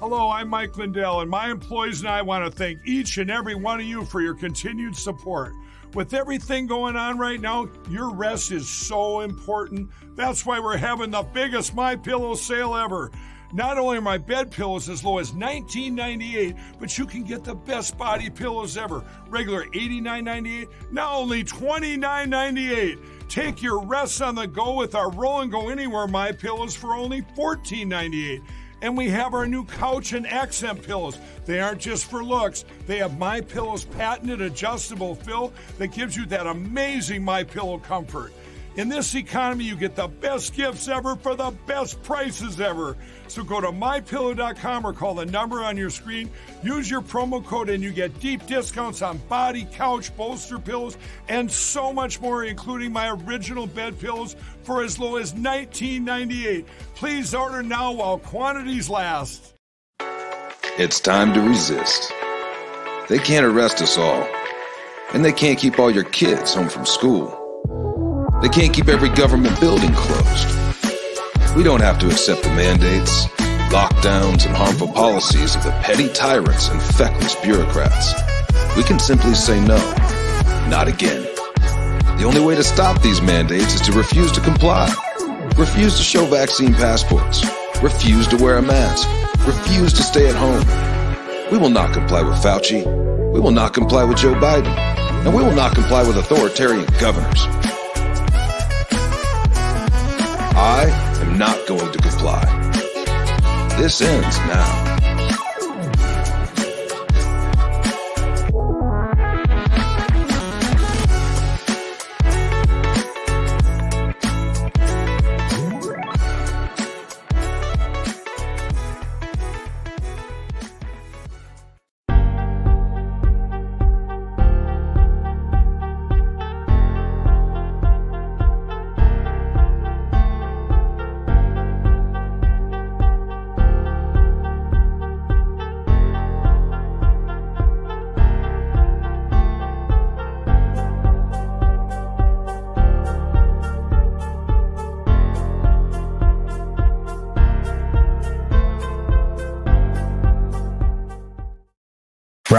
Hello, I'm Mike Lindell, and my employees and I want to thank each and every one of you for your continued support. With everything going on right now, your rest is so important. That's why we're having the biggest My Pillow sale ever. Not only are my bed pillows as low as $19.98, but you can get the best body pillows ever. Regular $89.98, now only $29.98. Take your rest on the go with our Roll and Go Anywhere My Pillows for only $14.98. And we have our new couch and accent pillows. They aren't just for looks. They have My Pillow's patented adjustable fill that gives you that amazing My Pillow comfort. In this economy, you get the best gifts ever for the best prices ever. So go to mypillow.com or call the number on your screen. Use your promo code and you get deep discounts on body, couch, bolster pillows, and so much more, including my original bed pillows for as low as $19.98. Please order now while quantities last. It's time to resist. They can't arrest us all, and they can't keep all your kids home from school. They can't keep every government building closed. We don't have to accept the mandates, lockdowns, and harmful policies of the petty tyrants and feckless bureaucrats. We can simply say no, not again. The only way to stop these mandates is to refuse to comply. Refuse to show vaccine passports. Refuse to wear a mask. Refuse to stay at home. We will not comply with Fauci. We will not comply with Joe Biden. And we will not comply with authoritarian governors. I am not going to comply. This ends now.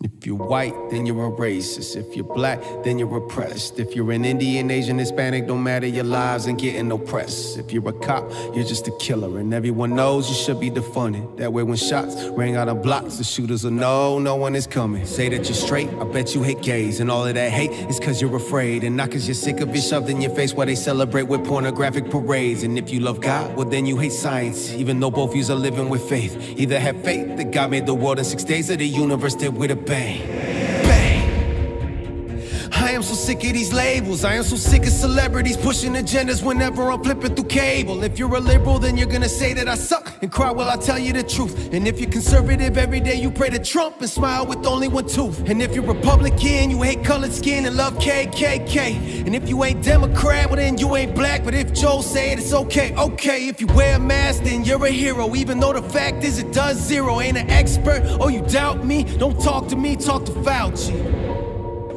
If you're white, then you're a racist. If you're black, then you're oppressed. If you're an Indian, Asian, Hispanic, don't matter your lives and getting no press. If you're a cop, you're just a killer. And everyone knows you should be defunded. That way, when shots ring out of blocks, the shooters will know no one is coming. Say that you're straight, I bet you hate gays. And all of that hate is cause you're afraid. And not cause you're sick of it shoved in your face while they celebrate with pornographic parades. And if you love God, well, then you hate science. Even though both yous are living with faith. Either have faith that God made the world in six days or the universe did with a bem. Am so sick of these labels. I am so sick of celebrities pushing agendas whenever I'm flipping through cable. If you're a liberal, then you're gonna say that I suck and cry while I tell you the truth. And if you're conservative, every day you pray to Trump and smile with only one tooth. And if you're Republican, you hate colored skin and love KKK. And if you ain't Democrat, well then you ain't black. But if Joe say it, it's okay. Okay, if you wear a mask, then you're a hero. Even though the fact is it does zero. Ain't an expert. Oh, you doubt me? Don't talk to me. Talk to Fauci.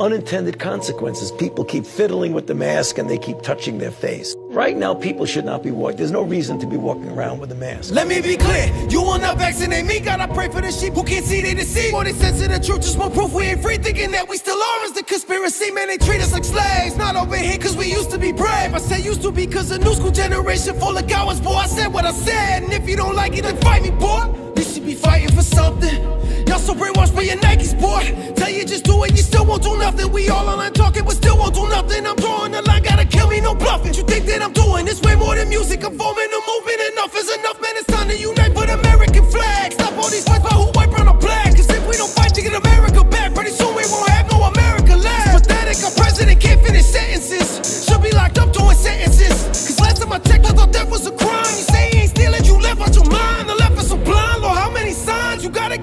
unintended consequences. People keep fiddling with the mask and they keep touching their face. Right now, people should not be walking. There's no reason to be walking around with a mask. Let me be clear, you will not vaccinate me. Gotta pray for the sheep who can't see they deceive. More they sense of the truth, just more proof we ain't free. Thinking that we still are is the conspiracy. Man, they treat us like slaves. Not over here cause we used to be brave. I say used to be cause the new school generation full of cowards. Boy, I said what I said. And if you don't like it, then fight me, boy. You should be fighting for something. Y'all so brainwashed by your Nikes, boy. Tell you just do it, you still won't do nothing. We all online talking, but still won't do nothing. I'm drawing the line, gotta kill me, no bluffing. You think that I'm doing this way more than music? I'm forming a movement. Enough is enough, man. It's time to unite the American flag. Stop all these fights about who white, brown, or black. Cause if we don't fight to get America back, pretty soon we won't have no America left. Pathetic, our president can't finish sentences. Should be locked up doing sentences. Cause last time I checked, I thought that was a crime. You say he ain't stealing, you left out your mind.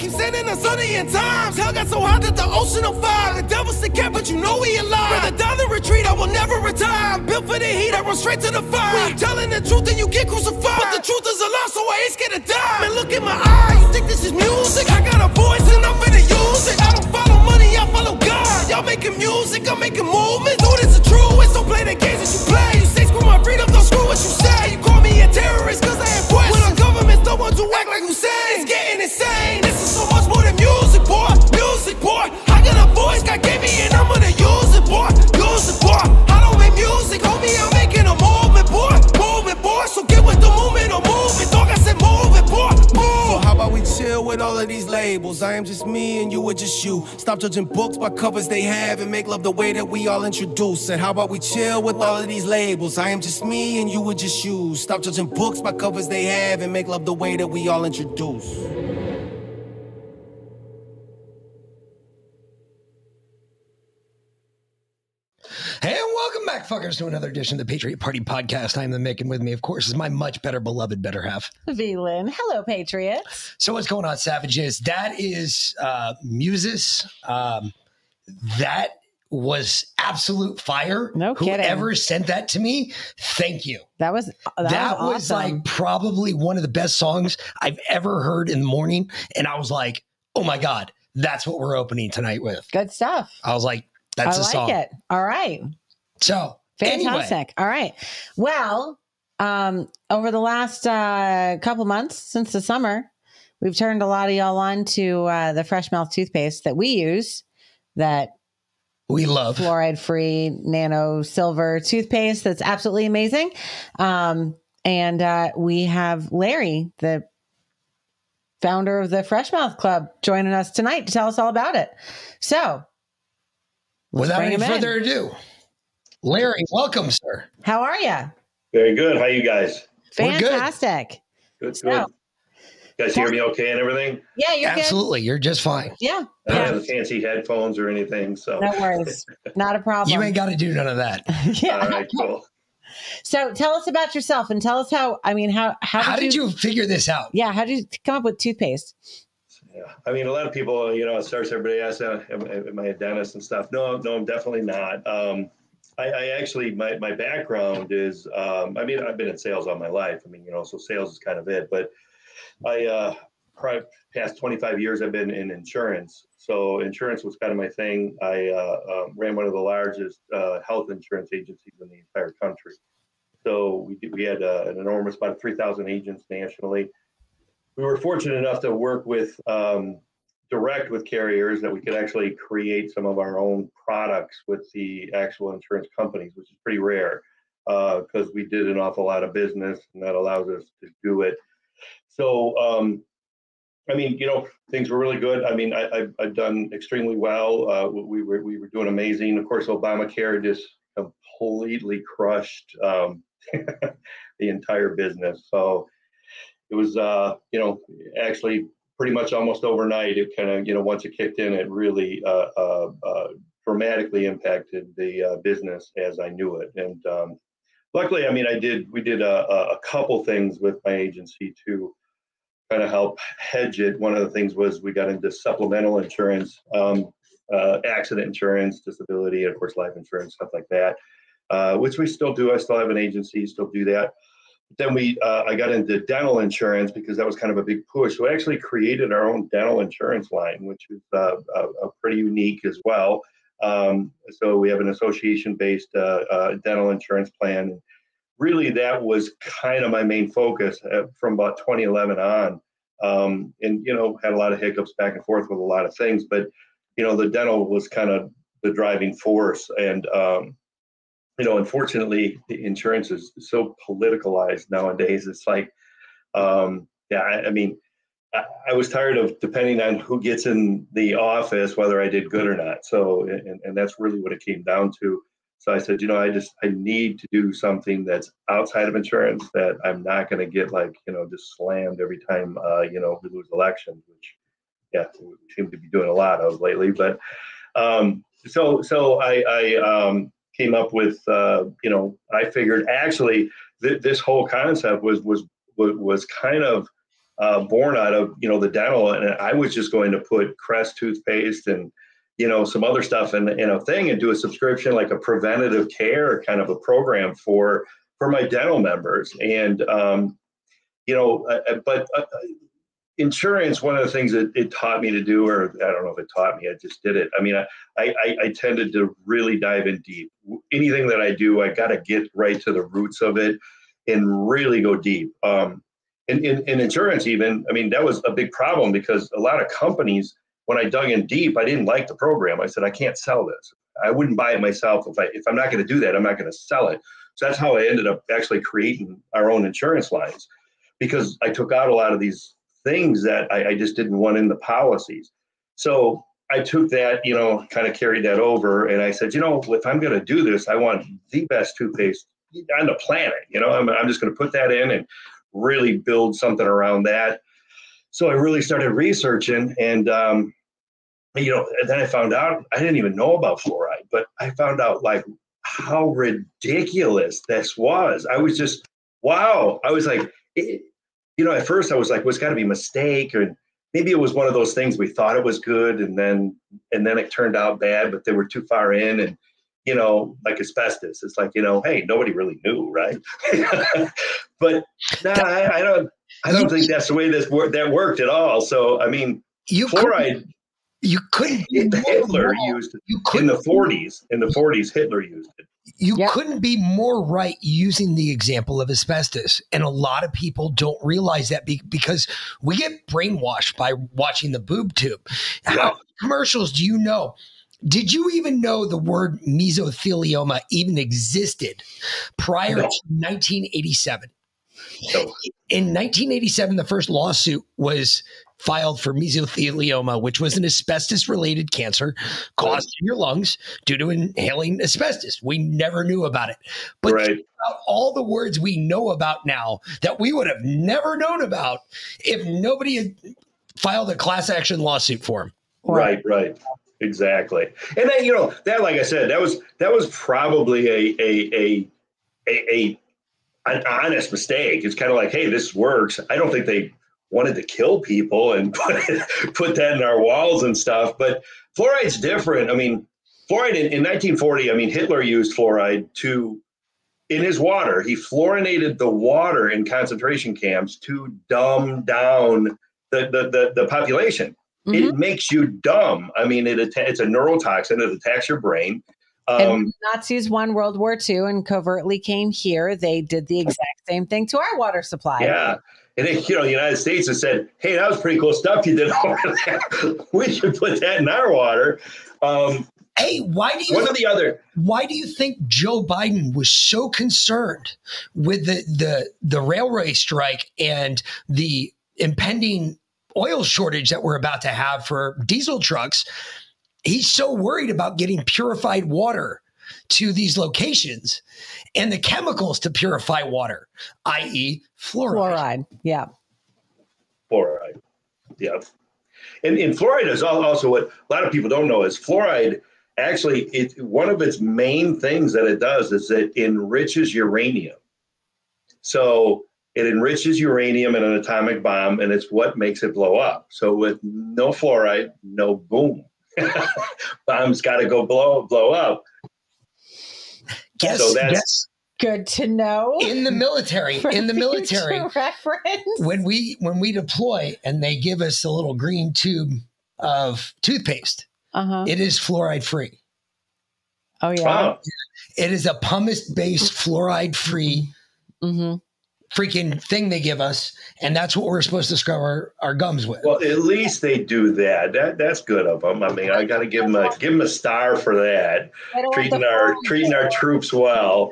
Keep sending us the end times. Hell got so hot that the ocean on fire. The devil's the cat, but you know we alive. Rather die than retreat, I will never retire. Built for the heat, I run straight to the fire. When you telling the truth, then you get crucified. But the truth is a lie, so I ain't scared to die. Man, look in my eye, you think this is music? I got a voice and I'm finna use it. I don't follow money, I follow God. Y'all making music, I'm making movements. Do this is true, it's don't play the games that you play. You say screw my freedom, don't screw what you say. You call me a terrorist, cause I have questions. When our governments don't want to act like Hussein, it's getting insane. Music, boy. Music, boy. I got a voice, God gave me, and I'm gonna use it, boy. Use it, boy. I don't make music, homie, I'm making a movement, boy. Movement, boy. So get with the movement or move it, dog. I said move it, boy. Move. So how about we chill with all of these labels? I am just me and you are just you. Stop judging books by covers they have and make love the way that we all introduce. And how about we chill with all of these labels? I am just me and you are just you. Stop judging books by covers they have and make love the way that we all introduce. Welcome back, fuckers, to another edition of the Patriot Party Podcast. I'm the Mick, and with me, of course, is my much better beloved better half. V-Lyn. Hello, Patriots. So, what's going on, Savages? That is uh, Muses. Um, that was absolute fire. No kidding. Whoever sent that to me, thank you. That was that, That, was, was, awesome. like probably one of the best songs I've ever heard in the morning. And I was like, oh my God, that's what we're opening tonight with. good stuff. I was like, that's I a like song. it. All right. So, anyway, Fantastic. All right. Well, um, over the last uh, couple months since the summer, we've turned a lot of y'all on to uh, the fresh mouth toothpaste that we use. That we love. fluoride free nano silver toothpaste that's absolutely amazing. Um, and uh, we have Larry, the founder of the Fresh Mouth Club, joining us tonight to tell us all about it. So, Without any him in. further ado, Larry, welcome, sir. how are you? Very good. How you guys? We're good. Fantastic. Good, So- good. You guys hear me okay and everything? Yeah, you're Absolutely, you're just fine. Yeah, I don't yeah. have fancy headphones or anything. So, No worries. Not a problem. You ain't got to do none of that. yeah. all right, cool. So tell us about yourself and tell us how. I mean, how how, How did you figure this out? Yeah, how did you come up with toothpaste? Yeah. I mean, a lot of people, you know, it starts everybody asks, uh, am, am I a dentist and stuff? No, no, I'm definitely not. Um, I, I actually, my, my background is, um, I mean, I've been in sales all my life. I mean, you know, so sales is kind of it. But I, uh, probably past 25 years, I've been in insurance. So insurance was kind of my thing. I uh, um, ran one of the largest uh, health insurance agencies in the entire country. So we, we had uh, an enormous, about 3,000 agents nationally. We were fortunate enough to work with um, direct with carriers that we could actually create some of our own products with the actual insurance companies, which is pretty rare because we did an awful lot of business and that allows us to do it. So, um, I mean, you know, things were really good. I mean, I, I've done extremely well. Uh, we were we were doing amazing. Of course, Obamacare just completely crushed um, the entire business. So it was, uh, you know, actually pretty much almost overnight. It kind of, you know, once it kicked in, it really uh, uh, uh, dramatically impacted the uh, business as I knew it. And um, luckily, I mean, I did. We did a, a couple things with my agency to kind of help hedge it. One of the things was we got into supplemental insurance, um, uh, accident insurance, disability, and of course life insurance, stuff like that, uh, which we still do. I still have an agency, still do that. Then we, uh, I got into dental insurance because that was kind of a big push. So we actually created our own dental insurance line, which is uh, uh, uh, pretty unique as well. Um, so we have an association-based uh, dental insurance plan. Really, that was kind of my main focus from about 2011 on. Um, and you know, had a lot of hiccups back and forth with a lot of things, but you know, the dental was kind of the driving force. And um, you know, unfortunately, insurance is so politicalized nowadays. It's like, um, yeah, I, I mean, I, I, was tired of depending on who gets in the office whether I did good or not. So, and, and that's really what it came down to. So I said, you know, I just I need to do something that's outside of insurance that I'm not going to get like you know just slammed every time uh, you know we lose elections, which yeah we seem to be doing a lot of lately. But um, so so I, I um, came up with uh, you know I figured actually th- this whole concept was was was kind of uh, born out of you know the dental, and I was just going to put Crest toothpaste and you know some other stuff in, in a thing and do a subscription like a preventative care kind of a program for for my dental members. And um, you know uh, uh but uh, insurance one of the things that it taught me to do or i don't know if it taught me i just did it. I mean i i, I tended to really dive in deep. Anything that i do i got to get right to the roots of it and really go deep. Um, in, in, in insurance even i mean that was a big problem because a lot of companies when i dug in deep i didn't like the program. I said i can't sell this. I wouldn't buy it myself if i if i'm not going to do that i'm not going to sell it. So that's how i ended up actually creating our own insurance lines because i took out a lot of these things that i, I just didn't want in the policies so I took that, you know, kind of carried that over, and I said, you know, if I'm going to do this, I want the best toothpaste on the planet. You know, I'm, I'm just going to put that in and really build something around that. So I really started researching, and um, you know, then I found out I didn't even know about fluoride, but I found out like how ridiculous this was. I was just wow. I was like, it, you know, at first I was like, well, it's got to be a mistake, or maybe it was one of those things we thought it was good, and then and then it turned out bad, but they were too far in, and you know, like asbestos. It's like, you know, hey, nobody really knew, right? but no, nah, I, I, don't. I don't think that's the way this wor- that worked at all. So, I mean, you fluoride. You couldn't. Hitler used you in the 40s. In the 40s, Hitler used it. You yep. couldn't be more right using the example of asbestos. And a lot of people don't realize that be- because we get brainwashed by watching the boob tube. How yeah. commercials do you know? Did you even know the word mesothelioma even existed prior no. to 1987? No. In 1987, the first lawsuit was filed for mesothelioma, which was an asbestos related cancer caused in your lungs due to inhaling asbestos. We never knew about it. But right. all the words we know about now that we would have never known about if nobody had filed a class action lawsuit for him. Right, right. Exactly. And then, you know, that, like I said, that was, that was probably a, a, a, a, a an honest mistake. It's kind of like, hey, this works. I don't think they wanted to kill people and put put that in our walls and stuff. But fluoride's different. I mean, fluoride in, in 1940. I mean, Hitler used fluoride to in his water. He fluorinated the water in concentration camps to dumb down the the the, the population. Mm-hmm. It makes you dumb. I mean, it it's a neurotoxin. It attacks your brain. Um, Nazis won World War II and covertly came here. They did the exact same thing to our water supply. Yeah. And then, you know, the United States has said, hey, that was pretty cool stuff you did over there. we should put that in our water. Um, hey, why do you one or the other? Why do you think Joe Biden was so concerned with the the the railway strike and the impending oil shortage that we're about to have for diesel trucks, he's so worried about getting purified water to these locations and the chemicals to purify water, i.e., fluoride. Fluoride, yeah. Fluoride, yeah. And, and fluoride is also what a lot of people don't know is fluoride actually it one of its main things that it does is it enriches uranium. So it enriches uranium in an atomic bomb, and it's what makes it blow up. So with no fluoride, no boom. Bomb's got to go blow blow up. Guess, so that's guess. good to know. In the military, in the military, reference. when we when we deploy and they give us a little green tube of toothpaste, uh-huh. it is fluoride free. Oh yeah. It is a pumice based fluoride free Mm-hmm. Freaking thing they give us, and that's what we're supposed to scrub our, our gums with. Well, at least they do that. That that's good of them. I mean, I got to give them a give them a star for that. They don't want Treating our treating our troops well.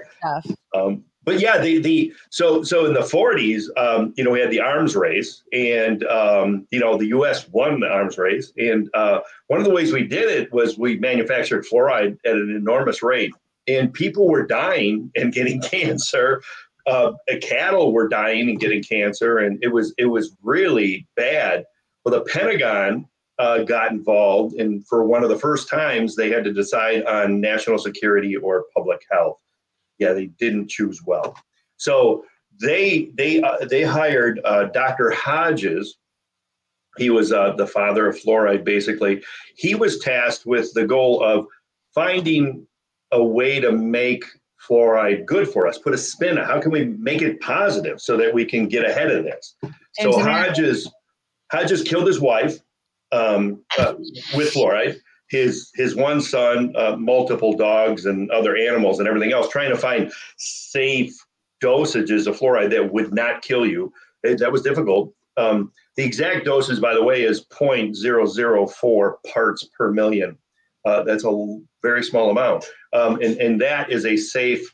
Um, but yeah, the the so so in the 40s, um, you know, we had the arms race, and um, you know, the U.S. won the arms race, and uh, one of the ways we did it was we manufactured fluoride at an enormous rate, and people were dying and getting cancer. Uh, cattle were dying and getting cancer, and it was it was really bad. Well, the Pentagon uh, got involved, and for one of the first times, they had to decide on national security or public health yeah, they didn't choose well. So they they uh, they hired uh, Dr. Hodges. He was uh, the father of fluoride, basically. He was tasked with the goal of finding a way to make fluoride good for us. Put a spin on how can we make it positive so that we can get ahead of this. So Hodges Hodges killed his wife um, uh, with fluoride his his one son, uh, multiple dogs and other animals and everything else, trying to find safe dosages of fluoride that would not kill you. It- that was difficult. Um, the exact dosage, by the way, is 0.004 parts per million. Uh, that's a very small amount, um, and and that is a safe,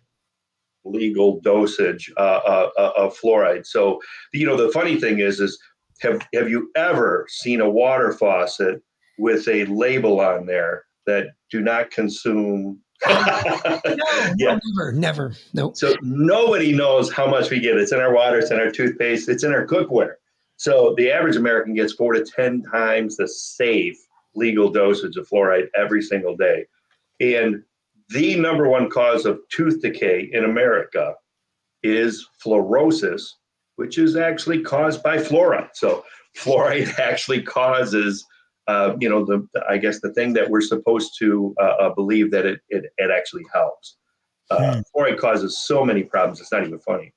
legal dosage uh, uh, uh, of fluoride. So, you know, the funny thing is, is have have you ever seen a water faucet with a label on there that do not consume. No, yeah. never, never. Nope. So nobody knows how much we get. It's in our water, it's in our toothpaste, it's in our cookware. So the average American gets four to 10 times the safe legal dosage of fluoride every single day. And the number one cause of tooth decay in America is fluorosis, which is actually caused by fluoride. So fluoride actually causes uh, you know, the, the- I guess the thing that we're supposed to uh, uh, believe that it, it, it actually helps. Uh, Fluoride causes so many problems. It's not even funny.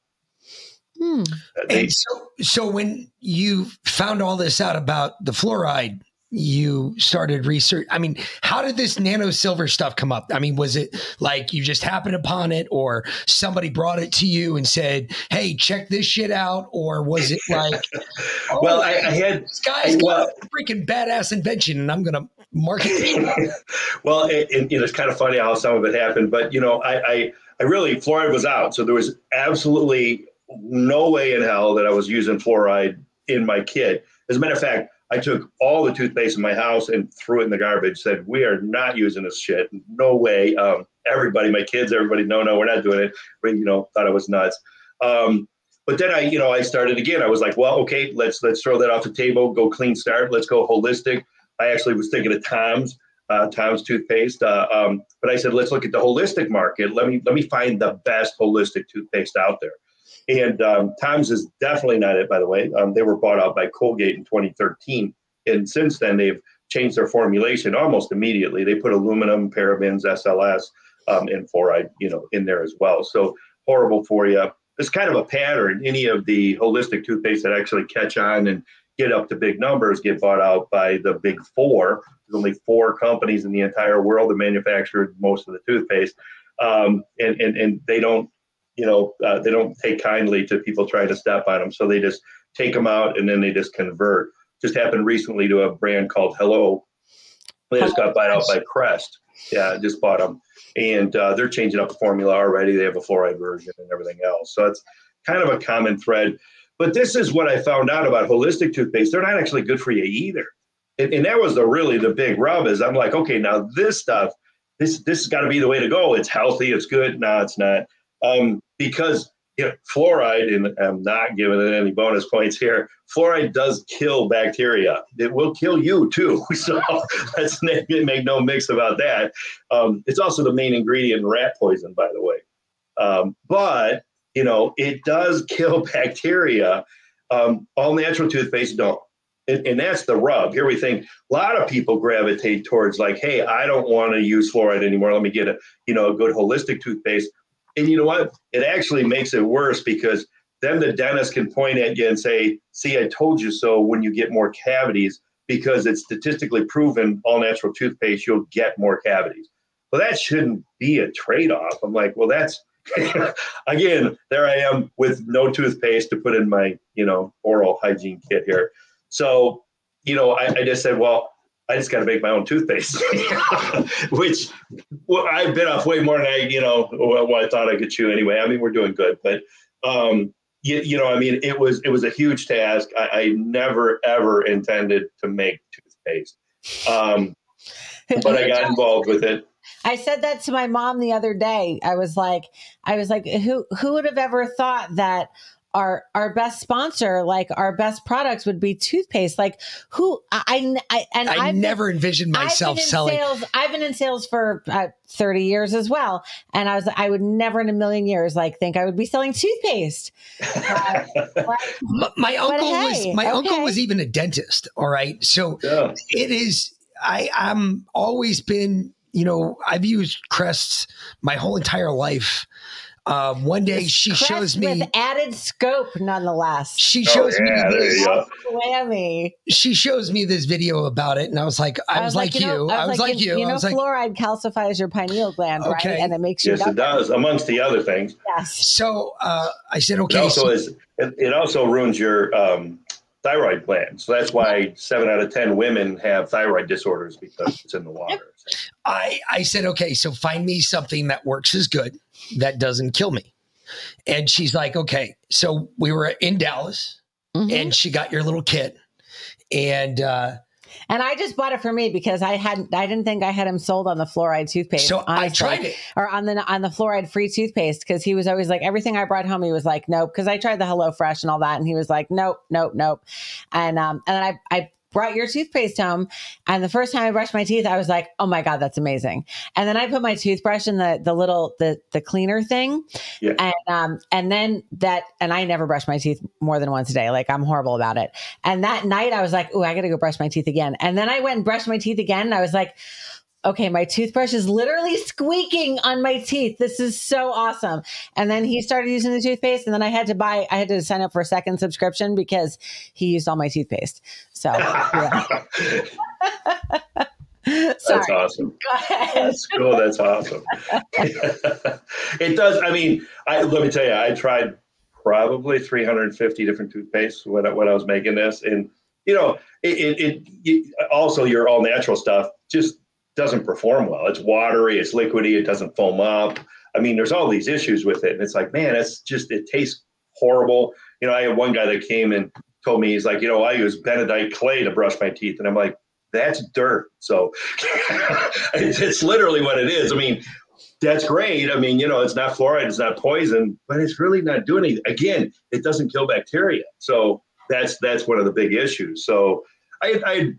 Hmm. Uh, they- And so, so when you found all this out about the fluoride, you started research. I mean, how did this nano silver stuff come up? I mean, was it like you just happened upon it, or somebody brought it to you and said, "Hey, check this shit out," or was it like, oh, well, I, I had this guy's got well- a freaking badass invention, and I'm gonna market it. well, it, it, you know, it's kind of funny how some of it happened, but you know, I, I, I really fluoride was out, so there was absolutely no way in hell that I was using fluoride in my kit. As a matter of fact, I took all the toothpaste in my house and threw it in the garbage. Said we are not using this shit. No way. Um, everybody, my kids, everybody, no, no, we're not doing it. But you know, thought I was nuts. Um, but then I, you know, I started again. I was like, well, okay, let's let's throw that off the table. Go clean start. Let's go holistic. I actually was thinking of Tom's, uh, Tom's toothpaste. Uh, um, but I said, let's look at the holistic market. Let me let me find the best holistic toothpaste out there. And um, Tom's is definitely not it, by the way. Um, they were bought out by Colgate in 2013, and since then they've changed their formulation almost immediately. They put aluminum, parabens, SLS, um, and fluoride, you know, in there as well. So horrible for you. It's kind of a pattern. Any of the holistic toothpaste that actually catch on and get up to big numbers get bought out by the big four. There's only four companies in the entire world that manufacture most of the toothpaste, um, and and and they don't, you know, uh, they don't take kindly to people trying to step on them. So they just take them out and then they just convert. Just happened recently to a brand called Hello. They just got bought out by Crest. Yeah, just bought them, and uh, they're changing up the formula already. They have a fluoride version and everything else. So it's kind of a common thread. But this is what I found out about holistic toothpaste. They're not actually good for you either. And, and that was the really the big rub is I'm like, okay, now this stuff, this this has got to be the way to go. It's healthy, it's good. No, it's not. Um, because you know, fluoride, and I'm not giving it any bonus points here. Fluoride does kill bacteria. It will kill you too. So let's make, make no mix about that. Um, it's also the main ingredient in rat poison, by the way. Um, but you know, it does kill bacteria. Um, all natural toothpaste don't. And, and that's the rub. Here we think a lot of people gravitate towards like, hey, I don't want to use fluoride anymore. Let me get a, you know, a good holistic toothpaste. And you know what? It actually makes it worse because then the dentist can point at you and say, see, I told you so when you get more cavities because it's statistically proven all natural toothpaste, you'll get more cavities. well, that shouldn't be a trade off. I'm like, well, that's again, there I am with no toothpaste to put in my, you know, oral hygiene kit here. So, you know, I, I just said, well, I just got to make my own toothpaste, which well, I bit off way more than I, you know, what I thought I could chew anyway. I mean, we're doing good, but, um, you, you know, I mean, it was, it was a huge task. I, I never, ever intended to make toothpaste. Um, but I got involved with it. I said that to my mom the other day. I was like, I was like, who who would have ever thought that our our best sponsor, like our best products, would be toothpaste? Like who I, I and I I've never envisioned myself I've selling. Sales, I've been in sales for uh, thirty years as well, and I was I would never in a million years like think I would be selling toothpaste. Uh, but- My, my uncle hey, was my uncle was even a dentist. All right, so Yeah. it is. I I'm always been. You know, I've used crests my whole entire life. Um, one day she shows me. with added scope, nonetheless. She Oh, shows me yeah, there this. Whammy. She shows me this video about it, and I was like, I, was, like, you. know- I was like you. You I know, was like, fluoride calcifies your pineal gland, Okay. right? And it makes you. Yes, it does, amongst the other things. Yes. so uh, I said, It okay. also so- is it, it also ruins your um, thyroid gland. So that's why seven out of ten women have thyroid disorders because it's in the water. I, I said, okay, so find me something that works as good, that doesn't kill me. And she's like, okay. So we were in Dallas Mhm. and she got your little kit. And uh, And I just bought it for me because I hadn't. I didn't think I had him sold on the fluoride toothpaste. so I tried it. or on the on the fluoride free toothpaste because he was always like everything I brought home. He was like, nope. Because I tried the Hello Fresh and all that, and he was like, nope, nope, nope. And um, and then I I brought your toothpaste home, and the first time I brushed my teeth, I was like, oh my god, that's amazing. And then I put my toothbrush in the the little the the cleaner thing, Yeah. and um and then that and I never brush my teeth more than once a day. Like I'm horrible about it. And that night I was like, oh, I got to go brush my teeth again. And then I went and brushed my teeth again, and I was like okay, my toothbrush is literally squeaking on my teeth. This is so awesome. And then he started using the toothpaste, and then I had to buy, I had to sign up for a second subscription because he used all my toothpaste. So, yeah. That's awesome. Go ahead. That's cool. That's awesome. it does. I mean, I let me tell you, I tried probably 350 different toothpastes when I, when I was making this, and you know, it, it, it, it also your all natural stuff just doesn't perform well. It's watery, it's liquidy, it doesn't foam up. I mean, there's all these issues with it, and it's like, man, it's just it tastes horrible. You know, I had one guy that came and told me he's like, you know, I use bentonite clay to brush my teeth, and I'm like, that's dirt. So it's, it's literally what it is. I mean, that's great. I mean, you know, it's not fluoride, it's not poison, but it's really not doing anything. Again, it doesn't kill bacteria. So that's that's one of the big issues. So I I,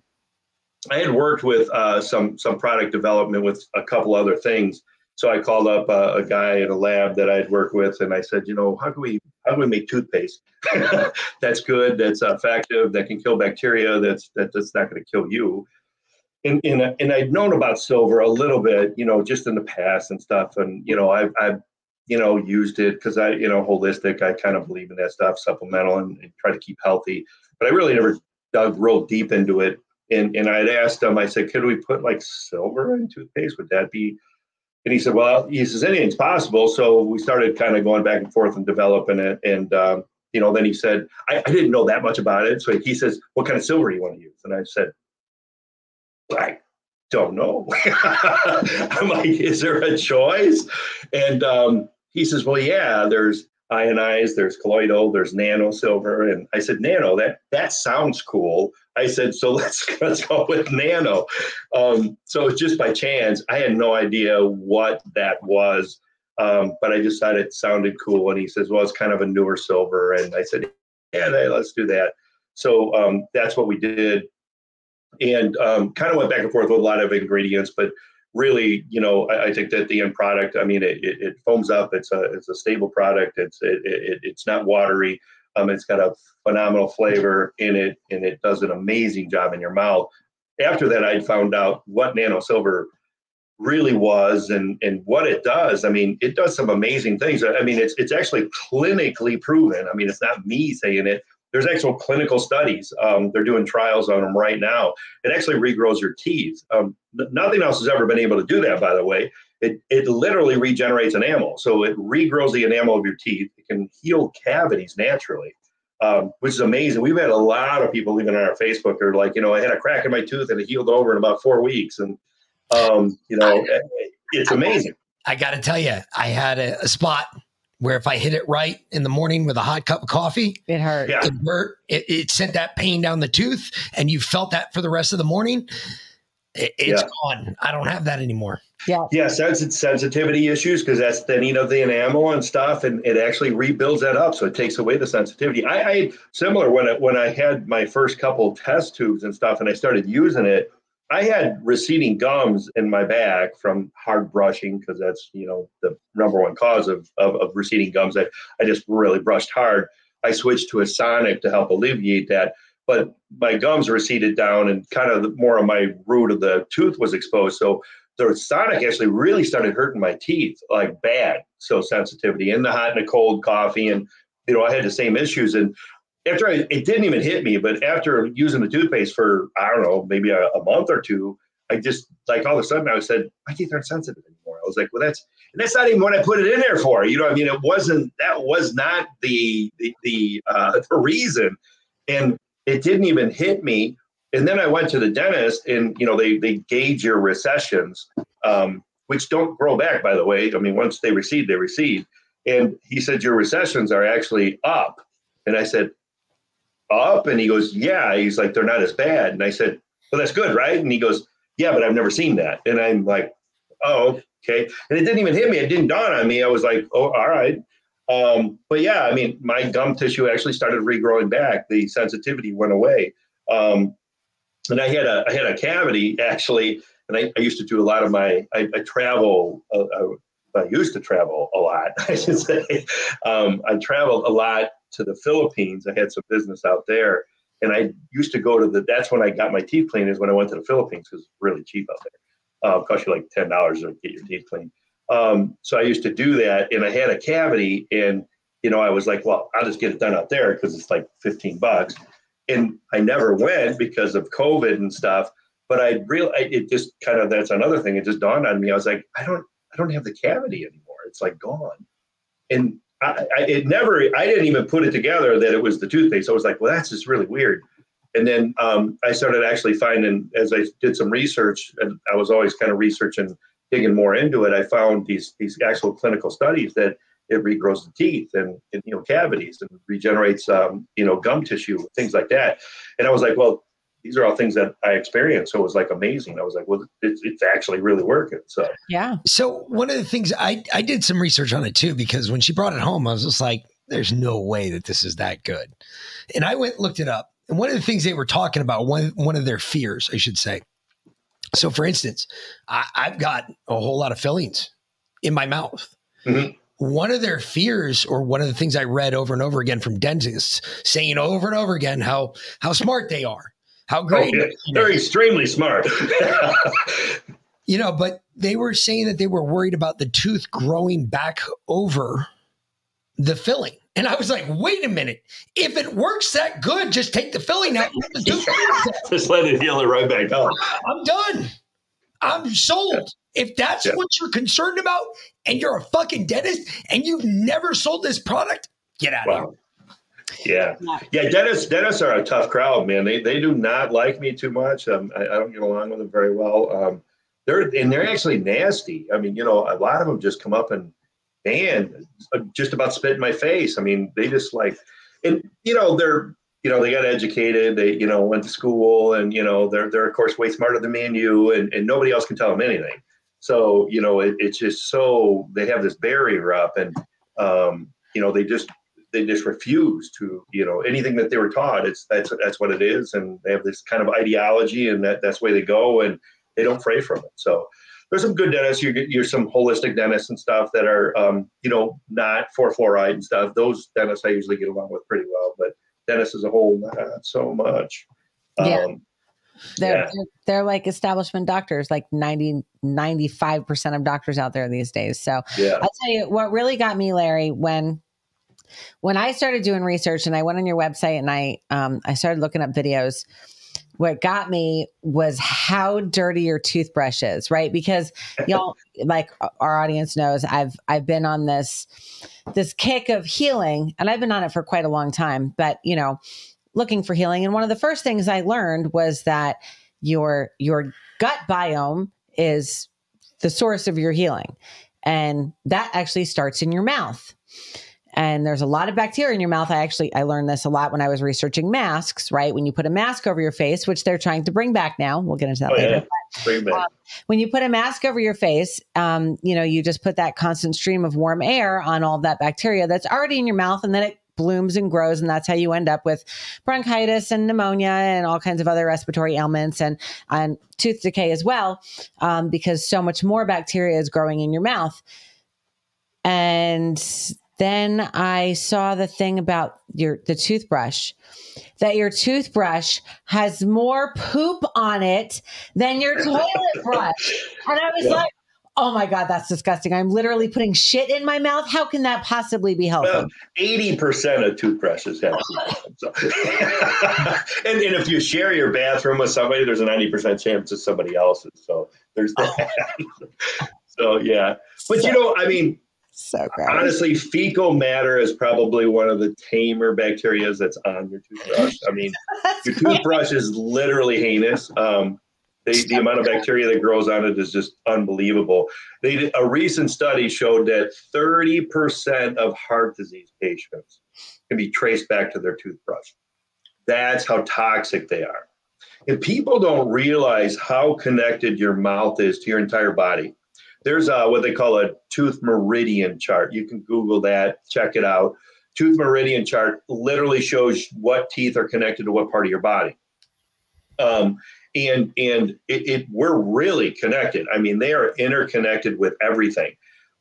I had worked with uh, some some product development with a couple other things. So I called up uh, a guy at a lab that I'd worked with, and I said, you know, how can we how can we make toothpaste that's good, that's effective, that can kill bacteria, that's that, that's not going to kill you. And, and and I'd known about silver a little bit, you know, just in the past and stuff, and you know, I've I've you know used it because I you know holistic, I kind of believe in that stuff, supplemental, and, and try to keep healthy. But I really never dug real deep into it. And and I'd asked him, I said, could we put like silver in toothpaste? Would that be and he said, "Well, he says anything's possible." So we started kind of going back and forth and developing it. And um, you know, then he said, I, "I didn't know that much about it." So he says, "What kind of silver do you want to use?" And I said, "I don't know." I'm like, "Is there a choice?" And um, he says, "Well, yeah. There's ionized, there's colloidal, there's nano silver." And I said, "Nano? That that sounds cool." I said, "So let's let's go with nano." Um, so just by chance. I had no idea what that was, um, but I decided it sounded cool. And he says, "Well, it's kind of a newer silver," and I said, "Yeah, let's do that." So um, that's what we did, and um, kind of went back and forth with a lot of ingredients, but really, you know, I, I think that the end product. I mean, it, it, it foams up. It's a it's a stable product. It's it, it it's not watery. Um, it's got a phenomenal flavor in it, and it does an amazing job in your mouth. After that, I found out what nano silver really was and and what it does. I mean, it does some amazing things. I mean, it's it's actually clinically proven. I mean, it's not me saying it. there's actual clinical studies. Um, they're doing trials on them right now. It actually regrows your teeth. Um, nothing else has ever been able to do that, by the way. It, it literally regenerates enamel. So it regrows the enamel of your teeth. It can heal cavities naturally, um, which is amazing. We've had a lot of people even on our Facebook are like, you know, I had a crack in my tooth and it healed over in about four weeks. And, um, you know, it's amazing. I got to tell you, I had a, a spot where if I hit it right in the morning with a hot cup of coffee, it hurt. Yeah. It hurt. It, it, sent that pain down the tooth, and you felt that for the rest of the morning. It, it's yeah. gone. I don't have that anymore. Yeah. Yeah. Sens- sensitivity issues because that's thinning of the enamel and stuff, and it actually rebuilds that up. So it takes away the sensitivity. I, I similar when I, when I had my first couple test tubes and stuff, and I started using it. I had receding gums in my back from hard brushing because that's you know the number one cause of, of, of receding gums. I, I just really brushed hard. I switched to a sonic to help alleviate that, but my gums receded down and kind of more of my root of the tooth was exposed. So the sonic actually really started hurting my teeth like bad. So sensitivity in the hot and the cold coffee and you know I had the same issues and after I, it didn't even hit me, but after using the toothpaste for I don't know maybe a, a, month or two, I just like all of a sudden I said my teeth aren't sensitive anymore. I was like, well, that's and that's not even what I put it in there for. You know, I mean, it wasn't that was not the the the, uh, the reason, and it didn't even hit me. And then I went to the dentist, and you know they they gauge your recessions, um, which don't grow back, by the way. I mean, once they recede, they recede. And he said your recessions are actually up. And I said, up? And he goes, yeah. He's like, they're not as bad. And I said, well, that's good, right? And he goes, yeah, but I've never seen that. And I'm like, oh, okay. And it didn't even hit me. It didn't dawn on me. I was like, oh, all right. Um, but yeah, I mean, my gum tissue actually started regrowing back. The sensitivity went away. Um, and I had a I had a cavity actually, and I, I used to do a lot of my I, I travel. Uh, I, I used to travel a lot, I should say. Um, I traveled a lot to the Philippines. I had some business out there, and I used to go to the. That's when I got my teeth cleaned. Is when I went to the Philippines because it's really cheap out there. Uh, cost you like ten dollars to get your teeth cleaned. Um, so I used to do that, and I had a cavity, and you know I was like, well, I'll just get it done out there because it's like fifteen bucks. And I never went because of COVID and stuff. But I really, it just kind of that's another thing. It just dawned on me. I was like, I don't, I don't have the cavity anymore. It's like gone. And I, I, it never, I didn't even put it together that it was the toothpaste. I was like, well, that's just really weird. And then um, I started actually finding, as I did some research, and I was always kind of researching, digging more into it. I found these these actual clinical studies that it regrows the teeth and, and you know cavities and regenerates um, you know gum tissue, things like that. And I was like, well, these are all things that I experienced. So it was like amazing. I was like, well, it's, it's actually really working. So, yeah. So one of the things I, I did some research on it too, because when she brought it home, I was just like, there's no way that this is that good. And I went, looked it up. And one of the things they were talking about, one, one of their fears, I should say. So for instance, I, have got a whole lot of fillings in my mouth. Mm-hmm one of their fears or one of the things I read over and over again from dentists saying over and over again how how smart they are how oh, great. Oh. They're extremely smart. you know, but they were saying that they were worried about the tooth growing back over the filling. And I was like, wait a minute. If it works that good, just take the filling out. just let it heal it right back up. I'm done. I'm sold. Yeah. If that's yeah. what you're concerned about and you're a fucking dentist and you've never sold this product, get out wow. of here. Yeah, yeah. Dentists, dentists are a tough crowd, man. They they do not like me too much. Um, I, I, don't get along with them very well. Um, they're and they're actually nasty. I mean, you know, a lot of them just come up and man, just about spit in my face. I mean, they just like, and you know, they're you know they got educated. They you know went to school, and you know they're they're of course way smarter than me and you, and and nobody else can tell them anything. So you know, it, it's just so they have this barrier up, and um, you know, they just they just refuse to you know anything that they were taught it's that's that's what it is and they have this kind of ideology and that that's the way they go and they don't fray from it so there's some good dentists you get you're some holistic dentists and stuff that are um, you know not for fluoride and stuff those dentists i usually get along with pretty well but dentists as a whole not so much yeah. Um, they're, yeah. they're, they're like establishment doctors, like 90, 95% of doctors out there these days. So yeah. I'll tell you what really got me, Larry, when when I started doing research and I went on your website and I um, I started looking up videos, what got me was how dirty your toothbrush is, right? Because y'all like our audience knows I've I've been on this this kick of healing and I've been on it for quite a long time, but you know, looking for healing and one of the first things I learned was that your your gut biome is the source of your healing. And that actually starts in your mouth and there's a lot of bacteria in your mouth. I actually I learned this a lot when I was researching masks. Right, when you put a mask over your face, which they're trying to bring back now, we'll get into that oh, later. Yeah. Um, when you put a mask over your face, um, you know you just put that constant stream of warm air on all that bacteria that's already in your mouth, and then it blooms and grows, and that's how you end up with bronchitis and pneumonia and all kinds of other respiratory ailments and and tooth decay as well, um, because so much more bacteria is growing in your mouth. And then I saw the thing about your the toothbrush that your toothbrush has more poop on it than your toilet brush. And I was yeah. like, oh my God, that's disgusting. I'm literally putting shit in my mouth. How can that possibly be healthy? Well, 80% of toothbrushes have poop. So. and, and if you share your bathroom with somebody, there's a 90% chance it's somebody else's. So there's oh. that. so yeah. But you know, I mean, so gross. Honestly, fecal matter is probably one of the tamer bacteria that's on your toothbrush. I mean, your toothbrush is literally heinous. Um, the, the amount of bacteria that grows on it is just unbelievable. They did, a recent study showed that 30% of heart disease patients can be traced back to their toothbrush. That's how toxic they are. And people don't realize how connected your mouth is to your entire body there's a, what they call a tooth meridian chart. You can Google that, check it out. Tooth meridian chart literally shows what teeth are connected to what part of your body. Um, and and it, it, we're really connected. I mean, they are interconnected with everything.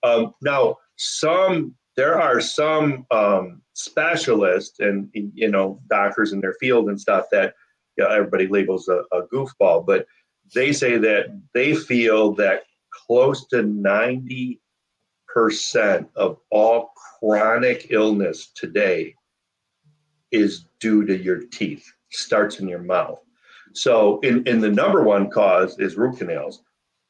Um, now, some there are some um, specialists and you know doctors in their field and stuff that you know, everybody labels a, a goofball, but they say that they feel that close to 90% of all chronic illness today is due to your teeth, starts in your mouth. So, in, in the number one cause is root canals.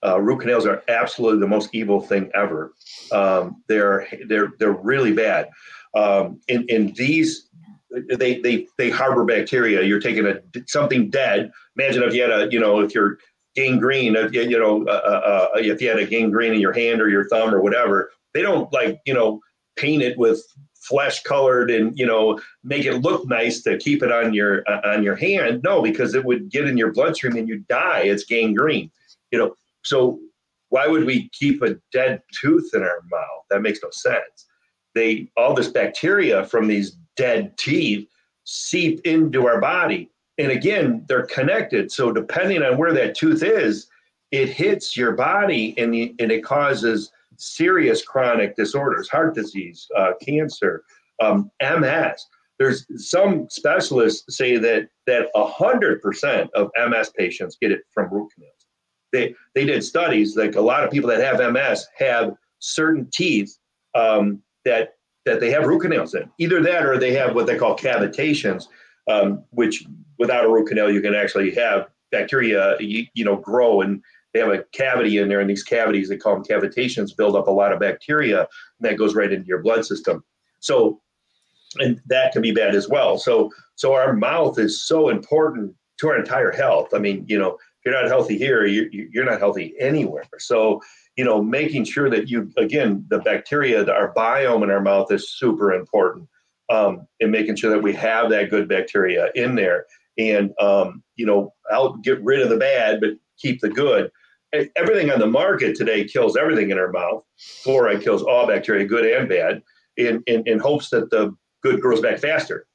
Uh, root canals are absolutely the most evil thing ever. Um, they're they're they're really bad. Um, in in these, they they they harbor bacteria. You're taking a something dead. Imagine if you had a you know if you're gangrene, you know, uh, uh, uh, if you had a gangrene in your hand or your thumb or whatever, they don't like, you know, paint it with flesh colored and you know make it look nice to keep it on your uh, on your hand. No because it would get in your bloodstream and you die. It's gangrene you know. So why would we keep a dead tooth in our mouth? That makes no sense. They all this bacteria from these dead teeth seep into our body and again, they're connected. So depending on where that tooth is, it hits your body and, the, and it causes serious chronic disorders, heart disease, uh, cancer, um, MS. There's some specialists say that that 100% of MS patients get it from root canals. They they did studies like a lot of people that have MS have certain teeth um, that that they have root canals in. Either that or they have what they call cavitations, um, which without a root canal, you can actually have bacteria, you, you know, grow and they have a cavity in there, and these cavities, they call them cavitations, build up a lot of bacteria, and that goes right into your blood system. So, and that can be bad as well. So, so our mouth is so important to our entire health. I mean, you know, if you're not healthy here, you, you're not healthy anywhere. So, you know, making sure that you, again, the bacteria, our biome in our mouth is super important. Um, and making sure that we have that good bacteria in there and um, you know I'll get rid of the bad but keep the good. Everything on the market today kills everything in our mouth. Fluoride kills all bacteria, good and bad, in in, in hopes that the good grows back faster.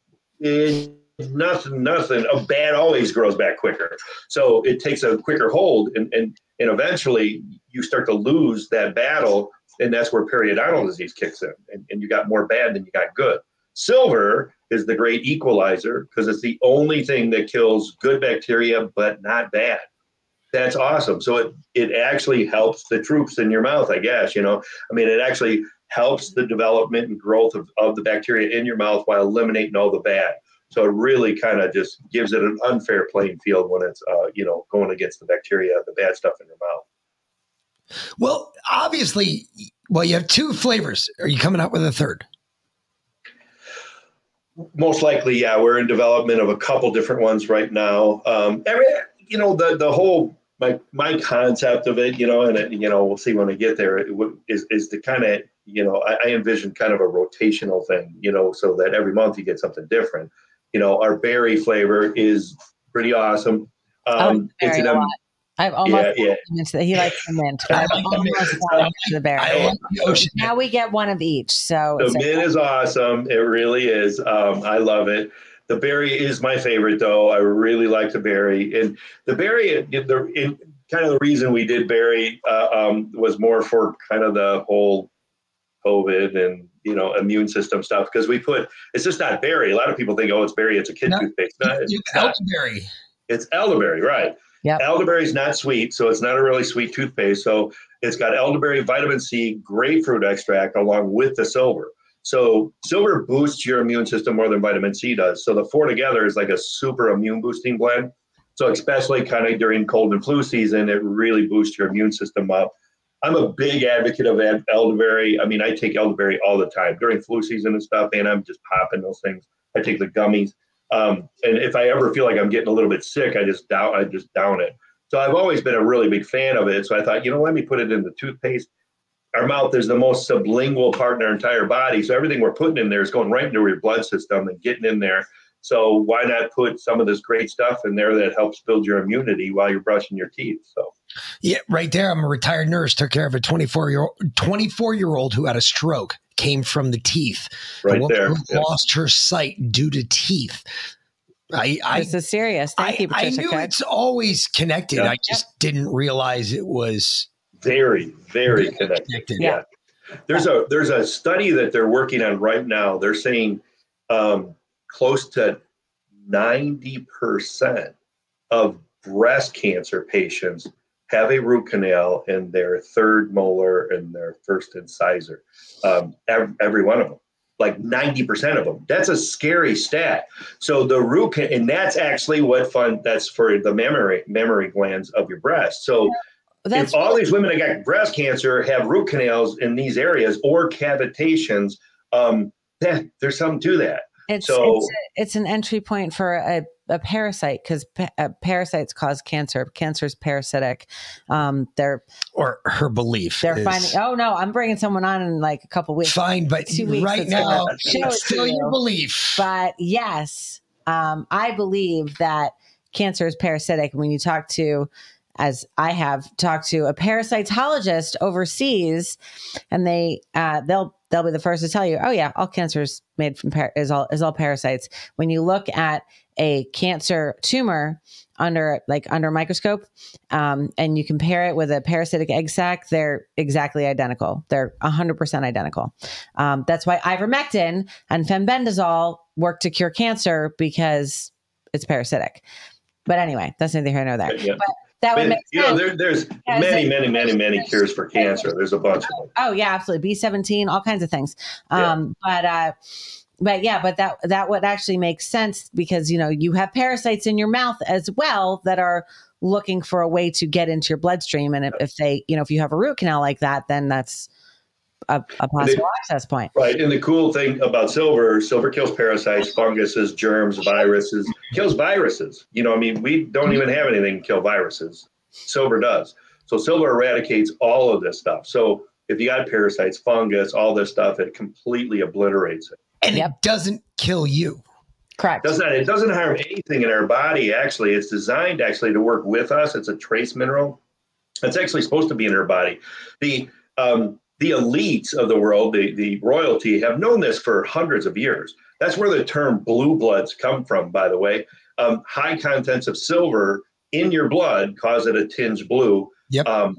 And nothing, nothing. A bad always grows back quicker. So it takes a quicker hold, and and and eventually you start to lose that battle, and that's where periodontal disease kicks in, and, and you got more bad than you got good. Silver is the great equalizer because it's the only thing that kills good bacteria but not bad. That's awesome. So it it actually helps the troops in your mouth, I guess. You know, I mean, it actually helps the development and growth of, of the bacteria in your mouth while eliminating all the bad. So it really kind of just gives it an unfair playing field when it's, uh, you know, going against the bacteria, the bad stuff in your mouth. Well, obviously, well, you have two flavors. Are you coming out with a third? Most likely, yeah. We're in development of a couple different ones right now. Um, every, you know, the the whole my my concept of it, you know, and it, you know, we'll see when we get there. Is is to kind of, you know, I, I envision kind of a rotational thing, you know, so that every month you get something different you know, our berry flavor is pretty awesome. Um, it's an, um, I've almost yeah, yeah. that he likes the mint. I've almost the berry. Now we get one of each. So the mint is awesome. It really is. Um, I love it. The berry is my favorite, though. I really like the berry, and the berry. The in, kind of the reason we did berry uh, um, was more for kind of the whole COVID and you know immune system stuff because we put it's just not berry. A lot of people think oh it's berry, it's a kid no, toothpaste. No, it's, it's elderberry. It's elderberry, right? Yeah. Elderberry is not sweet, so it's not a really sweet toothpaste. So it's got elderberry, vitamin C, grapefruit extract along with the silver. So silver boosts your immune system more than vitamin C does. So the four together is like a super immune boosting blend. So especially kind of during cold and flu season, it really boosts your immune system up. I'm a big advocate of elderberry. I mean, I take elderberry all the time during flu season and stuff, and I'm just popping those things. I take the gummies, um, and if I ever feel like I'm getting a little bit sick, I just down, I just down it. So I've always been a really big fan of it. So I thought, you know, let me put it in the toothpaste. Our mouth is the most sublingual part in our entire body, so everything we're putting in there is going right into your blood system and getting in there. So why not put some of this great stuff in there that helps build your immunity while you're brushing your teeth? So yeah, right there. I'm a retired nurse. Took care of a 24 year old 24 year old who had a stroke. Came from the teeth. Right there. Lost her sight due to teeth. I, I this is serious. Thank I, you, Patricia. I knew it's always connected. Yep. I just yep. didn't realize it was very, very connected. connected. Yeah. yeah. There's a there's a study that they're working on right now. They're saying um, close to 90% of breast cancer patients have a root canal in their third molar and their first incisor. Um, every, every, one of them, like 90% of them. That's a scary stat. So the root can, and that's actually what fun that's for the mammary mammary glands of your breast. So that's if all these women that got breast cancer have root canals in these areas or cavitations, um, yeah, there's something to that. It's so, it's, a, it's an entry point for a, a parasite because pa- uh, parasites cause cancer. Cancer is parasitic. Um, they're or her belief. They're is, finding. Oh no, I'm bringing someone on in like a couple weeks. Fine, but two weeks, right now, it's still your belief. But yes, um, I believe that cancer is parasitic. When you talk to as I have talked to a parasitologist overseas, and they uh, they'll they'll be the first to tell you, oh yeah, all cancer is made from par- is all is all parasites. When you look at a cancer tumor under like under a microscope, um, and you compare it with a parasitic egg sac, they're exactly identical. They're hundred percent identical. Um, that's why ivermectin and fenbendazole work to cure cancer because it's parasitic. But anyway, that's neither here nor there. Yeah. But that would make you sense. know, there, there's many, many, many, many cures for cancer. There's a bunch of them. Oh yeah, absolutely. B17, all kinds of things. Um, yeah. but uh, but yeah, but that that would actually make sense because you know you have parasites in your mouth as well that are looking for a way to get into your bloodstream, and if, if they, you know, if you have a root canal like that, then that's a, a possible access point. Right. And the cool thing about silver, silver kills parasites, funguses, germs, viruses, kills viruses. You know, I mean, we don't even have anything to kill viruses. Silver does. So silver eradicates all of this stuff. So if you got parasites, fungus, all this stuff, it completely obliterates it. And yep. it doesn't kill you. Correct. Does not, it doesn't harm anything in our body, actually. It's designed actually to work with us. It's a trace mineral. It's actually supposed to be in our body. The um, the elites of the world, the, the royalty, have known this for hundreds of years. That's where the term blue bloods come from, by the way. Um, high contents of silver in your blood cause it a tinge blue. Yep. Um,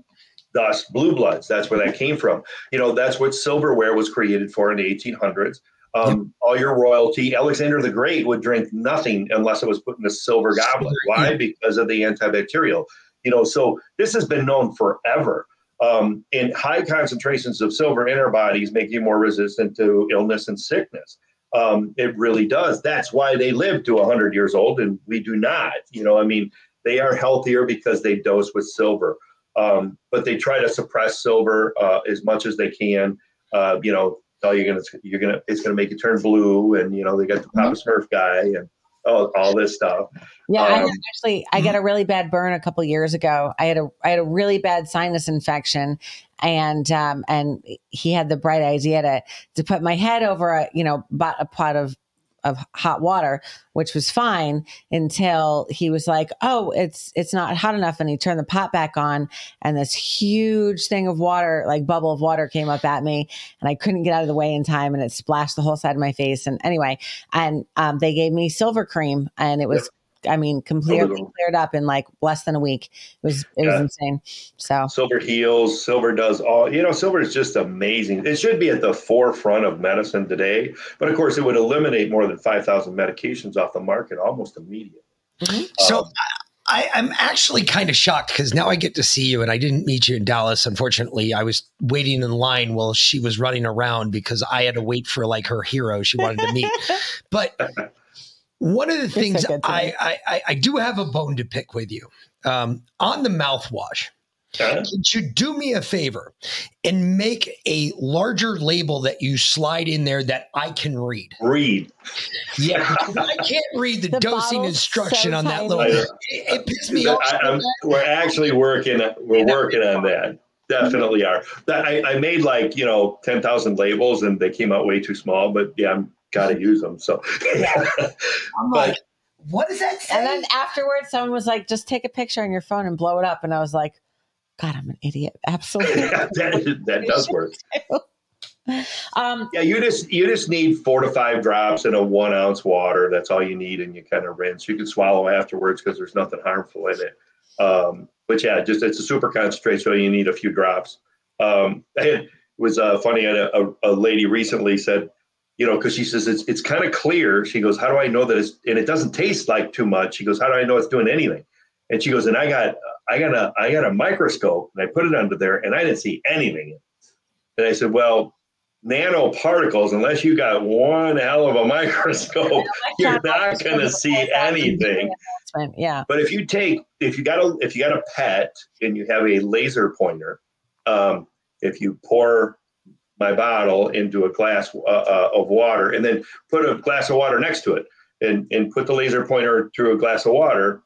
thus, blue bloods. That's where that came from. You know, that's what silverware was created for in the 1800s. Um, yep. All your royalty, Alexander the Great would drink nothing unless it was put in a silver goblet. Why? Because of the antibacterial. You know, so this has been known forever. Um, and high concentrations of silver in our bodies make you more resistant to illness and sickness. Um, it really does. That's why they live to 100 years old, and we do not. You know, I mean, they are healthier because they dose with silver. Um, but they try to suppress silver uh, as much as they can. Uh, you know, oh, you're gonna, you're gonna, it's gonna make you turn blue, and you know, they got the Papa Smurf guy and all, all this stuff. Yeah, I Um, actually I got a really bad burn a couple years ago. I had a I had a really bad sinus infection, and um and he had the bright idea to to put my head over a you know bot, a pot of of hot water, which was fine until he was like, "Oh, it's it's not hot enough," and he turned the pot back on, and this huge thing of water, like bubble of water, came up at me, and I couldn't get out of the way in time, and it splashed the whole side of my face. And anyway, and um, they gave me silver cream, and it was. I mean, completely Silver. cleared up in like less than a week. It was it was insane. So Silver heals. Silver does all. You know, silver is just amazing. It should be at the forefront of medicine today, but of course, it would eliminate more than five thousand medications off the market almost immediately. So Um, I, I'm actually kind of shocked because now I get to see you, and I didn't meet you in Dallas. Unfortunately, I was waiting in line while she was running around because I had to wait for like her hero she wanted to meet. but one of the so things good to I. I, I I do have a bone to pick with you um, on the mouthwash. huh? Could you do me a favor and make a larger label that you slide in there that I can read? Read. Yeah, I can't read the, The dosing instruction so on that tiny. little. It, know. it pissed me off. I, I'm, we're actually working. We're working on that. Definitely are. That I, I made like you know ten thousand labels, and they came out way too small. But yeah, I'm got to use them. So, I'm but- like, what does that say? and then afterwards, someone was like, "Just take a picture on your phone and blow it up," and I was like, "God, I'm an idiot." Absolutely. that, that does work. um, Yeah, you just you just need four to five drops in a one ounce water. That's all you need, and you kind of rinse. You can swallow afterwards because there's nothing harmful in it. Um, but yeah, just it's a super concentrate, so you need a few drops. Um, it was uh, funny. A, a, a lady recently said, you know, because she says it's it's kind of clear. She goes, "How do I know that it's and it doesn't taste like too much?" She goes, "How do I know it's doing anything?" And she goes, "And I got I got a I got a microscope and I put it under there and I didn't see anything." And I said, "Well." nanoparticles, unless you got one hell of a microscope, you're not going to see anything. Yeah. But if you take, if you got a, if you got a pet and you have a laser pointer, um, if you pour my bottle into a glass uh, uh, of water and then put a glass of water next to it and, and put the laser pointer through a glass of water,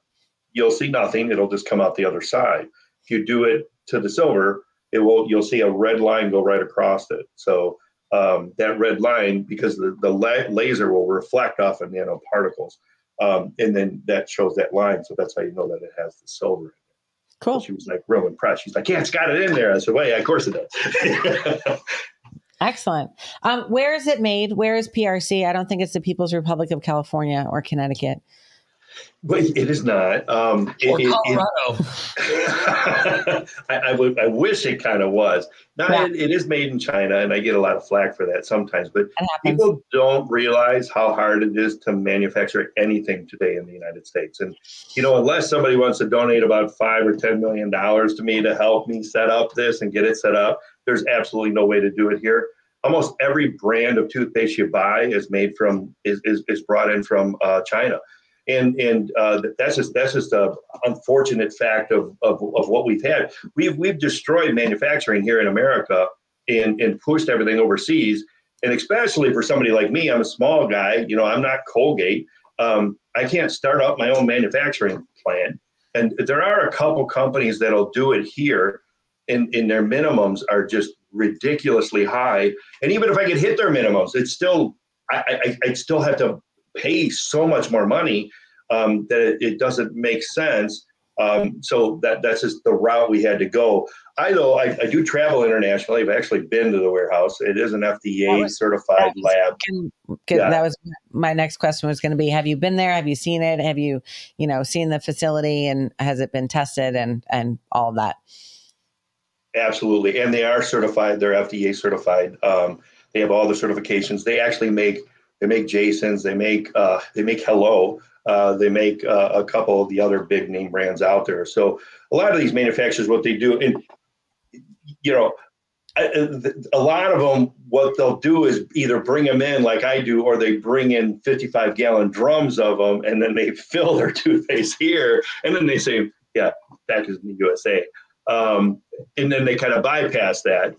you'll see nothing. It'll just come out the other side. If you do it to the silver, it will. You'll see a red line go right across it. So um, that red line, because the, the la- laser will reflect off of nanoparticles, um, and then that shows that line. So that's how you know that it has the silver. Cool. She was like real impressed. She's like, "Yeah, it's got it in there." I said, "Well, yeah, of course it does." Excellent. Um, where is it made? Where is PRC? I don't think it's the People's Republic of California or Connecticut. but it is not. Um, it- or it- it- Colorado. I, I, would, I wish it kind of was. Now Yeah. it, it is made in China, and I get a lot of flack for that sometimes. But It people don't realize how hard it is to manufacture anything today in the United States. And you know, unless somebody wants to donate about five or ten million dollars to me to help me set up this and get it set up, there's absolutely no way to do it here. Almost every brand of toothpaste you buy is made from is is, is brought in from uh, China and and uh, that's just that's just a unfortunate fact of, of of what we've had. We've we've destroyed manufacturing here in America and and pushed everything overseas. And especially for somebody like me, I'm a small guy. You know, I'm not Colgate. Um, I can't start up my own manufacturing plant. And there are a couple companies that'll do it here, and, and their minimums are just ridiculously high. And even if I could hit their minimums, it's still I, I I'd still have to pay so much more money um, that it, it doesn't make sense. Um, so that that's just the route we had to go. I know I, I do travel internationally. I've actually been to the warehouse. It is an FDA was- certified was lab. Can- can- Yeah. That was my next question was going to be: Have you been there? Have you seen it? Have you, you know, seen the facility and has it been tested and and all that? Absolutely, and they are certified. They're FDA certified. Um, they have all the certifications. They actually make they make Jasons. They make uh, they make Hello. Uh, they make uh, a couple of the other big name brands out there. So a lot of these manufacturers, what they do, and you know, a lot of them, what they'll do is either bring them in like I do, or they bring in 55 gallon drums of them and then they fill their toothpaste here. And then they say, yeah, back is in the USA. Um, and then they kind of bypass that.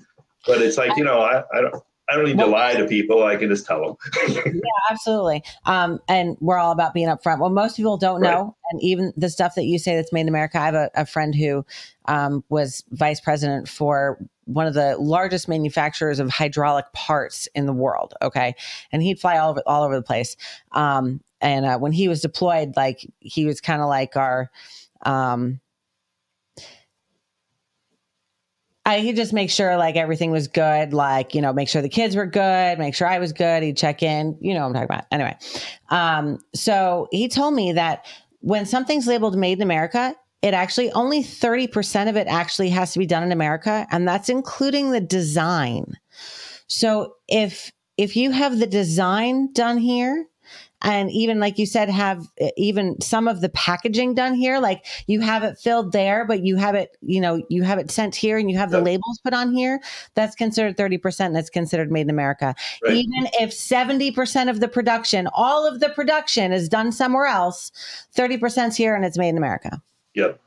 But it's like, you know, I, I don't, I don't need to lie to people. I can just tell them. yeah, absolutely. Um, and we're all about being upfront. Well, most people don't right. know, and even the stuff that you say that's made in America. I have a, a friend who um, was vice president for one of the largest manufacturers of hydraulic parts in the world. Okay, and he'd fly all over all over the place. Um, and uh, when he was deployed, like he was kind of like our um, I, he'd just make sure like everything was good, like, you know, make sure the kids were good, make sure I was good. He'd check in, you know I'm talking about. Anyway. Um, so he told me that when something's labeled made in America, it actually only 30% of it actually has to be done in America. And that's including the design. So if if you have the design done here, and even like you said have even some of the packaging done here like you have it filled there but you have it you know you have it sent here and you have the labels put on here that's considered 30% that's considered made in america right. even if 70% of the production all of the production is done somewhere else 30% is here and it's made in america Yep.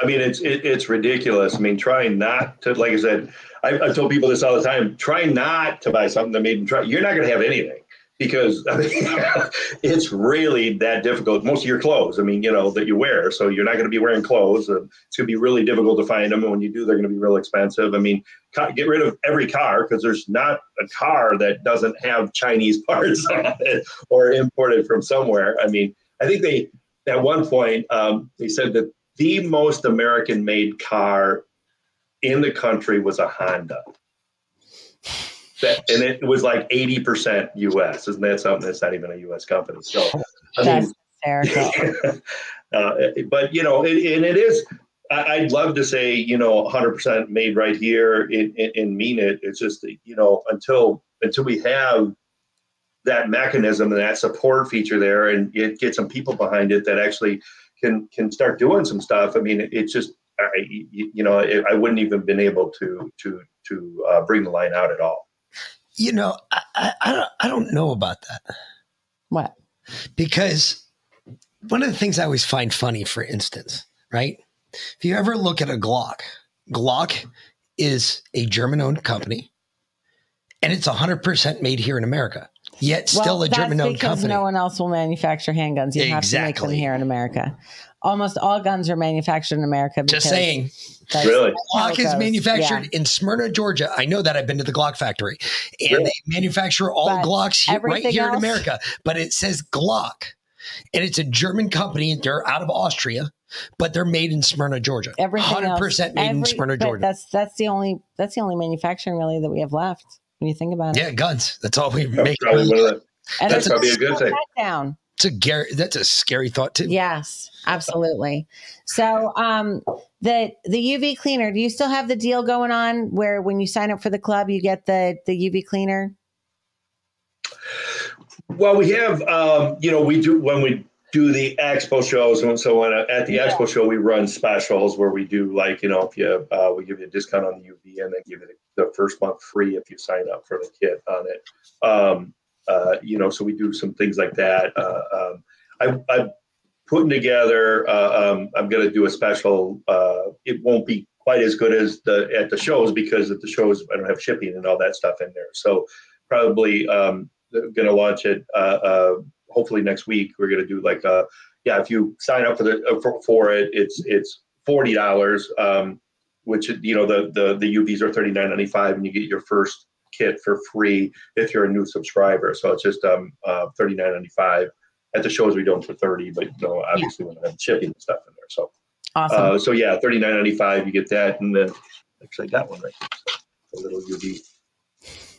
I mean, it's it, it's ridiculous. I mean, trying not to, like I said, I, I told people this all the time. Try not to buy something that made in try. You're not going to have anything because I mean, it's really that difficult. Most of your clothes, I mean, you know, that you wear, so you're not going to be wearing clothes. And it's going to be really difficult to find them. And when you do, they're going to be real expensive. I mean, get rid of every car because there's not a car that doesn't have Chinese parts on it or imported from somewhere. I mean, I think they, at one point, um, they said that the most American made car in the country was a Honda that, and it was like 80% US. Isn't that something that's not even a US company? So, I mean, uh, but you know, it, and it is, I, would love to say, you know, 100% made right here and mean it. It's just, you know, until, until we have that mechanism and that support feature there and it get some people behind it that actually can, can start doing some stuff. I mean, it, it's just, I, you know, I wouldn't even been able to, to, to uh, bring the line out at all. You know, I, I, I, don't, I don't know about that. What? Because one of the things I always find funny, for instance, right? If you ever look at a Glock, Glock is a German owned company and it's 100% made here in America. Yet still well, a German owned company. No one else will manufacture handguns. You exactly. have to make them here in America almost all guns are manufactured in America. Just saying. Really? Glock is manufactured yeah. in Smyrna, Georgia. I know that. I've been to the Glock factory. And really? they manufacture all but Glocks here, right here else? in America. But it says Glock. And it's a German company. They're out of Austria, but they're made in Smyrna, Georgia. Everything 100% else, made every, in Smyrna, Georgia. That's that's the only that's the only manufacturing really that we have left when you think about it. Yeah, guns. That's all we make. Probably one of that. That's probably a good thing. Down. It's a Gary, that's a scary thought too. Yes, absolutely. So um the the UV cleaner, do you still have the deal going on where when you sign up for the club you get the the UV cleaner? Well, we have um, you know, we do when we do the expo shows and so on at the yeah. expo show we run specials where we do like you know if you uh, we give you a discount on the uv and then give you the first month free if you sign up for the kit on it um, uh, you know, so we do some things like that. Uh, um, I, am putting together. Uh, um, I'm going to do a special. Uh, it won't be quite as good as the at the shows because at the shows I don't have shipping and all that stuff in there. So probably um, going to launch it. Uh, hopefully next week. We're going to do like a yeah. If you sign up for the for, for it, it's it's forty dollars. Um, which you know the the the UVs are thirty nine ninety five, and you get your first kit for free if you're a new subscriber. So it's just um uh, thirty nine ninety five. At the shows we do them for thirty, but you know obviously yeah. when I have shipping and stuff in there. So awesome. Uh, so yeah, thirty nine ninety five. You get that, and then actually I got one right here. So a little UV.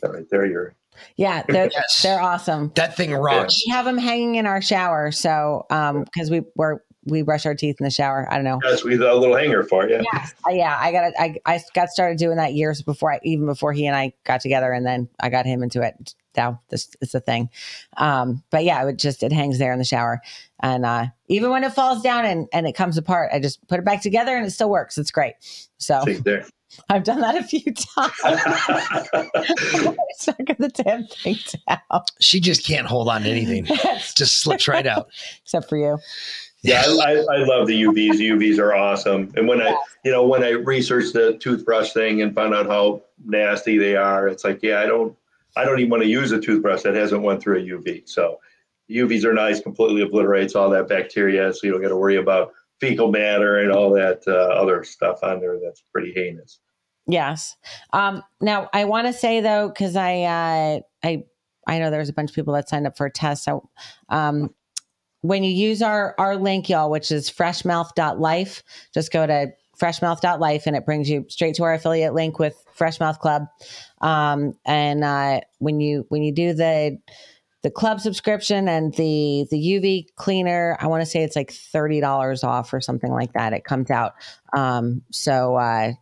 That right there, you're yeah, they're yes. they're awesome. That thing rocks. We have them hanging in our shower, so um, because we were we brush our teeth in the shower. I don't know. Yes, we have a little hanger for you. Yeah, uh, yeah. I got I I got started doing that years before I even before he and I got together, and then I got him into it. Now this is a thing. Um, but yeah, it just it hangs there in the shower, and uh, even when it falls down and and it comes apart, I just put it back together, and it still works. It's great. So See, there, I've done that a few times. Stuck the damn thing down. She just can't hold on to anything. just slips right out. Except for you. Yeah, I, I, love the UVs. The UVs are awesome. And when I, you know, when I researched the toothbrush thing and found out how nasty they are, it's like, yeah, I don't, I don't even want to use a toothbrush that hasn't went through a UV. So UVs are nice, completely obliterates all that bacteria, so you don't got to worry about fecal matter and all that uh, other stuff on there that's pretty heinous. Yes. Um, now I want to say though, because I uh, I I know there's a bunch of people that signed up for a test. So um, when you use our our link, y'all, which is freshmouth.life, just go to freshmouth.life and it brings you straight to our affiliate link with Freshmouth Club. Um, and uh, when you when you do the the club subscription and the the UV cleaner, I want to say it's like thirty dollars off or something like that. It comes out. Um, so uh,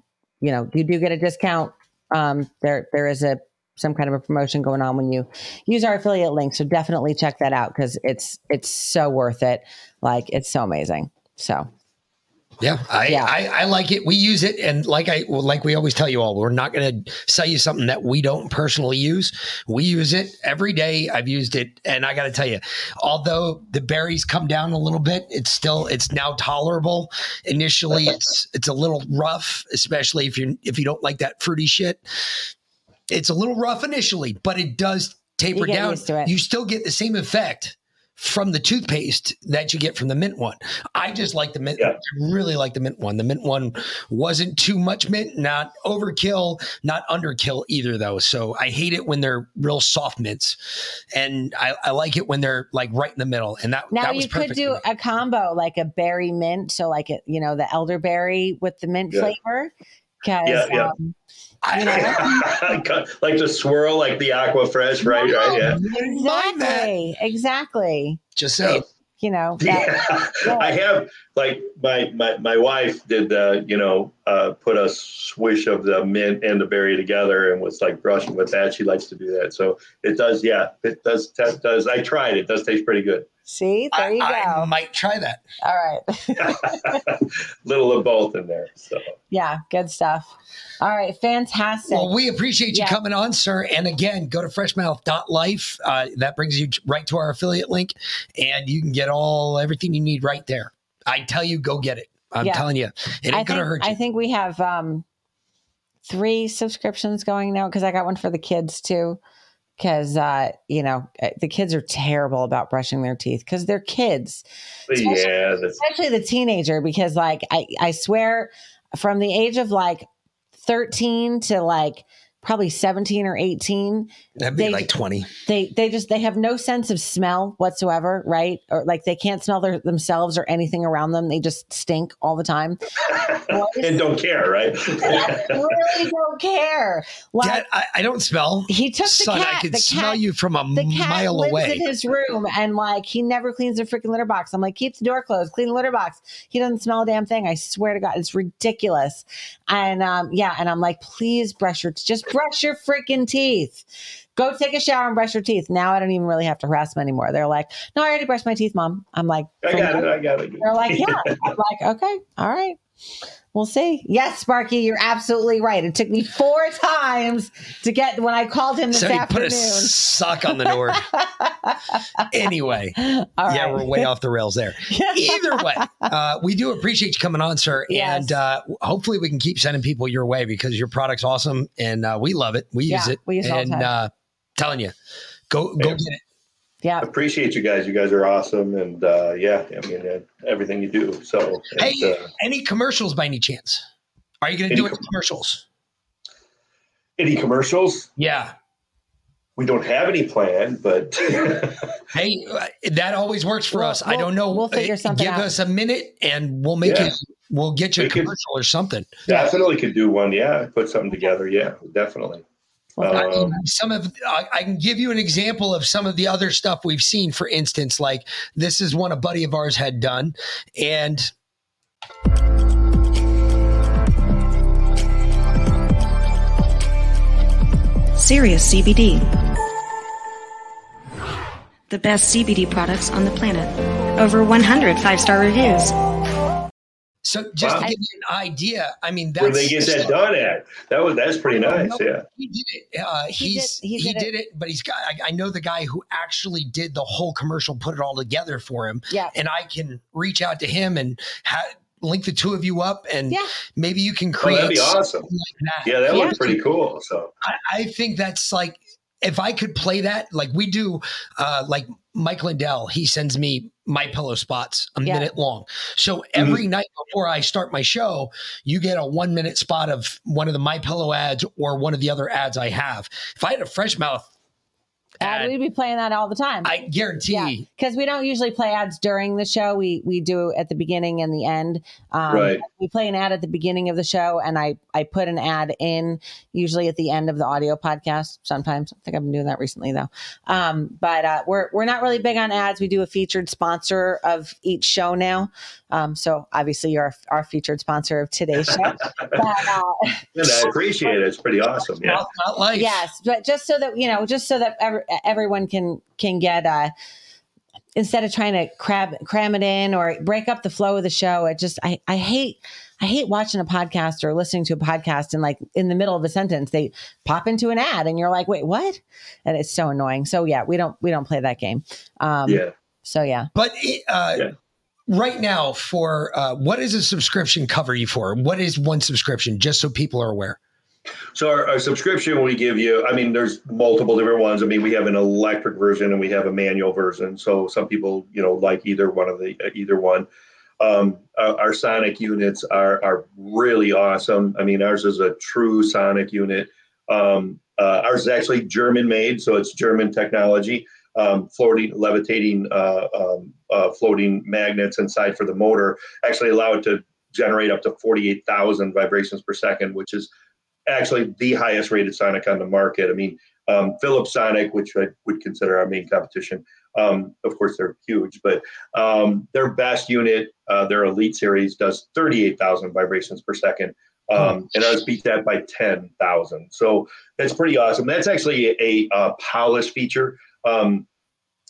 you know you do get a discount. Um, there there is a some kind of a promotion going on when you use our affiliate link. So definitely check that out because it's it's so worth it. Like it's so amazing. So yeah, I, Yeah. I, I like it. We use it, and like I like we always tell you all, we're not going to sell you something that we don't personally use. We use it every day. I've used it, and I got to tell you, although the berries come down a little bit, it's still it's now tolerable. Initially, it's it's a little rough, especially if you if you don't like that fruity shit. It's a little rough initially, but it does taper You down. used to it. You still get the same effect from the toothpaste that you get from the mint one. I just like the mint. Yeah. I really like the mint one. The mint one wasn't too much mint, not overkill, not underkill either, though. So I hate it when they're real soft mints, and I, I like it when they're like right in the middle. And that now that was you could do a combo like a berry mint, so like it, you know, the elderberry with the mint Yeah. flavor. Because Yeah, yeah. um, like the swirl, like the Aquafresh, right? Right. Yeah. Exactly, exactly. Just so. You know, that, Yeah, I have like my my my wife did the you know uh, put a swish of the mint and the berry together and was like brushing with that. She likes to do that, so it does. Yeah, it does. That does. I tried. It does taste pretty good. See, there I, you go. I might try that. All right, Little of both in there. So yeah, good stuff. All right, fantastic. Well, we appreciate you Yeah. coming on, sir. And again, go to freshmouth.life. Uh, that brings you right to our affiliate link, and you can get all everything you need right there. I tell you, go get it. I'm Yeah. telling you, it ain't I gonna think, hurt you. I think we have um, three subscriptions going now because I got one for the kids too. Because uh, you know uh, the kids are terrible about brushing their teeth because they're kids, but yeah, that's especially the teenager. Because like I, I swear, from the age of like thirteen to like probably seventeen or eighteen, That'd be they- like 20. they they just they have no sense of smell whatsoever, right? Or like they can't smell their, themselves or anything around them. They just stink all the time. and don't care, right? Really don't care. Like Dad, I, I don't smell. he took the Son, cat. I could the smell cat, you from a the cat mile lives away. in his room, and like he never cleans the freaking litter box. I'm like, keep the door closed, clean the litter box. He doesn't smell a damn thing. I swear to God, it's ridiculous. And um, yeah, and I'm like, please brush your, just brush your freaking teeth. Go take a shower and brush your teeth. Now I don't even really have to harass them anymore. They're like, no, I already brushed my teeth, mom. I'm like, I got it. I got it. They're like, yeah. I'm like, okay, all right. We'll see. Yes, Sparky, you're absolutely right. It took me four times to get when I called him this so he put afternoon. a sock on the door. anyway, All yeah, right. we're way off the rails there. Either way, uh, we do appreciate you coming on, sir. Yes. And uh, hopefully we can keep sending people your way because your product's awesome and uh, we love it. We use Yeah, it. we use it all the and time. uh, telling you, go go Yeah. get it. Yeah. Appreciate you guys. You guys are awesome, and uh, yeah, I mean uh, everything you do. So Hey, uh, any commercials by any chance? Are you going to do any com- commercials? any commercials? Yeah. We don't have any plan but Hey, uh, that always works for We'll- us. I we'll- don't know. we'll figure Uh, something Give out. us a minute and we'll make Yeah. it. We'll get you a We could- commercial or something. Yeah, I definitely could do one. Yeah, put something together. Yeah, definitely. Well, I mean, Um, some of I, I can give you an example of some of the other stuff we've seen. For instance, like this is one a buddy of ours had done, and Serious CBD. The best CBD products on the planet. Over 100 five star reviews. So just Wow. to give you an idea, I mean, that's Where they get that done at? That was that's pretty nice. No, Yeah. He did it. Uh, He he's did- he, he did, did it. but he's got. I, I know the guy who actually did the whole commercial, put it all together for him, Yeah. and I can reach out to him and ha- link the two of you up, and Yeah. maybe you can Oh, create. that'd be awesome. like that. Yeah, that Yeah. looks pretty cool. So I, I think that's like if I could play that, like we do, uh, like Mike Lindell, he sends me MyPillow spots a Yeah. minute long. So every night before I start my show, you get a one minute spot of one of the MyPillow ads or one of the other ads I have. If I had a fresh mouth ad, ad, we'd be playing that all the time. I guarantee. Yeah, because we don't usually play ads during the show. We we do at the beginning and the end. Um, Right. We play an ad at the beginning of the show, and I I put an ad in usually at the end of the audio podcast. Sometimes I think I've been doing that recently though. Um, but uh, we're we're not really big on ads. We do a featured sponsor of each show now. Um, so obviously you're our, our featured sponsor of today's show. but, uh, and I appreciate it. It's pretty awesome. Yeah. Not, not life. Yes, but just so that you know, just so that ev- everyone can can get uh instead of trying to crab cram it in or break up the flow of the show. It just I I hate I hate watching a podcast or listening to a podcast and like in the middle of a sentence they pop into an ad and you're like, wait, what? And it's so annoying. So yeah, we don't we don't play that game. Um, Yeah. So yeah. But it, uh, Yeah. Right now, for uh, what is a subscription cover you for? What is one subscription? Just so people are aware. So our, our subscription we give you, I mean, there's multiple different ones. I mean, we have an electric version and we have a manual version. So some people, you know, like either one of the either one. Um, our, our sonic units are are really awesome. I mean, ours is a true sonic unit. Um, uh, ours is actually German made, so it's German technology. Um, floating, levitating, uh, um, uh, floating magnets inside for the motor actually allow it to generate up to 48,000 vibrations per second, which is actually the highest rated Sonic on the market. I mean, um, Philips Sonic, which I would consider our main competition, um, of course they're huge, but um, their best unit, uh, their Elite Series, does 38,000 vibrations per second. Um, and ours beat that by 10,000. So that's pretty awesome. That's actually a, a, uh polish feature. Um,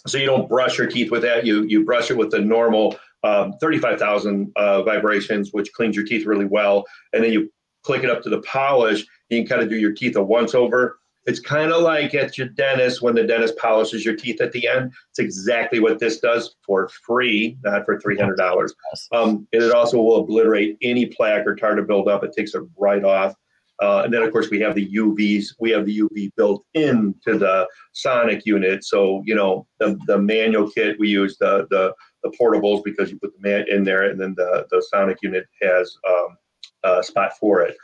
so you don't brush your teeth with that. You you brush it with the normal um, 35,000 uh, vibrations, which cleans your teeth really well. And then you click it up to the polish. You can kind of do your teeth a once over. It's kind of like at your dentist when the dentist polishes your teeth at the end. It's exactly what this does for free, not for three hundred dollars. Um, and it also will obliterate any plaque or tartar buildup. It takes it right off. Uh, and then, of course, we have the UVs. We have the UV built into the Sonic unit. So, you know, the, the manual kit, we use the, the, the portables because you put the man in there, and then the, the Sonic unit has um, a spot for it.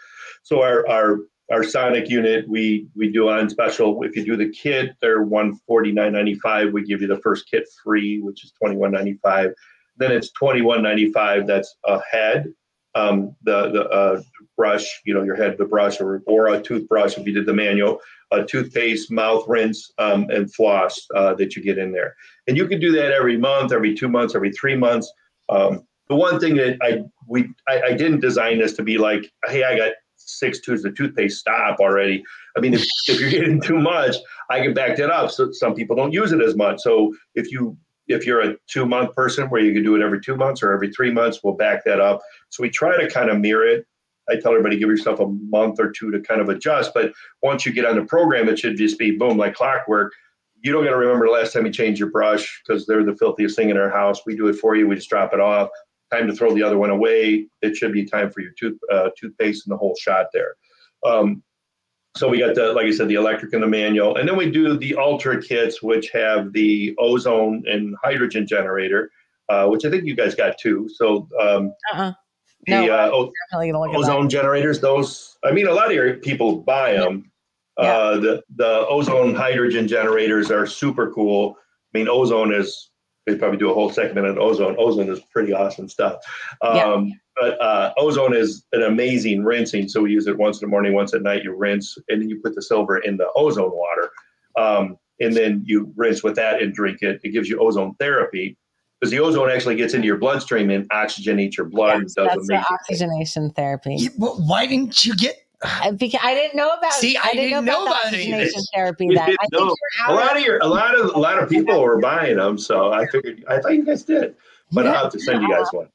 So, our, our, our Sonic unit, we, we do on special. If you do the kit, they're one forty nine ninety five. We give you the first kit free, which is twenty one ninety five. Then it's twenty one ninety five. That's a head um, the the uh, brush, you know, your head, the brush, or or a toothbrush if you did the manual, a toothpaste, mouth rinse, um, and floss uh, that you get in there. And you can do that every month, every two months, every three months. Um, the one thing that I we I, I didn't design this to be like, hey, I got six tubes of toothpaste. Stop already. I mean, if, if you're getting too much, I can back that up. So some people don't use it as much. So if you if you're a two month person where you can do it every two months or every three months, we'll back that up. So we try to kind of mirror it. I tell everybody give yourself a month or two to kind of adjust. But once you get on the program, it should just be boom, like clockwork. You don't got to remember the last time you changed your brush because they're the filthiest thing in our house. We do it for you. We just drop it off. Time to throw the other one away. It should be time for your tooth uh, toothpaste and the whole shot there. Um, so we got the, like I said, the electric and the manual, and then we do the ultra kits, which have the ozone and hydrogen generator, uh, which I think you guys got too. So um, Uh-uh. the uh, o- Definitely gonna look at that. ozone generators, those, I mean, a lot of your people buy them. Uh, the the ozone hydrogen generators are super cool. I mean, ozone is they probably do a whole segment on ozone. Ozone is pretty awesome stuff. Um, Yeah. But uh, ozone is an amazing rinsing. So we use it once in the morning, once at night. You rinse, and then you put the silver in the ozone water, um, and then you rinse with that and drink it. It gives you ozone therapy because the ozone actually gets into your bloodstream and oxygenates your blood. Yes, does that's the amazing oxygenation therapy. Yeah, but why didn't you get? I, because I didn't know about. See, I didn't know the about any of oxygenation this. therapy. You Then I think know. you're a lot of your a lot of a lot of people were buying them, so I figured I thought you guys did, but I'll have to send you guys one.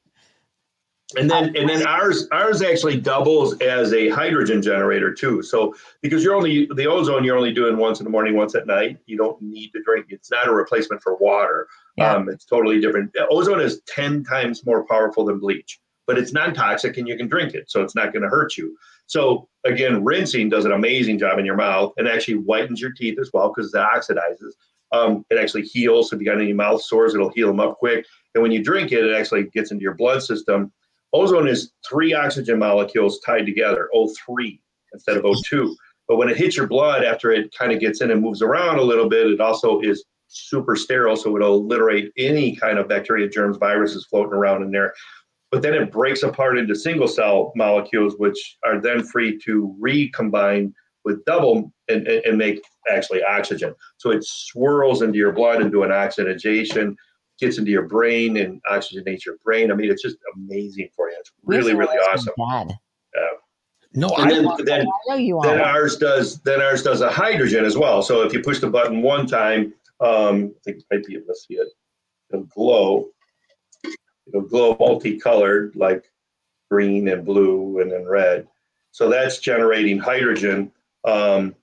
And then and then ours ours actually doubles as a hydrogen generator too. So because you're only the ozone you're only doing once in the morning, once at night. You don't need to drink. It's not a replacement for water. Yeah. Um, it's totally different. Ozone is ten times more powerful than bleach, but it's non-toxic and you can drink it, so it's not going to hurt you. So again, rinsing does an amazing job in your mouth and actually whitens your teeth as well because it oxidizes. Um, it actually heals. So if you got any mouth sores, it'll heal them up quick. And when you drink it, it actually gets into your blood system. Ozone is three oxygen molecules tied together, O3 instead of O2. But when it hits your blood, after it kind of gets in and moves around a little bit, it also is super sterile. So it'll obliterate any kind of bacteria, germs, viruses floating around in there. But then it breaks apart into single cell molecules, which are then free to recombine with double and, and, and make actually oxygen. So it swirls into your blood into an oxygenation, gets into your brain and oxygenates your brain. I mean, it's just amazing for you. It's really, really awesome. Dad. Yeah. No, And I then, I then, know you then are. ours does then ours does a hydrogen as well. So if you push the button one time, um, I think you might be able to see it. It'll glow. It'll glow multicolored, like green and blue and then red. So that's generating hydrogen. Um,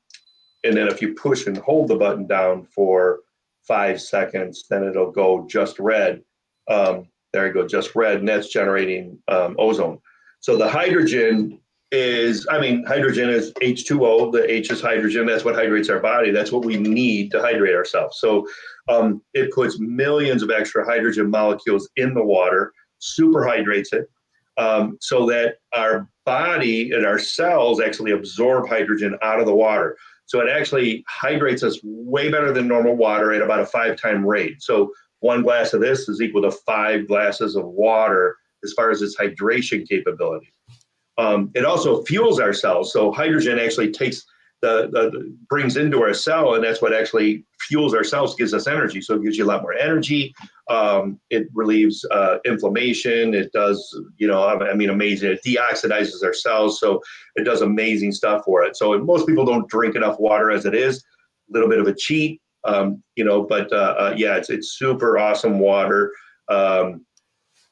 and then if you push and hold the button down for five seconds, then it'll go just red. Um, there you go, just red, and that's generating um, ozone. So the hydrogen is, I mean, hydrogen is H2O. The H is hydrogen. That's what hydrates our body. That's what we need to hydrate ourselves. So um, it puts millions of extra hydrogen molecules in the water, super hydrates it, um, so that our body and our cells actually absorb hydrogen out of the water. So it actually hydrates us way better than normal water at about a five time rate. So one glass of this is equal to five glasses of water as far as its hydration capability. Um, it also fuels our cells. So hydrogen actually takes the, brings into our cell, and that's what actually fuels our cells, gives us energy. So it gives you a lot more energy. Um, it relieves uh, inflammation. It does, you know, I I mean, amazing. It deoxidizes our cells, so it does amazing stuff for it. So most people don't drink enough water as it is. A little bit of a cheat, um, you know, but uh, uh, yeah, it's it's super awesome water. Um,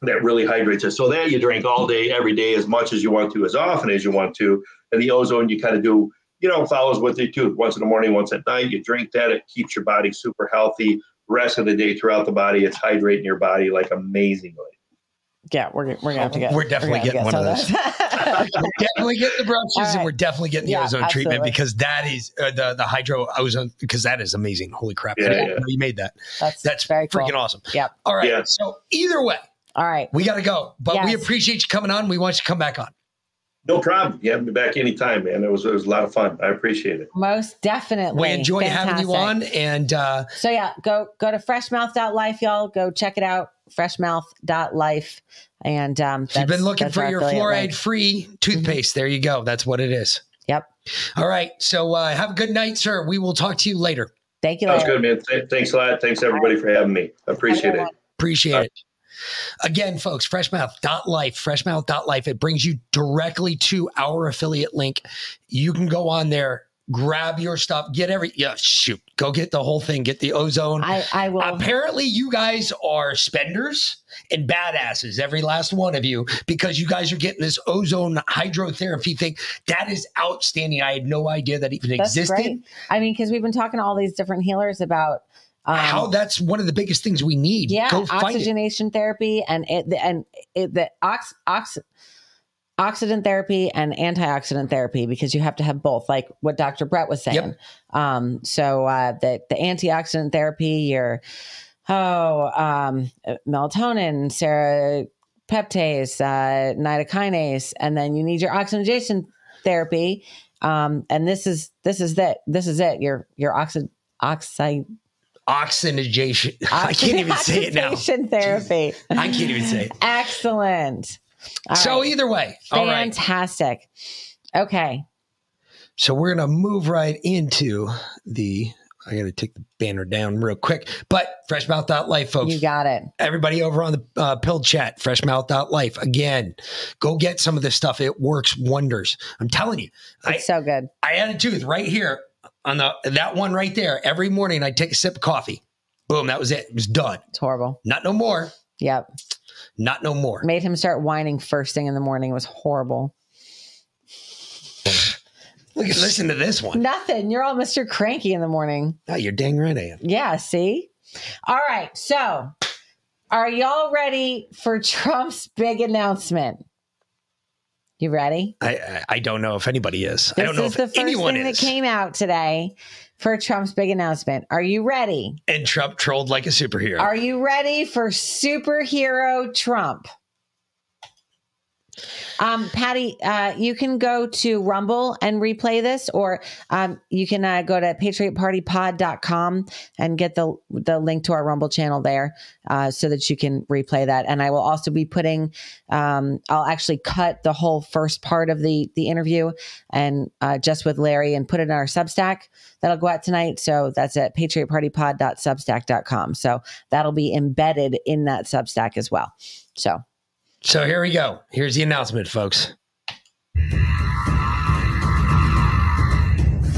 that really hydrates us. So that you drink all day, every day, as much as you want to, as often as you want to. And the ozone, you kind of do, you know, follows with it too. Once in the morning, once at night, you drink that. It keeps your body super healthy. Rest of the day throughout the body, it's hydrating your body like amazingly. Yeah, we're, we're gonna have to get. We're definitely gonna getting have one of get some those. definitely getting the brushes All and we're definitely getting the Yeah, ozone treatment absolutely. because that is uh, the the hydro ozone because that is amazing. Holy crap! Yeah, yeah. know you made that. That's That's very cool. freaking awesome. Yep. All right. Yeah. So either way, All right. we got to go, but we appreciate you coming on. We want you to come back on. No problem. You have me back anytime, man. It was it was a lot of fun. I appreciate it. Most definitely. We enjoy having you on, and uh, So yeah, go go to freshmouth.life, y'all. Go check it out. Freshmouth.life. And um if you've been looking for your fluoride free toothpaste. There you go. That's what it is. Yep. All right. So uh, have a good night, sir. We will talk to you later. Thank you. That was good, man. Th- thanks a lot. Thanks everybody for having me. I appreciate it. Appreciate it. Again, folks, freshmouth.life, freshmouth.life. It brings you directly to our affiliate link. You can go on there, grab your stuff, get every, yeah, shoot, go get the whole thing, get the ozone. I, I will Apparently, you guys are spenders and badasses, every last one of you, because you guys are getting this ozone hydrotherapy thing. That is outstanding. I had no idea that even that's existed. great. I mean, because we've been talking to all these different healers about um, How that's one of the biggest things we need. yeah, Go oxygenation therapy and it and it, the ox, ox oxidant therapy and antioxidant therapy because you have to have both like what dr brett was saying. Yep. um so uh the the antioxidant therapy your oh um melatonin serrapeptase uh nattokinase and then you need your oxygenation therapy. Um and this is this is that this is it. Your your oxi oxide Oxygenation. I can't even say it now. oxidation therapy I can't even say it. excellent All so right. either way, all right. fantastic okay So we're gonna move right into the. I got to take the banner down real quick, but freshmouth.life, folks. you got it Everybody over on the uh, pill chat, freshmouth.life. Again, go get some of this stuff. It works wonders. I'm telling you. I, it's so good I had a tooth right here on the that one right there. Every morning I'd take a sip of coffee. Boom, that was it. It was done. it's horrible Not no more. yep Not no more. Made him start whining first thing in the morning. It was horrible. Look, listen to this one. Nothing. You're all Mr. Cranky in the morning. Oh, you're dang right I am. Yeah, see? All right. So, are y'all ready for Trump's big announcement? You ready? I, I, I don't know if anybody is. I This don't know is if the first anyone thing is. that came out today for Trump's big announcement. Are you ready? and Trump trolled like a superhero. Are you ready for superhero Trump? Um, Patty, uh, you can go to Rumble and replay this, or um, you can uh, go to patriotpartypod.com and get the the link to our Rumble channel there uh, so that you can replay that. And I will also be putting, um, I'll actually cut the whole first part of the the interview and uh, just with Larry and put it in our Substack. That'll go out tonight. So that's at patriotpartypod.substack.com. So that'll be embedded in that Substack as well. So so here we go. Here's the announcement, folks.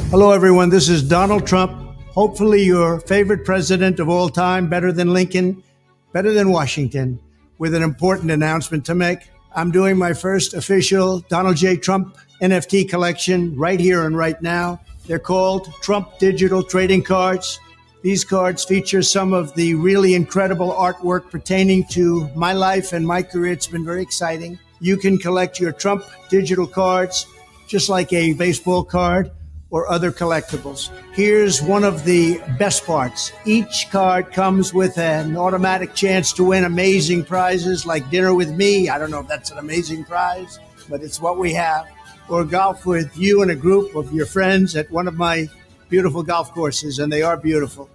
Hello, everyone. This is Donald Trump. Hopefully, your favorite president of all time, better than Lincoln, better than Washington, with an important announcement to make. I'm doing my first official Donald J. Trump NFT collection right here and right now. They're called Trump Digital Trading Cards. These cards feature some of the really incredible artwork pertaining to my life and my career. It's been very exciting. You can collect your Trump digital cards just like a baseball card or other collectibles. Here's one of the best parts. Each card comes with an automatic chance to win amazing prizes like dinner with me. I don't know if that's an amazing prize, but it's what we have. Or golf with you and a group of your friends at one of my beautiful golf courses, and they are beautiful.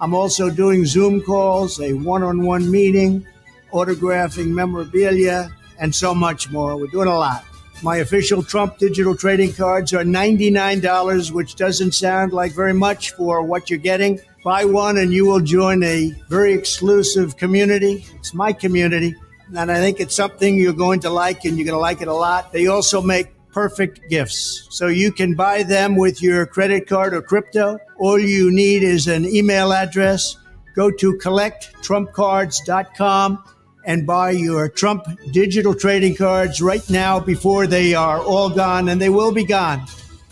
I'm also doing Zoom calls, a one on one meeting, autographing memorabilia, and so much more. We're doing a lot. My official Trump digital trading cards are $99, which doesn't sound like very much for what you're getting. Buy one and you will join a very exclusive community. It's my community, and I think it's something you're going to like and you're going to like it a lot. They also make perfect gifts. So you can buy them with your credit card or crypto. All you need is an email address. Go to collecttrumpcards.com and buy your Trump digital trading cards right now before they are all gone, and they will be gone.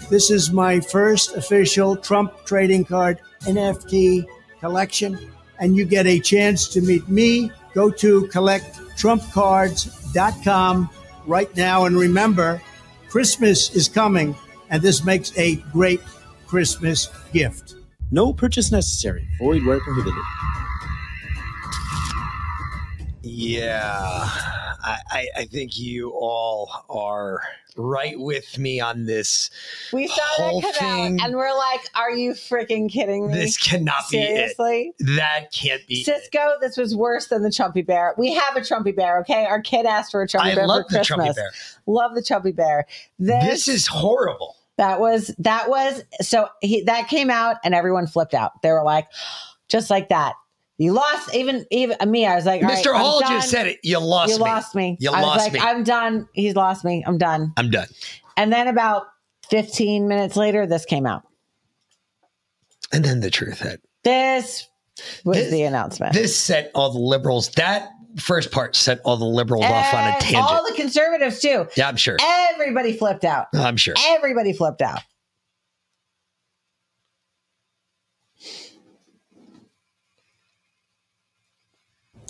This is my first official Trump trading card NFT collection, and you get a chance to meet me. Go to collecttrumpcards.com right now, and remember, Christmas is coming, and this makes a great Christmas gift. No purchase necessary. Void where prohibited. Yeah, I, I, think you all are right with me on this. we saw whole that come thing- out and we're like, are you freaking kidding me? This cannot Seriously? be it. Seriously? That can't be. it. Cisco, this was worse than the Trumpy Bear. We have a Trumpy Bear, okay? Our kid asked for a Trumpy I Bear love for the Christmas. Trumpy Bear. Love the Trumpy Bear. This, This is horrible. that was that was so he that came out and everyone flipped out. They were like, just like that. You lost even even uh, me. I was like, right, Mr. I'm Hall just said it. You lost you me. lost me. You I was lost like, me. I'm done. He's lost me. I'm done. I'm done. And then about 15 minutes later, this came out. And then the truth hit. This was This- the announcement. This set all the liberals. That first part set all the liberals off on a tangent. All the conservatives too. yeah, I'm sure. Everybody flipped out. I'm sure. Everybody flipped out.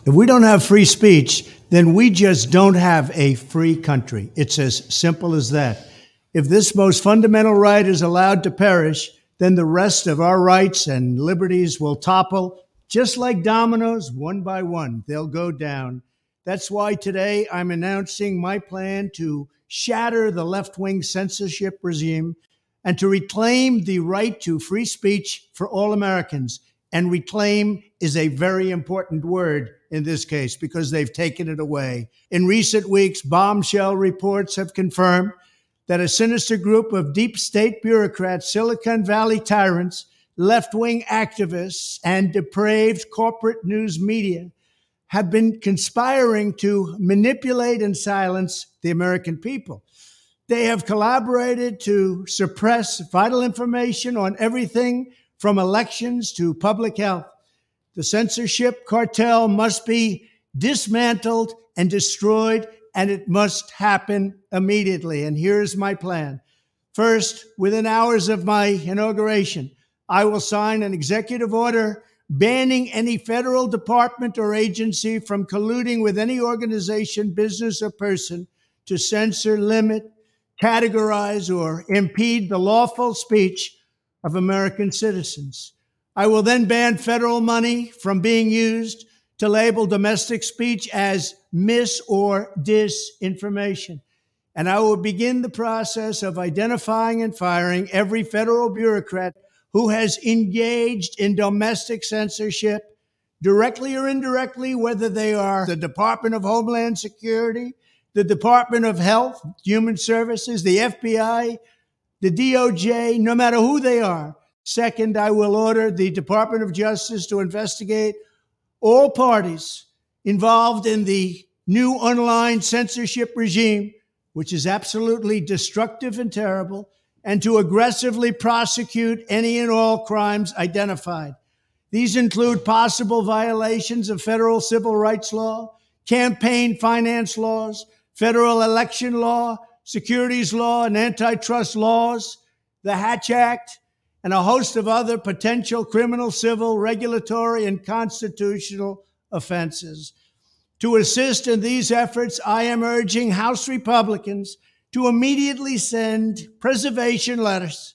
If we don't have free speech, then we just don't have a free country. It's as simple as that. If this most fundamental right is allowed to perish, then the rest of our rights and liberties will topple just like dominoes, one by one. They'll go down. That's why today I'm announcing my plan to shatter the left wing censorship regime and to reclaim the right to free speech for all Americans. And reclaim is a very important word in this case because they've taken it away. In recent weeks, bombshell reports have confirmed that a sinister group of deep state bureaucrats, Silicon Valley tyrants, left wing activists, and depraved corporate news media have been conspiring to manipulate and silence the American people. They have collaborated to suppress vital information on everything from elections to public health. The censorship cartel must be dismantled and destroyed, and it must happen immediately. And here's my plan. First, within hours of my inauguration, I will sign an executive order banning any federal department or agency from colluding with any organization, business, or person to censor, limit, categorize, or impede the lawful speech of American citizens. I will then ban federal money from being used to label domestic speech as mis or disinformation. And I will begin the process of identifying and firing every federal bureaucrat who has engaged in domestic censorship, directly or indirectly, whether they are the Department of Homeland Security, the Department of Health, Human Services, the FBI, the DOJ, no matter who they are. Second, I will order the Department of Justice to investigate all parties involved in the new online censorship regime, which is absolutely destructive and terrible, and to aggressively prosecute any and all crimes identified. These include possible violations of federal civil rights law, campaign finance laws, federal election law, securities law, and antitrust laws, the Hatch Act, and a host of other potential criminal, civil, regulatory, and constitutional offenses. To assist in these efforts, I am urging House Republicans to immediately send preservation letters,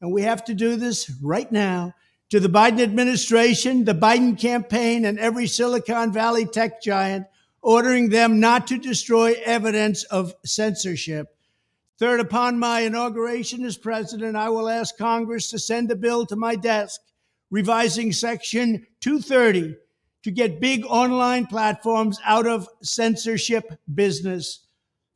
and we have to do this right now, to the Biden administration, the Biden campaign, and every Silicon Valley tech giant, ordering them not to destroy evidence of censorship. Third, upon my inauguration as president, I will ask Congress to send a bill to my desk revising Section 230 to get big online platforms out of censorship business.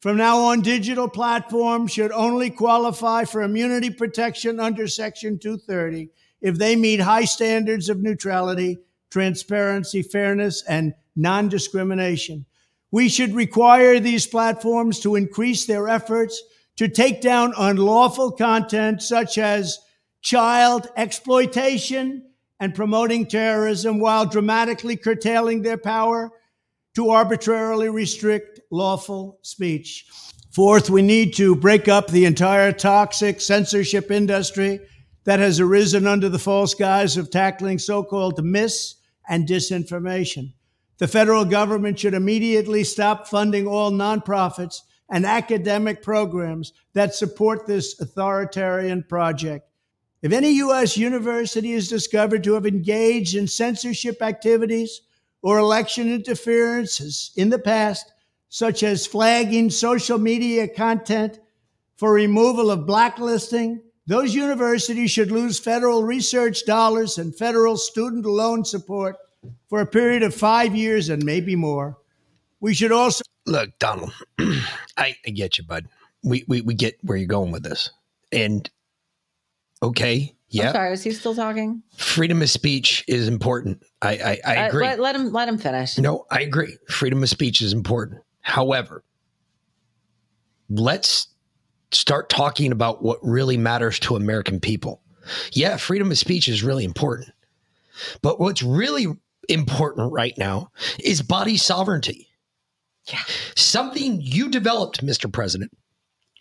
From now on, digital platforms should only qualify for immunity protection under Section 230 if they meet high standards of neutrality, transparency, fairness, and non discrimination. We should require these platforms to increase their efforts to take down unlawful content such as child exploitation and promoting terrorism while dramatically curtailing their power to arbitrarily restrict lawful speech. Fourth, we need to break up the entire toxic censorship industry that has arisen under the false guise of tackling so called mis and disinformation. The federal government should immediately stop funding all nonprofits and academic programs that support this authoritarian project. If any U.S. university is discovered to have engaged in censorship activities or election interferences in the past, such as flagging social media content for removal of blacklisting, those universities should lose federal research dollars and federal student loan support for a period of five years and maybe more. We should also look, Donald. I, I get you, bud. We, we we get where you're going with this, and okay, yeah. sorry, was he still talking? Freedom of speech is important. I I, I Uh, agree. let, let him let him finish. No, I agree. Freedom of speech is important. However, let's start talking about what really matters to American people. Yeah, freedom of speech is really important. But what's really important right now is body sovereignty. Yeah. Something you developed, Mr. President,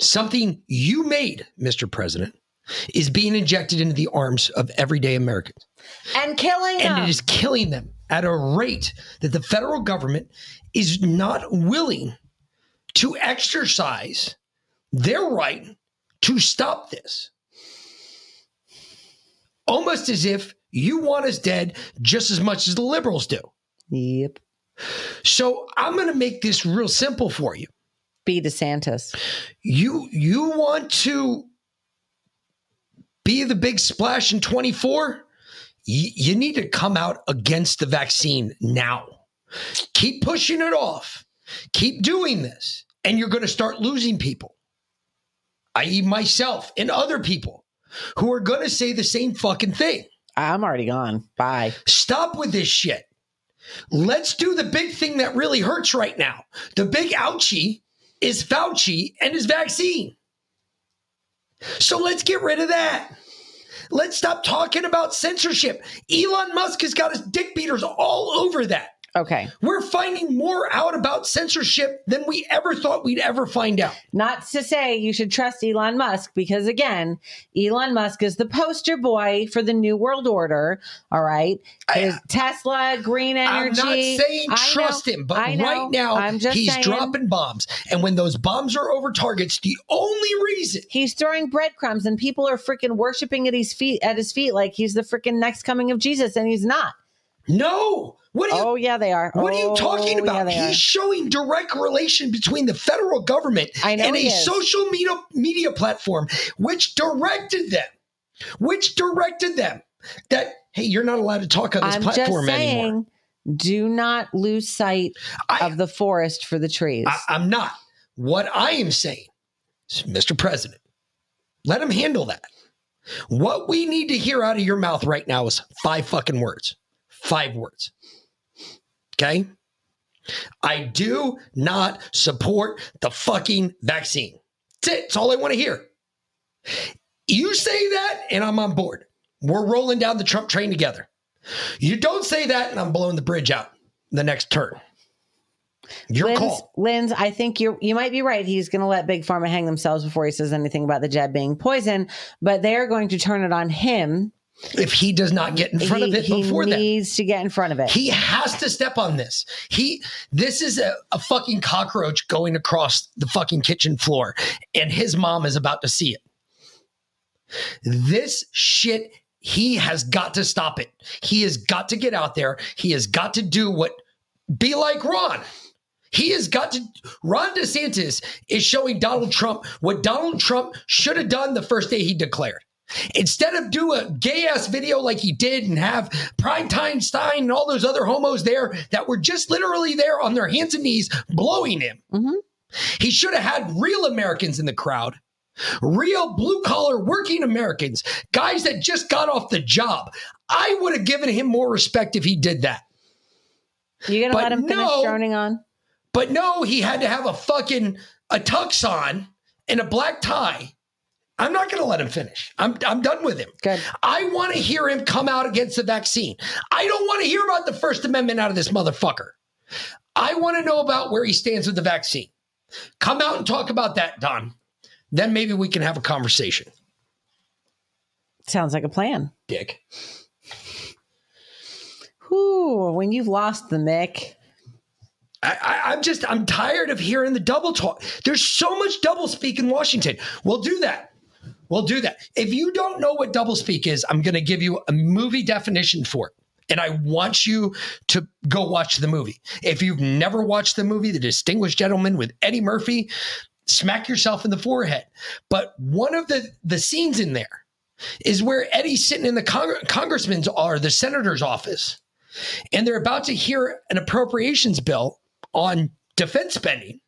something you made, Mr. President, is being injected into the arms of everyday Americans And killing and them. it is killing them at a rate that the federal government is not willing to exercise their right to stop this. Almost as if you want us dead just as much as the liberals do. Yep. So I'm going to make this real simple for you. Be DeSantis. You you want to be the big splash in 24? You, you need to come out against the vaccine now. Keep pushing it off. Keep doing this, and you're going to start losing people, i.e., myself and other people who are going to say the same fucking thing. I'm already gone. Bye. Stop with this shit. Let's do the big thing that really hurts right now. The big ouchie is Fauci and his vaccine. So let's get rid of that. Let's stop talking about censorship. Elon Musk has got his dick beaters all over that. Okay. We're finding more out about censorship than we ever thought we'd ever find out. Not to say you should trust Elon Musk because again, Elon Musk is the poster boy for the new world order. All right. His Tesla, green energy. I'm not saying I trust know, him, but right now I'm just he's saying, dropping bombs. And when those bombs are over targets, the only reason He's throwing breadcrumbs and people are freaking worshiping at his feet at his feet like he's the freaking next coming of Jesus and he's not. No. What you, oh yeah, they are. What are you Oh, talking about? they He's are. showing direct relation between the federal government and a is. social media media platform which directed them, which directed them that hey, you're not allowed to talk on this I'm just platform saying, anymore. do not lose sight of the forest for the trees. I, I'm not. What I am saying, Mr. President, let him handle that. What we need to hear out of your mouth right now is five fucking words. Five words. Okay? I do not support the fucking vaccine. That's it. That's all I want to hear. You say that, and I'm on board. We're rolling down the Trump train together. You don't say that, and I'm blowing the bridge out the next turn. Your Linz, call. Linz, I think you you might be right. He's going to let big pharma hang themselves before he says anything about the jab being poison, but they are going to turn it on him if he does not get in front he, of it before that. He needs to get in front of it. He has to step on this. He this is a, a fucking cockroach going across the fucking kitchen floor, and his mom is about to see it. This shit, he has got to stop it. He has got to get out there. He has got to do what be like Ron. He has got to. Ron DeSantis is showing Donald Trump what Donald Trump should have done the first day he declared. Instead of do a gay ass video like he did and have Primetime Stein and all those other homos there that were just literally there on their hands and knees blowing him, mm-hmm. he should have had real Americans in the crowd, real blue collar working Americans, guys that just got off the job. I would have given him more respect if he did that. You gonna But let him finish no. droning on? But no, he had to have a fucking a tux on and a black tie. I'm not going to let him finish. I'm I'm done with him. Good. I want to hear him come out against the vaccine. I don't want to hear about the First Amendment out of this motherfucker. I want to know about where he stands with the vaccine. Come out and talk about that, Don. Then maybe we can have a conversation. Sounds like a plan. Dick. Whew, when you've lost the Mick. I, I, I'm just I'm tired of hearing the double talk. There's so much double speak in Washington. We'll do that. We'll do that. If you don't know what doublespeak is, I'm going to give you a movie definition for it. And I want you to go watch the movie. If you've never watched the movie, The Distinguished Gentleman with Eddie Murphy, smack yourself in the forehead. But one of the, the scenes in there is where Eddie's sitting in the Cong- congressman's or the senator's office, and they're about to hear an appropriations bill on defense spending.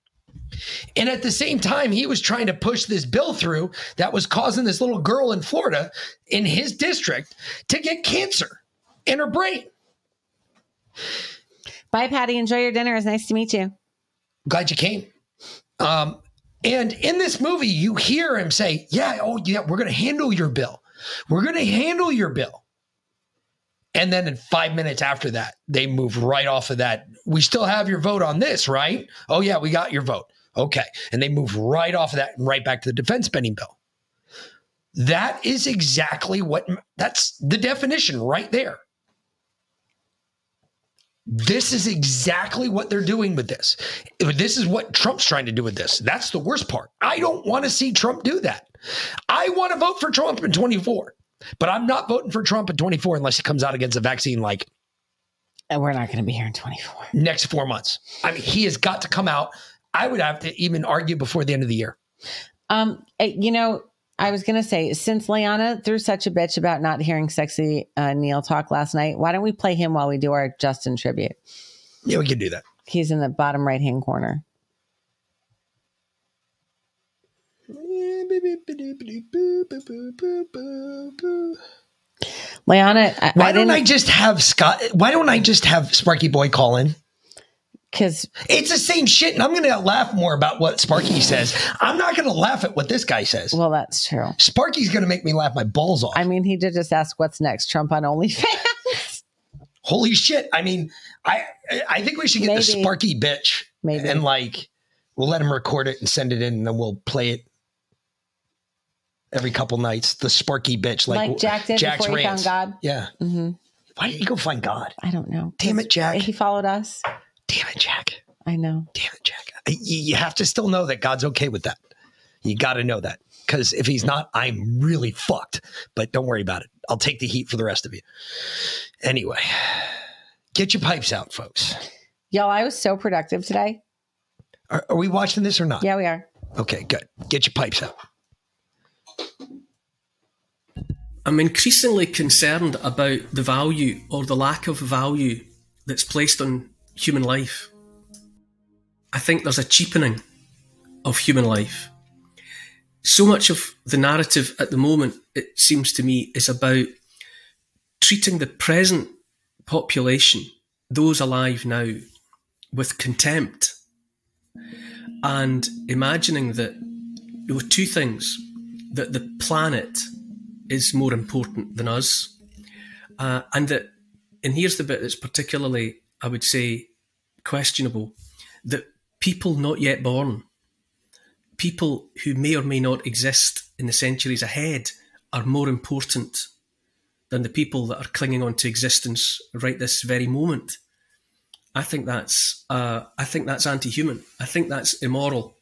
And at the same time, he was trying to push this bill through that was causing this little girl in Florida in his district to get cancer in her brain. Bye, Patty. Enjoy your dinner. It's nice to meet you. Glad you came. Um, and in this movie, you hear him say, Yeah, oh, yeah, we're going to handle your bill. We're going to handle your bill. And then in five minutes after that, they move right off of that. We still have your vote on this, right? Oh, yeah, we got your vote. Okay. And they move right off of that and right back to the defense spending bill. That is exactly what that's the definition right there. This is exactly what they're doing with this. This is what Trump's trying to do with this. That's the worst part. I don't want to see Trump do that. I want to vote for Trump in 24, but I'm not voting for Trump in 24 unless he comes out against a vaccine like And we're not going to be here in 24. next four months. I mean, he has got to come out. I would have to even argue before the end of the year. Um, eh, you know, I was going to say, since Liana threw such a bitch about not hearing sexy uh, Neil talk last night, why don't we play him while we do our Justin tribute? Yeah, we can do that. He's in the bottom right hand corner. Liana, I, Why I don't I just have Scott? Why don't I just have Sparky Boy call in? Because It's the same shit, and I'm going to laugh more about what Sparky says. I'm not going to laugh at what this guy says. well, that's true. Sparky's going to make me laugh my balls off. I mean, he did just ask what's next. Trump on OnlyFans. Holy shit! I mean, I I think we should get the Sparky bitch, Maybe. and like we'll let him record it and send it in, and then we'll play it every couple nights. The Sparky bitch, like, Like, Jack did Jack's before he rants. found God. Yeah. hmm Why didn't you go find God? I don't know. Damn it, Jack. He followed us. Damn it, Jack. I know. Damn it, Jack. You, you have to still know that God's okay with that. You got to know that. Because if he's not, I'm really fucked. But don't worry about it. I'll take the heat for the rest of you. Anyway, get your pipes out, folks. Y'all, I was so productive today. Are, are we watching this or not? Yeah, we are. Okay, good. Get your pipes out. I'm increasingly concerned about the value or the lack of value that's placed on human life. I think there's a cheapening of human life. So much of the narrative at the moment, it seems to me, is about treating the present population, those alive now, with contempt and imagining that there were two things that the planet is more important than us. Uh, and that, and here's the bit that's particularly, I would say, questionable that people not yet born, people who may or may not exist in the centuries ahead, are more important than the people that are clinging on to existence right this very moment. I think that's uh, I think that's anti-human. I think that's immoral.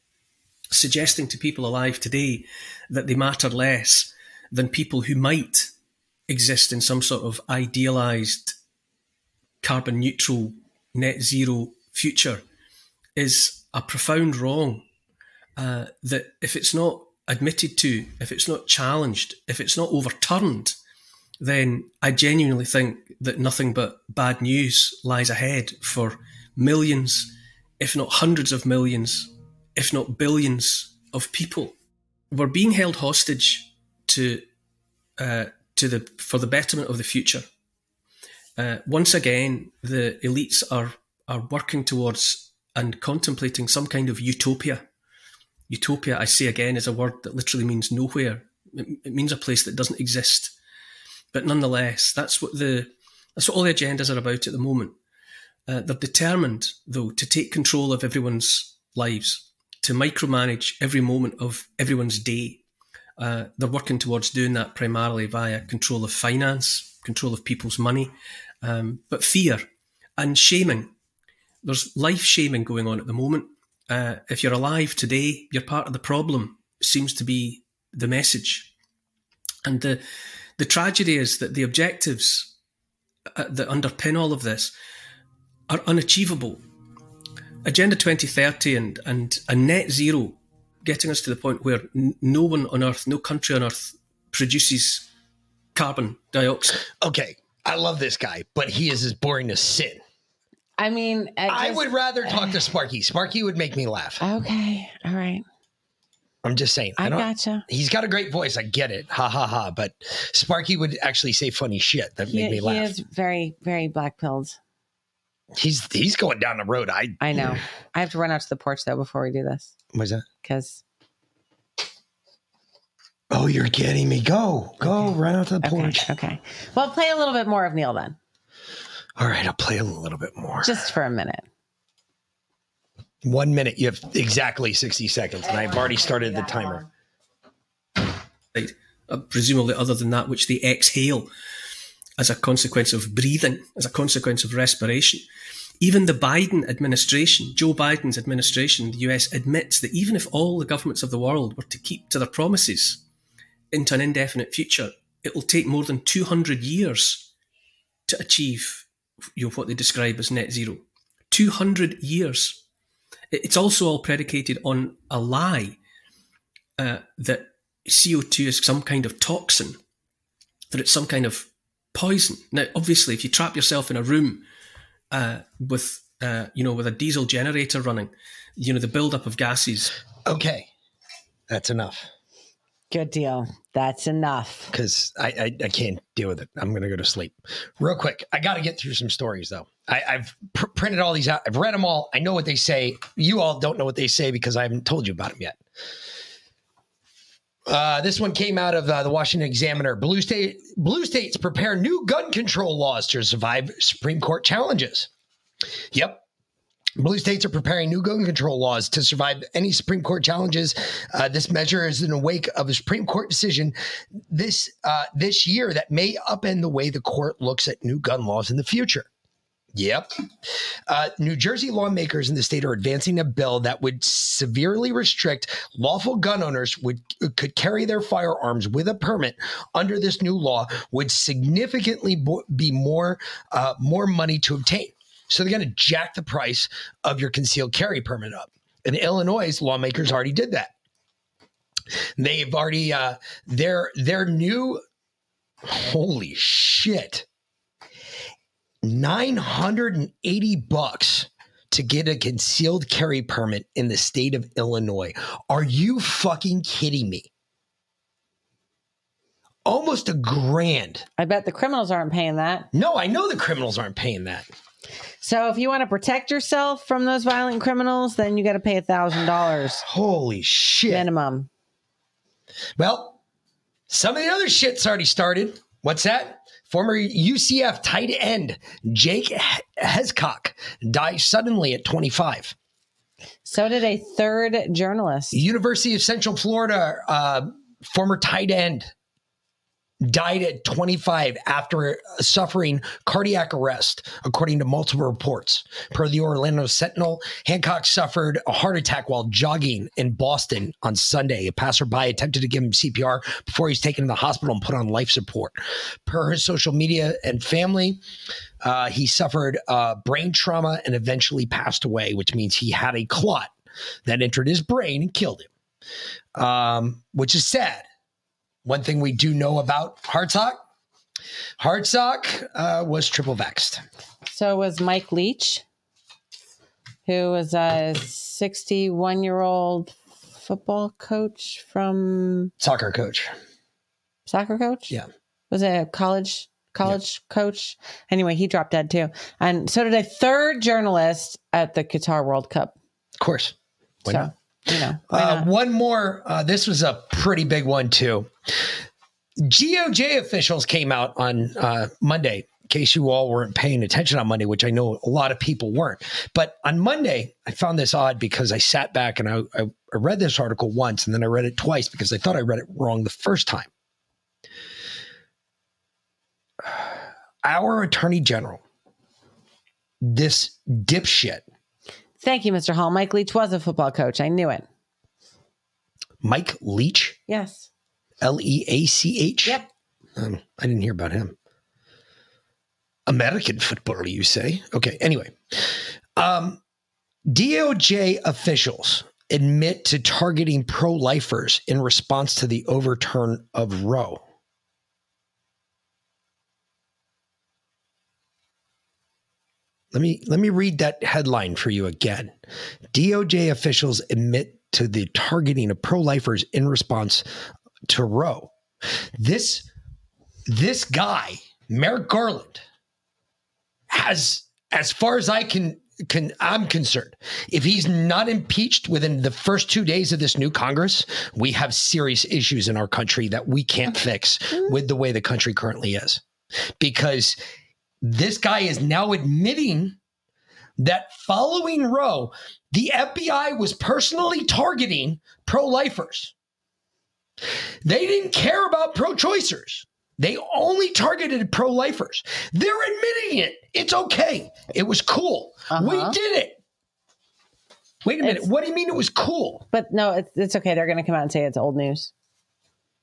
Suggesting to people alive today that they matter less than people who might exist in some sort of idealized carbon neutral net zero future is a profound wrong uh, that if it's not admitted to if it's not challenged if it's not overturned then i genuinely think that nothing but bad news lies ahead for millions if not hundreds of millions if not billions of people we're being held hostage to uh, to the for the betterment of the future. Uh, once again, the elites are are working towards and contemplating some kind of utopia. Utopia, I say again, is a word that literally means nowhere. It, it means a place that doesn't exist. But nonetheless, that's what the that's what all the agendas are about at the moment. Uh, they're determined, though, to take control of everyone's lives, to micromanage every moment of everyone's day, uh, they're working towards doing that primarily via control of finance, control of people's money, um, but fear and shaming. There's life shaming going on at the moment. Uh, if you're alive today, you're part of the problem, seems to be the message. And the, the tragedy is that the objectives uh, that underpin all of this are unachievable. Agenda 2030 and, and a net zero getting us to the point where n- no one on earth, no country on earth produces carbon dioxide. Okay, I love this guy, but he is as boring as sin. I mean, I just- would rather talk to Sparky. Sparky would make me laugh. Okay, all right. I'm just saying. I don't- gotcha. He's got a great voice. I get it. Ha ha ha. But Sparky would actually say funny shit that He, made me laugh. he is very, very black pilled. He's he's going down the road. I I know. I have to run out to the porch though before we do this What's that? because Oh, you're kidding me. Go. Go run out to the porch. okay. Well, play a little bit more of Neil then, All right, I'll play a little bit more. just for a minute. One minute. You have exactly 60 seconds, and I've already started the timer. Right. Uh, presumably, other than that, which they exhale as a consequence of breathing, as a consequence of respiration. Even the Biden administration, Joe Biden's administration, the US admits that even if all the governments of the world were to keep to their promises into an indefinite future, it will take more than 200 years to achieve you know, what they describe as net zero. 200 years. It's also all predicated on a lie uh, that CO2 is some kind of toxin, that it's some kind of poison. Now, obviously, if you trap yourself in a room uh, with, uh, you know, with a diesel generator running, you know, the buildup of gases. Okay, that's enough. Good deal. That's enough. Because I, I I can't deal with it. I'm gonna go to sleep. Real quick, I got to get through some stories though. I, I've pr- printed all these out. I've read them all. I know what they say. You all don't know what they say because I haven't told you about them yet. Uh, this one came out of uh, the Washington Examiner. Blue state blue states prepare new gun control laws to survive Supreme Court challenges. Yep. Blue states are preparing new gun control laws to survive any Supreme Court challenges. Uh, this measure is in the wake of a Supreme Court decision this uh, this year that may upend the way the court looks at new gun laws in the future. Yep. Uh, New Jersey lawmakers in the state are advancing a bill that would severely restrict lawful gun owners would could carry their firearms with a permit under this new law would significantly bo- be more uh, more money to obtain. So they're going to jack the price of your concealed carry permit up. In Illinois, lawmakers already did that. They've already uh, their their new holy shit 980 bucks to get a concealed carry permit in the state of Illinois. Are you fucking kidding me? Almost a grand. I bet the criminals aren't paying that. No, I know the criminals aren't paying that. So if you want to protect yourself from those violent criminals, then you got to pay a thousand dollars Holy shit. minimum. Well, some of the other shit's already started. What's that? Former UCF tight end Jake Hescock died suddenly at 25. So did a third journalist. University of Central Florida uh, former tight end died at 25 after suffering cardiac arrest, according to multiple reports. Per the Orlando Sentinel, Hancock suffered a heart attack while jogging in Boston on Sunday. A passerby attempted to give him CPR before he's taken to the hospital and put on life support. Per his social media and family, uh, he suffered uh, brain trauma and eventually passed away, which means he had a clot that entered his brain and killed him, um, which is sad. One thing we do know about Hartsock, Hartsock uh, was triple vexed. So was Mike Leach, who was a 61 year old football coach from Soccer coach. soccer coach. Yeah. Was it a college college coach? Anyway, he dropped dead too, and so did a third journalist at the Qatar World Cup. Of course. Why so not? You know, Uh, one more. Uh, this was a pretty big one too. DOJ officials came out on uh, Monday. In case you all weren't paying attention on Monday, which I know a lot of people weren't, but on Monday I found this odd because I sat back and I, I, I read this article once and then I read it twice because I thought I read it wrong the first time. Our attorney general, this dipshit, Thank you, Mr. Hall. Mike Leach was a football coach. I knew it. Mike Leach, Yes. L E A C H. Yep. Um, I didn't hear about him. American football, you say? Okay. Anyway, um, DOJ officials admit to targeting pro-lifers in response to the overturn of Roe. Let me let me read that headline for you again. DOJ officials admit to the targeting of pro-lifers in response to Roe. This this guy, Merrick Garland, has, as far as I can can I'm concerned, if he's not impeached within the first two days of this new Congress, we have serious issues in our country that we can't fix with the way the country currently is. Because this guy is now admitting that following Roe, the FBI was personally targeting pro lifers. They didn't care about pro choicers. They only targeted pro lifers. They're admitting it. It's okay. It was cool. We uh-huh. did it. Wait a minute. what do you mean it was cool? But no, it's, it's okay. They're going to come out and say it's old news.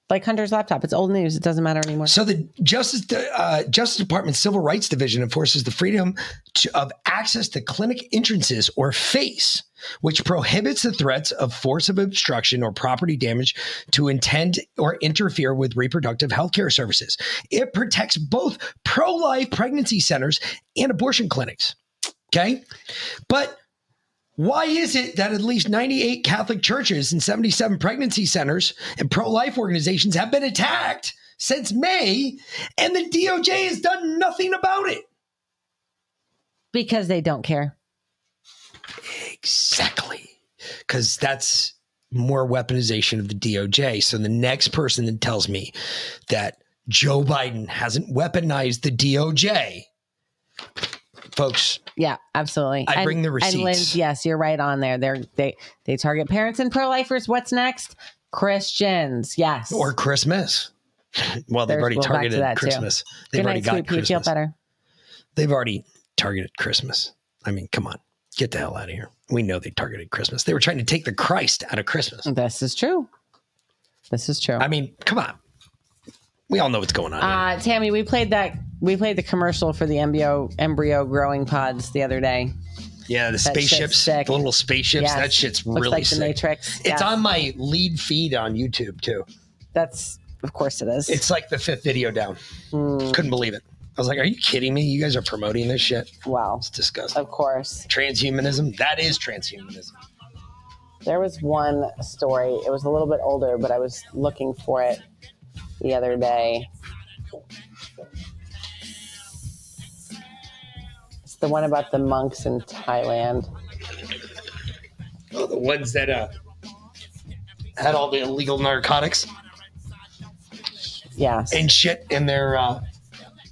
Like Hunter's laptop. It's old news. It doesn't matter anymore. So the Justice uh, Justice Department Civil Rights Division enforces the freedom to, of access to clinic entrances or FACE, which prohibits the threats of force of obstruction or property damage to intend or interfere with reproductive health care services. It protects both pro-life pregnancy centers and abortion clinics. Okay, but why is it that at least 98 Catholic churches and 77 pregnancy centers and pro life organizations have been attacked since May and the DOJ has done nothing about it? Because they don't care. Exactly. Because that's more weaponization of the DOJ. So the next person that tells me that Joe Biden hasn't weaponized the DOJ, folks, Yeah, absolutely. I bring the receipts. And. Liz, yes, you're right on there. They're they they target parents and pro lifers. What's next? Christians. Yes. or Christmas. Well, they've There's- already we'll targeted that, too. Christmas. They've Good already night, got. Christmas. Feel better. They've already targeted Christmas. I mean, come on, get the hell out of here. We know they targeted Christmas. They were trying to take the Christ out of Christmas. This is true. This is true. I mean, come on. We all know what's going on. Uh, Tammy, we played that. We played the commercial for the embryo embryo growing pods the other day. yeah, the that spaceships, the little spaceships. Yes. That shit's Looks really like the sick. Matrix. It's Yes. on my lead feed on YouTube too. That's of course it is. It's like the fifth video down. Hmm. Couldn't believe it. I was like, "Are you kidding me? You guys are promoting this shit?" wow. It's disgusting. Of course. Transhumanism. That is transhumanism. There was one story. It was a little bit older, but I was looking for it the other day. It's the one about the monks in Thailand. Oh, the ones that uh had all the illegal narcotics Yes. and shit in their. uh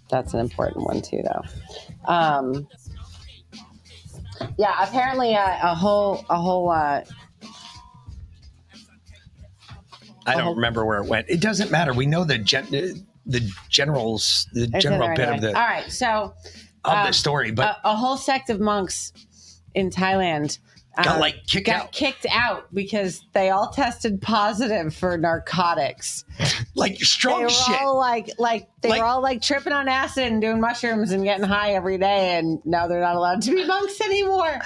That's an important one too, though. Um, yeah, apparently uh, a whole a whole uh, I don't remember where it went. It doesn't matter. We know the gen- the generals, the general bit of the All right, so of um, the story, but a, a whole sect of monks in Thailand Got, um, like, kicked got out. kicked out because they all tested positive for narcotics. like They strong were shit. all like, like they Like- were all like tripping on acid and doing mushrooms and getting high every day, and now they're not allowed to be monks anymore.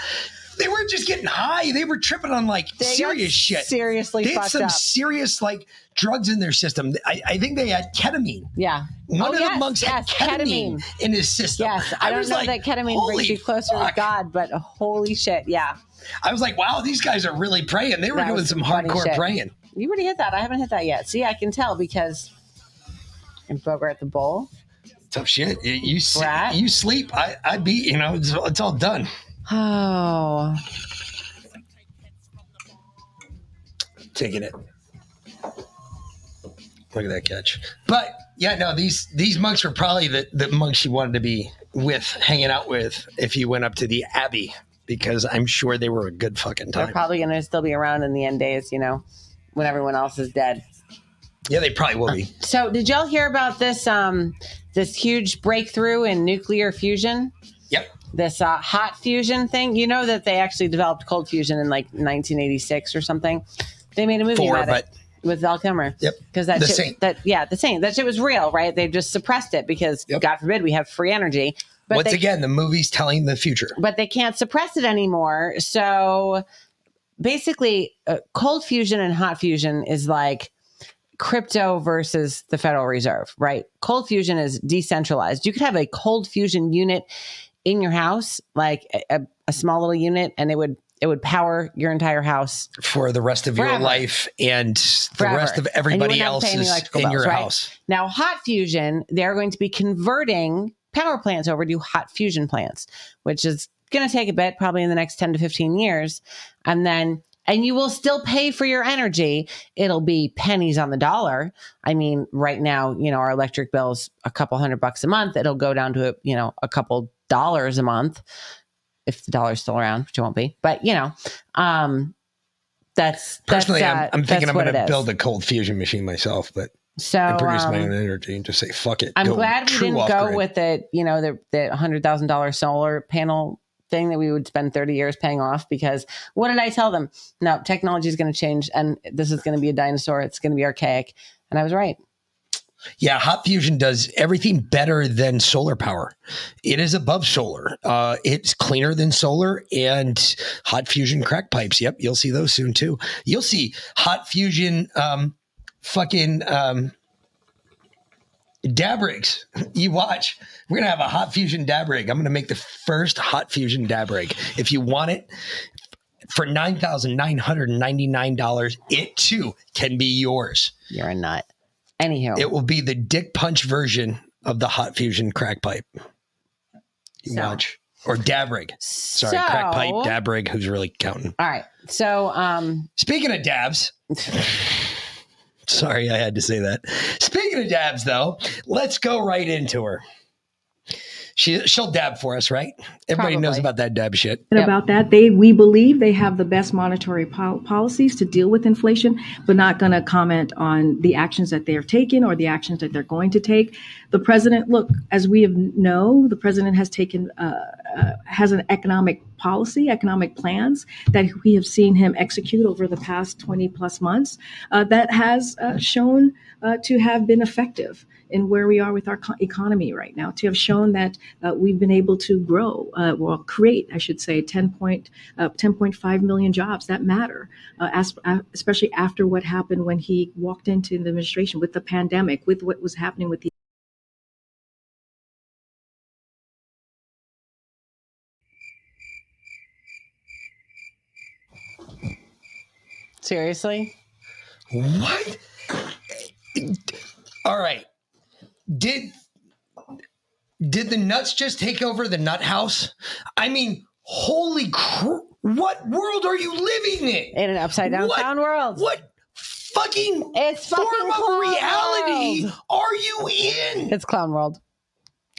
They weren't just getting high; they were tripping on like They serious shit. seriously they had some up. serious like drugs in their system. I, I think they had ketamine. Yeah. One Oh, of yes, the monks yes, had ketamine, in his system. Yes, I, don't was know like, that ketamine brings you closer fuck." to God, but holy shit, yeah. I was like, wow, these guys are really praying. They were That doing some hardcore shit. praying. You already hit that. I haven't hit that yet. See, I can tell because in Bogart the Bowl. Tough shit. You you, you sleep. I I beat. You know, it's, it's all done. Oh, taking it. Look at that catch. But yeah, no, these these monks were probably the, the monks you wanted to be with, hanging out with, if you went up to the abbey, because I'm sure they were a good fucking time. they're probably going to still be around in the end days, you know, when everyone else is dead. yeah, they probably will be. So, did y'all hear about this um this huge breakthrough in nuclear fusion? Yep. This uh, hot fusion thing. You know that they actually developed cold fusion in like 1986 or something. They made a movie Four, about but it with Val Kilmer. Yep. Because that The shit, Saint. that yeah, the same. That shit was real, right? They just suppressed it because God forbid we have free energy. But Once they, again, the movie's telling the future. but they can't suppress it anymore. So basically, uh, cold fusion and hot fusion is like crypto versus the Federal Reserve, right? Cold fusion is decentralized. You could have a cold fusion unit in your house, like a, a- small little unit, and it would it would power your entire house for the rest of your life and the rest of everybody wouldn't have to pay any else's electrical in your right? house. Now, hot fusion, they're going to be converting power plants over to hot fusion plants, which is going to take a bit, probably in the next 10 to 15 years. And then, and you will still pay for your energy. It'll be pennies on the dollar. I mean, right now, you know, our electric bill's a couple hundred bucks a month. It'll go down to, you know, a couple dollars a month if the dollar's still around, which it won't be. But, you know, um, that's Personally, that's, I'm, uh, I'm thinking I'm going to build a cold fusion machine myself, but So, I produce my um, own energy and just say fuck it. I'm glad we didn't go grid. with it, you know, the the hundred thousand dollar solar panel thing that we would spend 30 years paying off because what did I tell them? No, technology is going to change and this is going to be a dinosaur. It's going to be archaic. And I was right. Yeah, hot fusion does everything better than solar power. It is above solar. Uh, it's cleaner than solar and hot fusion crack pipes. Yep, you'll see those soon too. You'll see hot fusion um, fucking um, dab rigs. You watch. We're gonna have a hot fusion dab rig. I'm gonna make the first hot fusion dab rig. If you want it for nine thousand nine hundred and ninety nine dollars, it too can be yours. You're a nut. Anywho, It will be the dick punch version of the hot fusion crack pipe. You So, watch. or Dabrig. Sorry, crack pipe, So- Dabrig, who's really counting. All right. So, um, Speaking of dabs, sorry, I had to say that. Speaking of dabs, though, let's go right into her. She she'll dab for us, right? Everybody knows about that dab shit. And about that, they we believe they have the best monetary pol- policies to deal with inflation, but not going to comment on the actions that they are taking or the actions that they're going to take. The president, look, as we have know, the president has taken uh, uh, has an economic policy, economic plans that we have seen him execute over the past twenty plus months uh, that has uh, shown uh, to have been effective in where we are with our co- economy right now, to have shown that uh, we've been able to grow, uh, well, create, I should say, 10 point, uh, 10.5 million jobs that matter, uh, as, uh, especially after what happened when he walked into the administration with the pandemic, with what was happening with the seriously? What? All right. Did did the nuts just take over the nut house? I mean, holy cr- what world are you living in? In an upside down What- clown world. What fucking it's form fucking of reality world. are you in? It's clown world.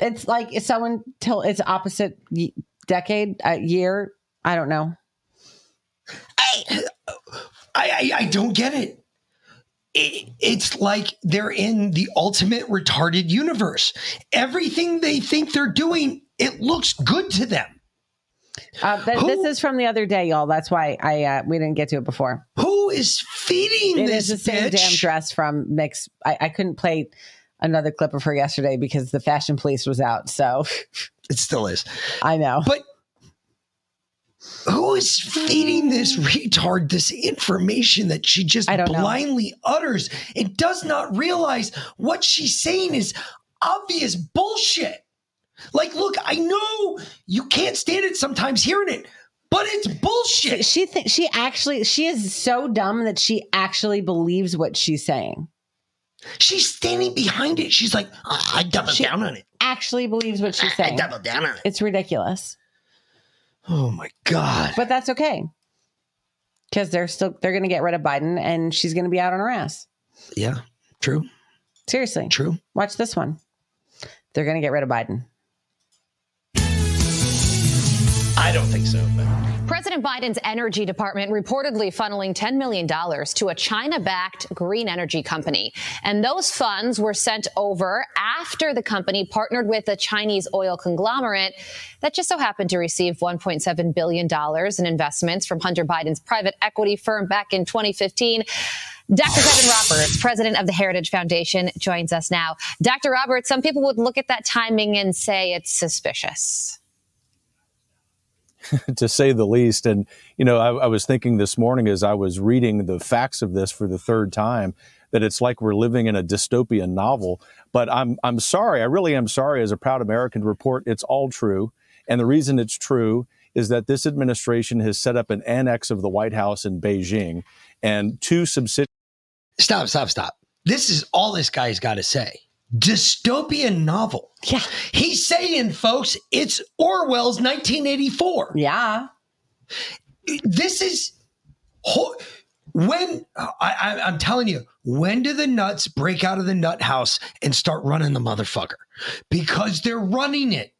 It's like someone till it's opposite y- decade, uh, year. I don't know. I, I I don't get it. It. It's like they're in the ultimate retarded universe. Everything they think they're doing, it looks good to them. Uh, th- this is from the other day, y'all. That's why I uh, we didn't get to it before. Who is feeding It this is the same damn dress from Mix. I, I couldn't play another clip of her yesterday because the fashion police was out. So it still is. I know, but who is feeding this retard this information that she just blindly utters and does not realize what she's saying is obvious bullshit? Like, look, I know you can't stand it sometimes hearing it, but it's bullshit. She thinks she actually she is so dumb that she actually believes what she's saying. She's standing behind it. She's like, "I I double She down on it. Actually believes what she's saying. I double down on it. It's ridiculous. Oh my god! But that's okay because they're still they're going to get rid of Biden and she's going to be out on her ass. Yeah, true. Seriously, true. Watch this one. They're going to get rid of Biden. I don't think so. But. President Biden's energy department reportedly funneling $10 million to a China backed green energy company. And those funds were sent over after the company partnered with a Chinese oil conglomerate that just so happened to receive $1.7 billion in investments from Hunter Biden's private equity firm back in 2015. Dr. Kevin Roberts, president of the Heritage Foundation, joins us now. Dr. Roberts, some people would look at that timing and say it's suspicious. to say the least. And, you know, I, I was thinking this morning as I was reading the facts of this for the third time that it's like we're living in a dystopian novel. But I'm, I'm sorry, I really am sorry as a proud American to report it's all true. And the reason it's true is that this administration has set up an annex of the White House in Beijing and two subsidiaries. Stop, stop, stop. This is all this guy's got to say. Dystopian novel. Yeah. He's saying, folks, it's Orwell's 1984. Yeah. This is when I, I, I'm telling you, when do the nuts break out of the nut house and start running the motherfucker? Because they're running it.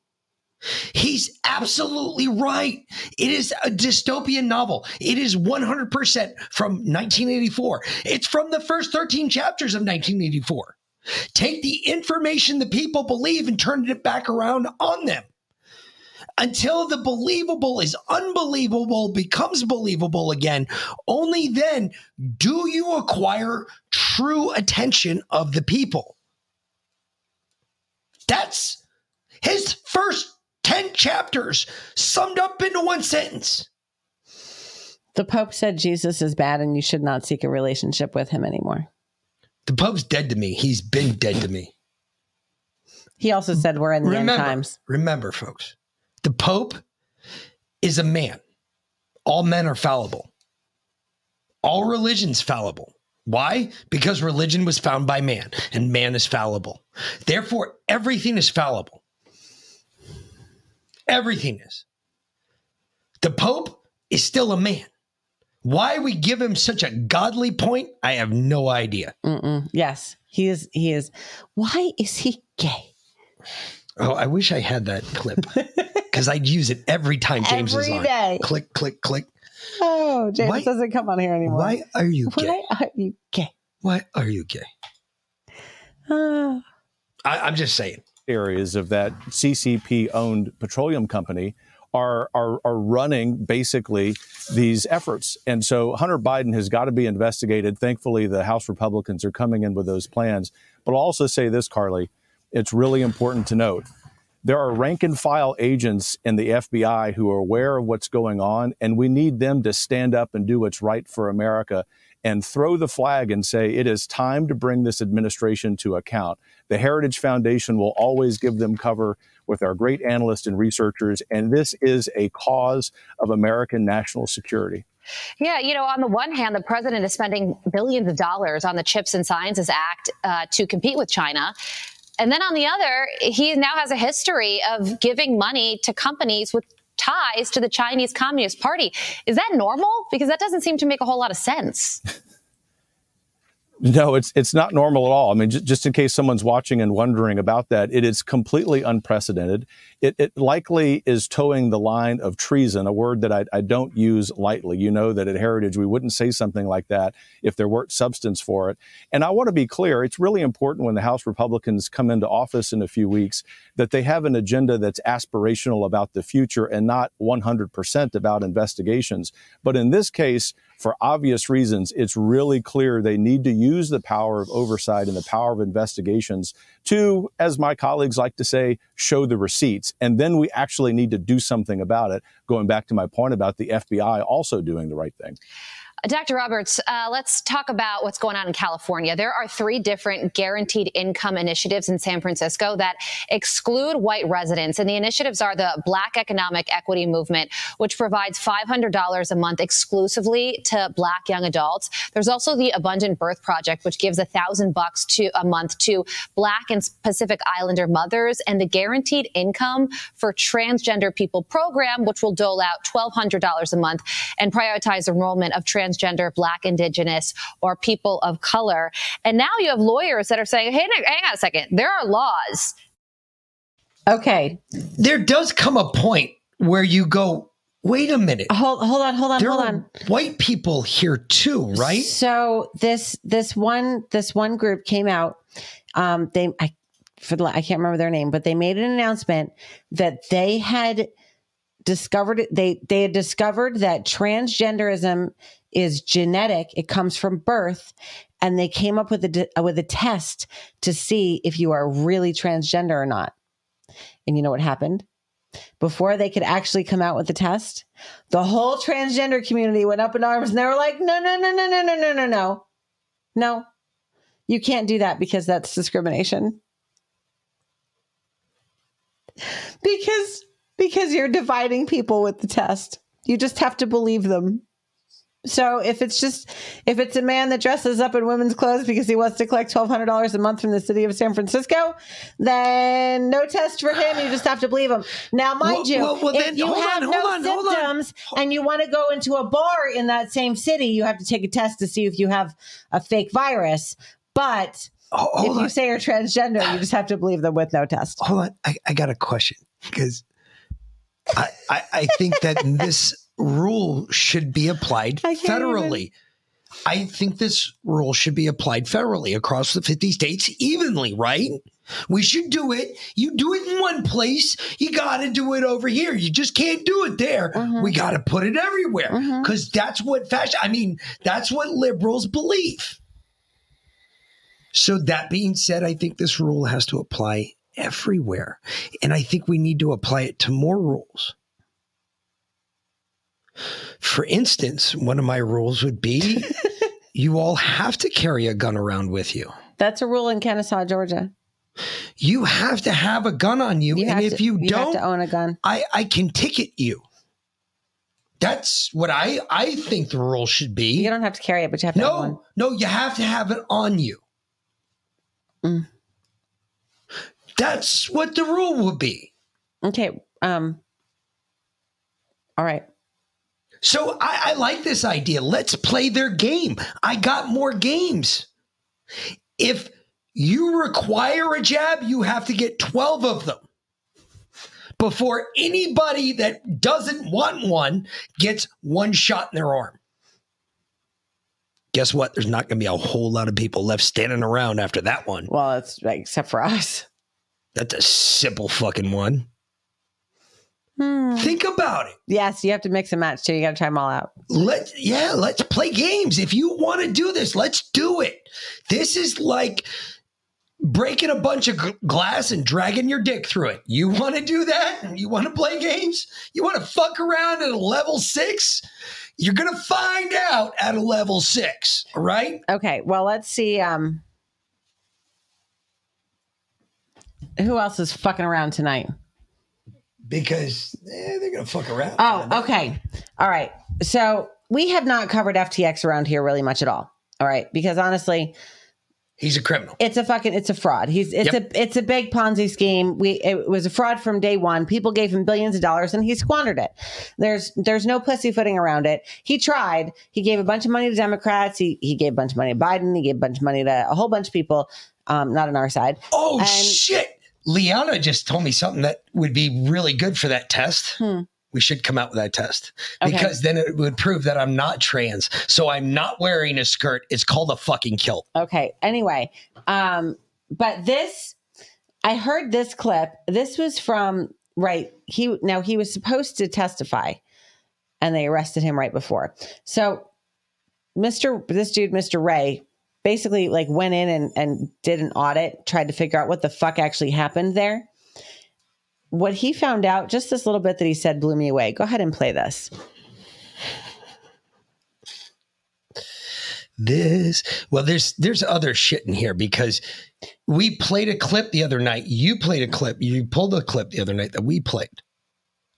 He's absolutely right. It is a dystopian novel. It is 100% from 1984. It's from the first 13 chapters of 1984. Take the information the people believe and turn it back around on them. Until the believable is unbelievable, becomes believable again, only then do you acquire true attention of the people. That's his first 10 chapters summed up into one sentence. The Pope said Jesus is bad and you should not seek a relationship with him anymore. The Pope's dead to me. He's been dead to me. He also said we're in the remember, end times. Remember, folks, the Pope is a man. All men are fallible. All religion's fallible. Why? Because religion was found by man and man is fallible. Therefore, everything is fallible. Everything is. The Pope is still a man. Why we give him such a godly point, I have no idea. Mm-mm. Yes, he is. He is. Why is he gay? Oh, I wish I had that clip because I'd use it every time James is Every on. day. Click, click, click. Oh, James Why- doesn't come on here anymore. Why are you gay? Why are you gay? Why are you gay? Ah. I, I'm just saying. areas of that CCP owned petroleum company are, are, are running basically these efforts. And so Hunter Biden has got to be investigated. Thankfully, the House Republicans are coming in with those plans. But I'll also say this, Carly, it's really important to note. There are rank and file agents in the FBI who are aware of what's going on, and we need them to stand up and do what's right for America and throw the flag and say it is time to bring this administration to account. The Heritage Foundation will always give them cover with our great analysts and researchers, and this is a cause of American national security. Yeah, you know, on the one hand, the president is spending billions of dollars on the Chips and Sciences Act uh, to compete with China. And then on the other, he now has a history of giving money to companies with ties to the Chinese Communist Party. Is that normal? Because that doesn't seem to make a whole lot of sense. No, it's it's not normal at all. I mean, j- just in case someone's watching and wondering about that, it is completely unprecedented. It, it likely is toeing the line of treason, a word that I, I don't use lightly. You know that at Heritage we wouldn't say something like that if there weren't substance for it. And I want to be clear: it's really important when the House Republicans come into office in a few weeks that they have an agenda that's aspirational about the future and not 100% about investigations. But in this case, for obvious reasons, it's really clear they need to use the power of oversight and the power of investigations to, as my colleagues like to say, show the receipts. And then we actually need to do something about it. Going back to my point about the FBI also doing the right thing. Dr. Roberts, uh, let's talk about what's going on in California. There are three different guaranteed income initiatives in San Francisco that exclude white residents. And the initiatives are the Black Economic Equity Movement, which provides $500 a month exclusively to Black young adults. There's also the Abundant Birth Project, which gives a thousand bucks to a month to Black and Pacific Islander mothers, and the Guaranteed Income for Transgender People program, which will dole out $1,200 a month and prioritize enrollment of transgender, Black, Indigenous, or people of color. And now you have lawyers that are saying, hey, hang on a second, there are laws. Okay. There does come a point where you go, wait a minute. Hold hold on, hold on, There hold are on. white people here too, right? So this this one this one group came out. Um, they I for the I can't remember their name, but they made an announcement that they had discovered they they had discovered that transgenderism is genetic. It comes from birth, and they came up with a uh, with a test to see if you are really transgender or not. And you know what happened? Before they could actually come out with the test, the whole transgender community went up in arms and they were like, no, no, no, no, no, no, no, no, no. No, you can't do that because that's discrimination. Because because you're dividing people with the test. You just have to believe them. So if it's just if it's a man that dresses up in women's clothes because he wants to collect twelve hundred dollars a month from the city of San Francisco, then no test for him. You just have to believe him. Now, mind Well- you, well- well, if then, you have on, no on, symptoms and you want to go into a bar in that same city, you have to take a test to see if you have a fake virus. But hold if you on. say you're transgender, you just have to believe them with no test. Hold on. I, I got a question because I, I, I think that this rule should be applied federally. I think this rule should be applied federally across the 50 states evenly, right? We should do it. You do it in one place, you got to do it over here. You just can't do it there. We got to put it everywhere because that's what fashion, I mean, that's what liberals believe. So, that being said, I think this rule has to apply everywhere. And I think we need to apply it to more rules. For instance, one of my rules would be you all have to carry a gun around with you. That's a rule in Kennesaw, Georgia. You have to have a gun on you. You and if to- you, you have don't, to own a gun. I, I can ticket you. That's what I, I think the rule should be. You don't have to carry it, but you have to. No, no, you have to have it on you. Mm. That's what the rule would be. Okay. Um, All right. So I, I like this idea. Let's play their game. I got more games. If you require a jab, you have to get 12 of them before anybody that doesn't want one gets one shot in their arm. Guess what? There's not going to be a whole lot of people left standing around after that one. Well, it's except for us. That's a simple fucking one. Hmm. Think about it. Yes, you have to mix and match too. You got to try them all out. Let yeah, let's play games. If you want to do this, let's do it. This is like breaking a bunch of g- glass and dragging your dick through it. You want to do that? You want to play games? You want to fuck around at a level six? You're gonna find out at a level six. All right. Okay. Well, let's see. Um, who else is fucking around tonight? Because eh, they're gonna fuck around. Oh, okay. All right. So we have not covered FTX around here really much at all. All right, because honestly, he's a criminal. It's a fucking it's a fraud. He's it's Yep. a it's a big Ponzi scheme. We it was a fraud from day one. People gave him billions of dollars and he squandered it. There's there's no pussyfooting around it. He tried. He gave a bunch of money to Democrats. He he gave a bunch of money to Biden. He gave a bunch of money to a whole bunch of people. Um, not on our side. Oh And- shit! Liana just told me something that would be really good for that test. Hmm. We should come out with that test Okay. because then it would prove that I'm not trans. So I'm not wearing a skirt. It's called a fucking kilt. Okay. Anyway, um, but this, I heard this clip. This was from right. He now he was supposed to testify, and they arrested him right before. So, Mister, this dude, Mister Ray, basically like went in and and did an audit, tried to figure out what the fuck actually happened there. What he found out, just this little bit that he said, blew me away. Go ahead and play this. This well, there's there's other shit in here because we played a clip the other night. You played a clip. You pulled a clip the other night that we played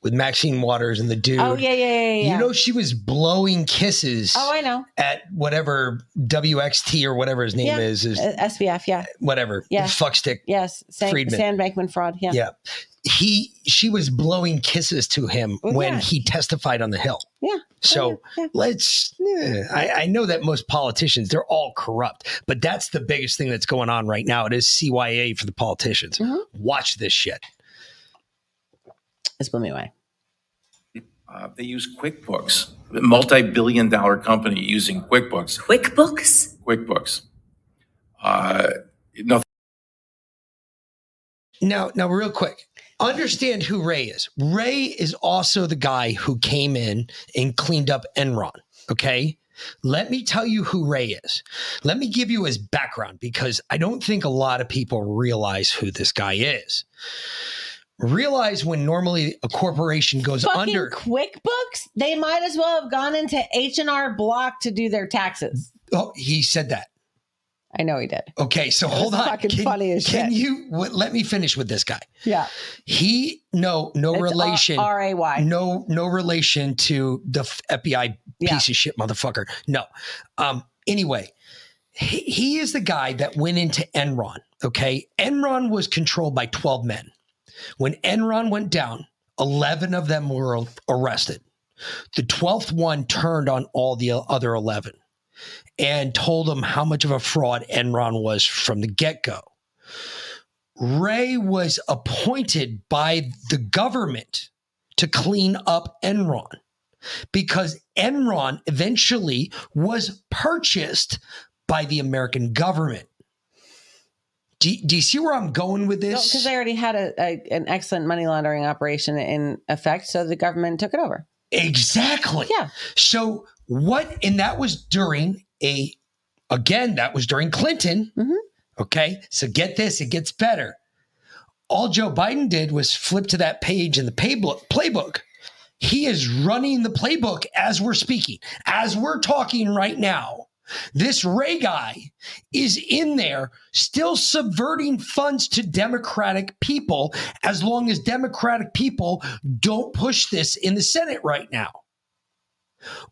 with Maxine Waters and the dude. Oh yeah, yeah, yeah, yeah. You know she was blowing kisses. oh, I know. at whatever WXT or whatever his name yeah. is is Uh, SBF. Yeah. whatever Yeah. fuckstick. Yes. Sand, Friedman. Sand Bankman fraud. Yeah. Yeah. He she was blowing kisses to him when yeah. he testified on the Hill. Yeah. So yeah. let's. I, I know that most politicians they're all corrupt, but that's the biggest thing that's going on right now. It is CYA for the politicians. Mm-hmm. Watch this shit. This blew me away. Uh, they use QuickBooks, a multi-billion dollar company using QuickBooks. QuickBooks? QuickBooks. Uh, nothing. Now, now, real quick, understand who Ray is. Ray is also the guy who came in and cleaned up Enron. Okay. Let me tell you who Ray is. Let me give you his background because I don't think a lot of people realize who this guy is. Realize when normally a corporation goes Fucking under. QuickBooks. They might as well have gone into H and R Block to do their taxes. Oh, he said that. I know he did. Okay, so That's hold on. fucking can, funny as can shit. you what, let me finish with this guy? Yeah. He no no It's relation R- R-A-Y. no no relation to the FBI piece of shit motherfucker. No. Um. Anyway, he, he is the guy that went into Enron. Okay, Enron was controlled by twelve men. When Enron went down, eleven of them were arrested. The twelfth one turned on all the other eleven and told them how much of a fraud Enron was from the get go. Ray was appointed by the government to clean up Enron because Enron eventually was purchased by the American government. Do, do you see where I'm going with this? Because they already had a, a an excellent money laundering operation in effect, so the government took it over. Exactly. Yeah. So what? And that was during a, again, that was during Clinton. Mm-hmm. Okay. So get this, it gets better. All Joe Biden did was flip to that page in the playbook. playbook. He is running the playbook as we're speaking, as we're talking right now. This Ray guy is in there still subverting funds to Democratic people as long as Democratic people don't push this in the Senate right now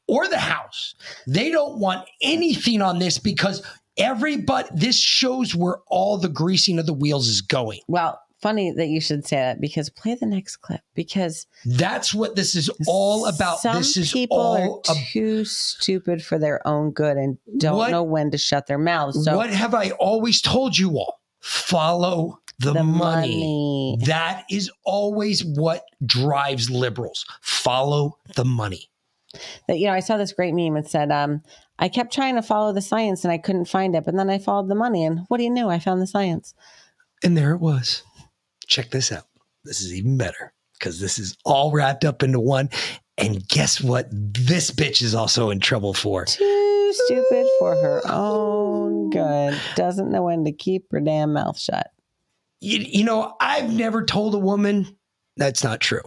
or the House. They don't want anything on this because everybody, this shows where all the greasing of the wheels is going. Well, funny that you should say that because play the next clip because That's what this is all about. some this is people all are too stupid for their own good and don't What- know when to shut their mouths. So what have I always told you all? Follow the, The money. That is always what drives liberals. Follow the money. that you know, I saw this great meme. It said, um, "I kept trying to follow the science and I couldn't find it, but then I followed the money, and what do you know? I found the science." And there it was. Check this out. This is even better because this is all wrapped up into one. And guess what? This bitch is also in trouble for. Too stupid for her own good. Doesn't know when to keep her damn mouth shut. You, you know, I've never told a woman that's not true.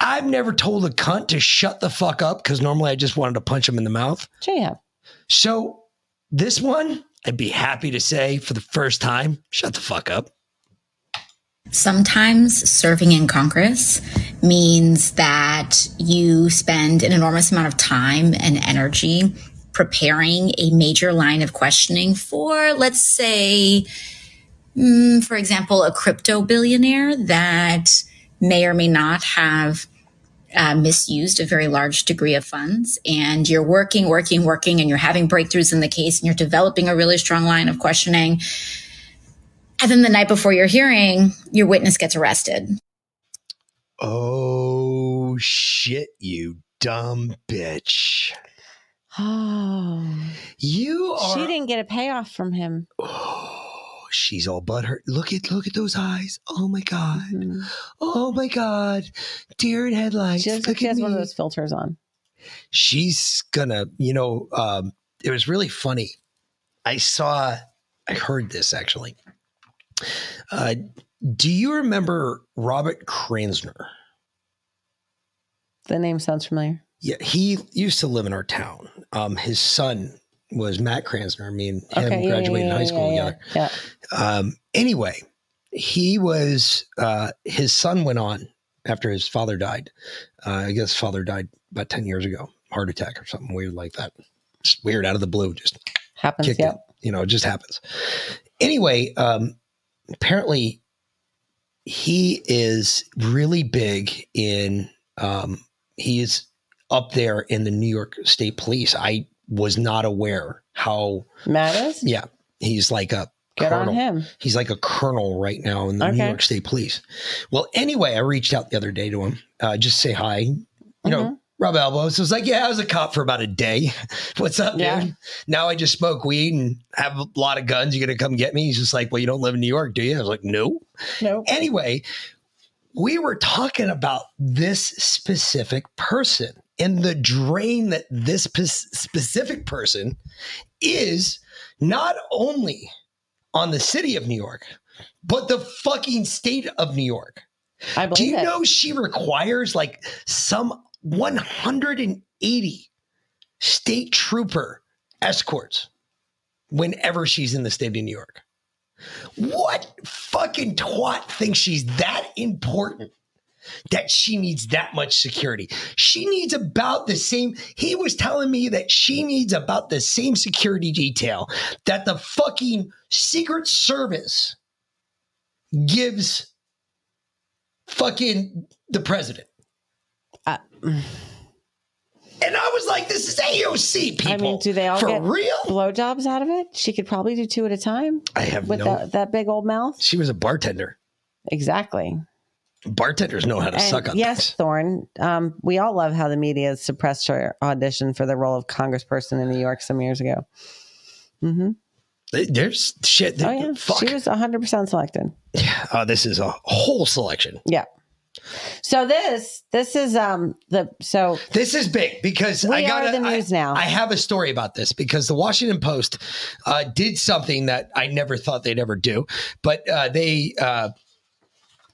I've never told a cunt to shut the fuck up because normally I just wanted to punch him in the mouth. Sure, you have. So this one, I'd be happy to say for the first time, shut the fuck up. Sometimes serving in Congress means that you spend an enormous amount of time and energy preparing a major line of questioning for, let's say, mm, for example, a crypto billionaire that may or may not have uh, misused a very large degree of funds. And you're working, working, working, and you're having breakthroughs in the case, and you're developing a really strong line of questioning. And then the night before your hearing, your witness gets arrested. Oh shit, you dumb bitch. Oh, You are she didn't get a payoff from him. Oh, she's all butthurt. Look at look at those eyes. Oh my god. Oh my god. Deer in headlights. She, has, Look she at has one of those filters on. she's gonna you know um it was really funny i saw i heard this actually uh do you remember robert kranzner The name sounds familiar. yeah he used to live in our town um his son was matt kranzner me and him Okay, yeah, graduated yeah, high school yeah, together Yeah. um, anyway, he was uh, his son went on after his father died. Uh, I guess father died about ten years ago, heart attack or something weird like that. Just weird out of the blue, just happens. it. You know, it just happens. Anyway, um, apparently he is really big in. Um, he is up there in the New York State Police. I was not aware how Matt is? yeah, he's like a on colonel. him. He's like a colonel right now in the New York State Police. Well, anyway, I reached out the other day to him, uh, just say hi. You Mm-hmm. know, rub elbows. So I was like, yeah, I was a cop for about a day. What's up, Yeah. dude? Now I just smoke weed and have a lot of guns. You gonna come get me? He's just like, well, you don't live in New York, do you? I was like, no. No. Anyway, we were talking about this specific person and the drain that this spe- specific person is not only on the city of New York, but the fucking state of New York. I believe Do you it. know she requires like some 180 state trooper escorts whenever she's in the state of New York? What fucking twat thinks she's that important that she needs that much security? She needs about the same. He was telling me that she needs about the same security detail that the fucking Secret Service gives fucking the president. Uh, And I was like, this is AOC, people. I mean, do they all For get real? blowjobs out of it? She could probably do two at a time I have with no. that, that big old mouth. She was a bartender. Exactly. Bartenders know how to And suck on yes, Thorne. Um, we all love how the media suppressed her audition for the role of congressperson in New York some years ago. hmm. There's shit. Oh yeah, Fuck. she was hundred percent selected. Oh, this is a whole selection. Yeah. So this this is um the so This is big because We I got the news now. I have a story about this because the Washington Post uh, did something that I never thought they'd ever do, but uh, they uh,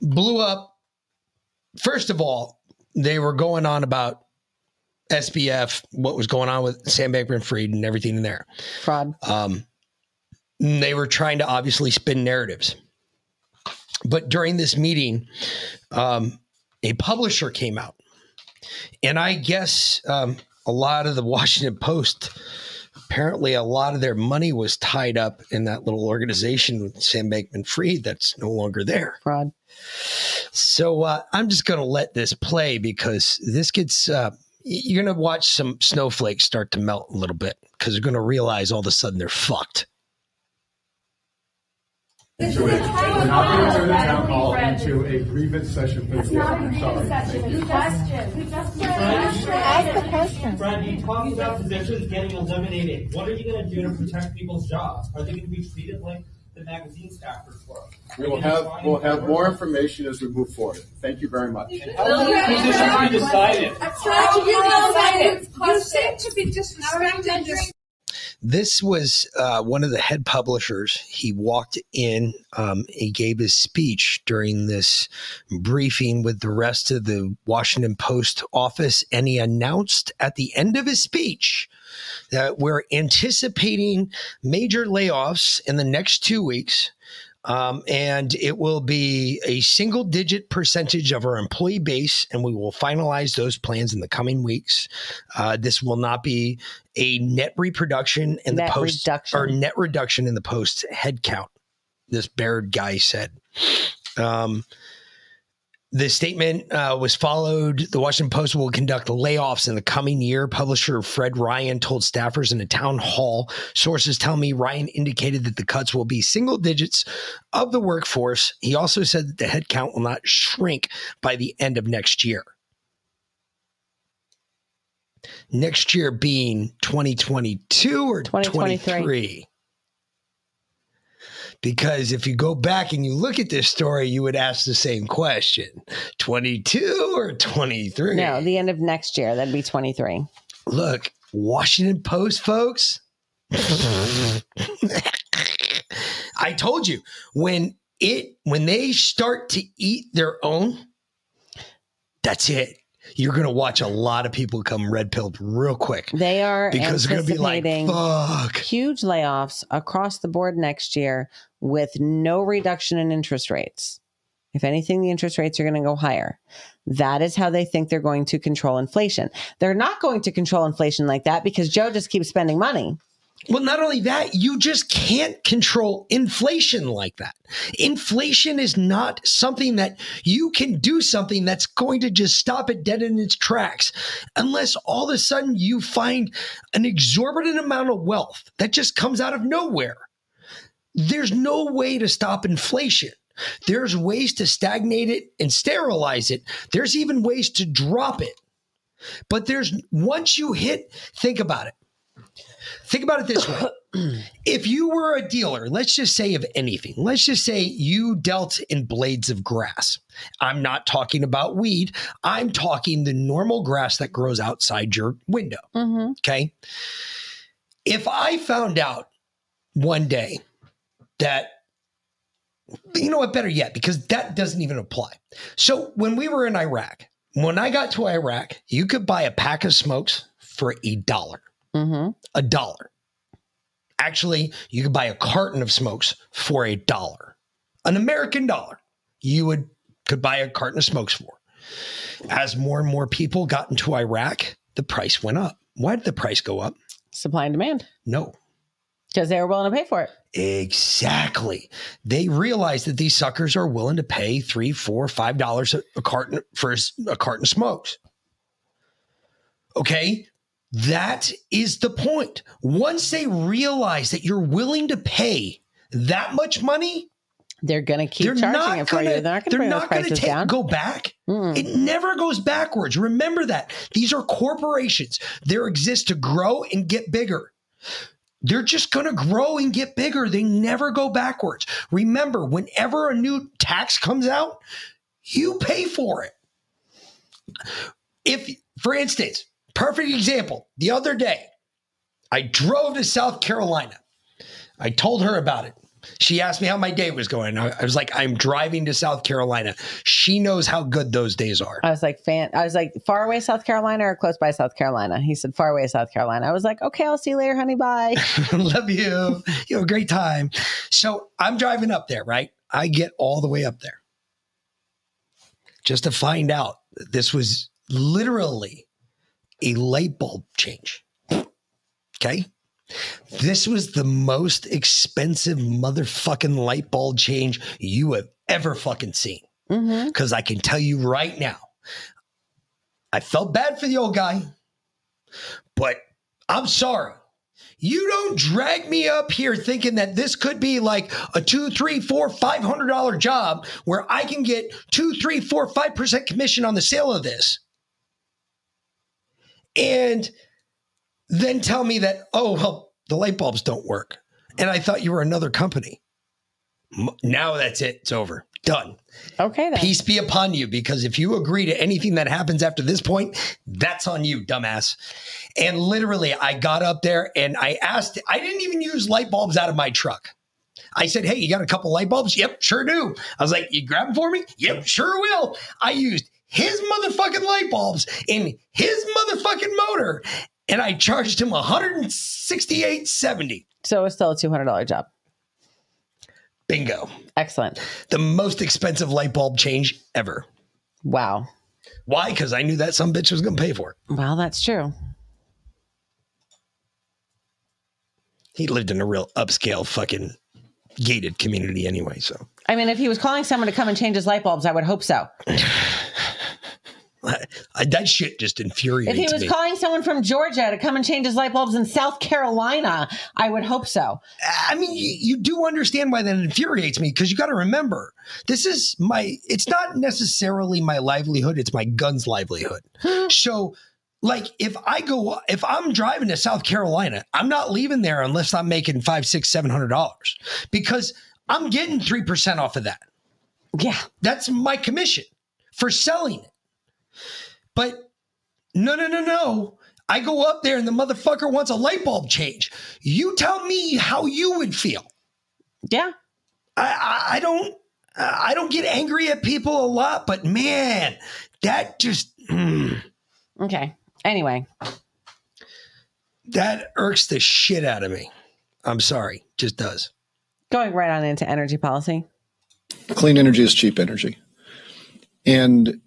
blew up. First of all, they were going on about SBF, what was going on with Sam Bankman-Fried and everything in there. fraud. Um, they were trying to obviously spin narratives. But during this meeting, um, a publisher came out. And I guess um, a lot of the Washington Post apparently a lot of their money was tied up in that little organization with Sam Bankman Fried that's no longer there. Fraud. So uh, I'm just going to let this play because this gets, uh, you're going to watch some snowflakes start to melt a little bit because they're going to realize all of a sudden they're fucked. Into a, we're not going to turn the town hall into a grievance session. Please. It's not a I'm sorry. grievance session. Thank you. You just, you just Ask the question. Brad, you talked about positions getting eliminated. What are you going to do to protect people's jobs? Are they going to be treated like the magazine staffers were? We will have, we'll have more information as we move forward. Thank you very much. How will the position be decided? I'm trying to get outside. You seem to be disrespecting this. This was uh, one of the head publishers. He walked in, um, he gave his speech during this briefing with the rest of the Washington Post office, and he announced at the end of his speech that we're anticipating major layoffs in the next two weeks. Um, and it will be a single digit percentage of our employee base, and we will finalize those plans in the coming weeks. Uh, this will not be a net reproduction in Net the post reduction. or net reduction in the post headcount. This Baird guy said. Um, the statement uh, was followed. The Washington Post will conduct layoffs in the coming year. Publisher Fred Ryan told staffers in a town hall. Sources tell me Ryan indicated that the cuts will be single digits of the workforce. He also said that the headcount will not shrink by the end of next year. Next year being 2022 or 2023. 23. Because if you go back and you look at this story, you would ask the same question 22 or 23? No, the end of next year. That'd be 23. Look, Washington Post folks. I told you when it when they start to eat their own, that's it. You're gonna watch a lot of people come red pilled real quick. They are because they're gonna be like, fuck. huge layoffs across the board next year with no reduction in interest rates. If anything, the interest rates are going to go higher. That is how they think they're going to control inflation. They're not going to control inflation like that because Joe just keeps spending money. Well, not only that, you just can't control inflation like that. Inflation is not something that you can do something that's going to just stop it dead in its tracks unless all of a sudden you find an exorbitant amount of wealth that just comes out of nowhere. There's no way to stop inflation. There's ways to stagnate it and sterilize it. There's even ways to drop it. But there's once you hit, think about it. Think about it this way. if you were a dealer, let's just say of anything, let's just say you dealt in blades of grass. I'm not talking about weed. I'm talking the normal grass that grows outside your window. Mm-hmm. Okay. If I found out one day that, you know what, better yet, because that doesn't even apply. So when we were in Iraq, when I got to Iraq, you could buy a pack of smokes for a dollar Mm-hmm. a dollar. Actually, you could buy a carton of smokes for a dollar, an American dollar. You would could buy a carton of smokes for. As more and more people got into Iraq, the price went up. Why did the price go up? Supply and demand. No, Because they were willing to pay for it. Exactly. They realize that these suckers are willing to pay three, four, five dollars a carton for a carton of smokes. Okay. That is the point. Once they realize that you're willing to pay that much money, they're going to keep charging it for you. They're not gonna bring those gonna prices take- down. Go back. Hmm. It never goes backwards. Remember that. These are corporations. They exist to grow and get bigger. They're just going to grow and get bigger. They never go backwards. Remember, whenever a new tax comes out, you pay for it. If, for instance, perfect example, the other day, I drove to South Carolina. I told her about it. She asked me how my day was going. I I was like, I'm driving to South Carolina. She knows how good those days are. I was like, fan. I was like, far away South Carolina or close by South Carolina. He said, far away South Carolina. I was like, okay, I'll see you later, honey. Bye. Love you. You have a great time. So I'm driving up there, right? I get all the way up there just to find out that this was literally a light bulb change. Okay. This was the most expensive motherfucking light bulb change you have ever fucking seen. Mm-hmm. Because I can tell you right now, I felt bad for the old guy, but I'm sorry. You don't drag me up here thinking that this could be like a two, three, four, five hundred dollar job where I can get two, three, four, five percent commission on the sale of this. And then tell me that, oh, well, the light bulbs don't work. And I thought you were another company. Now that's it. It's over. Done. Okay, then. Peace be upon you, because if you agree to anything that happens after this point, that's on you, dumbass. And literally, I got up there and I asked, I didn't even use light bulbs out of my truck. I said, Hey, you got a couple light bulbs? Yep, sure do. I was like, You grab them for me? Yep, sure will. I used his motherfucking light bulbs in his motherfucking motor and I charged him 168.70. So it's still a two hundred dollar job. Bingo. Excellent. The most expensive light bulb change ever. Wow. Why? Because I knew that some bitch was going to pay for it. Well, that's true. He lived in a real upscale fucking gated community anyway. So I mean, if he was calling someone to come and change his light bulbs, I would hope so. That shit just infuriates me. If he was me. calling someone from Georgia to come and change his light bulbs in South Carolina, I would hope so. I mean, you, you do understand why that infuriates me because you got to remember this is my, it's not necessarily my livelihood, it's my gun's livelihood. so, like, if I go, if I'm driving to South Carolina, I'm not leaving there unless I'm making five, six, seven hundred dollars because I'm getting 3% off of that. Yeah. That's my commission for selling it. But no, no, no, no. I go up there and the motherfucker wants a light bulb change. You tell me how you would feel. Yeah. I, I, I don't I don't get angry at people a lot, but man, that just mm, Okay. Anyway, that irks the shit out of me. I'm sorry, just does. going right on into energy policy. clean energy is cheap energy. And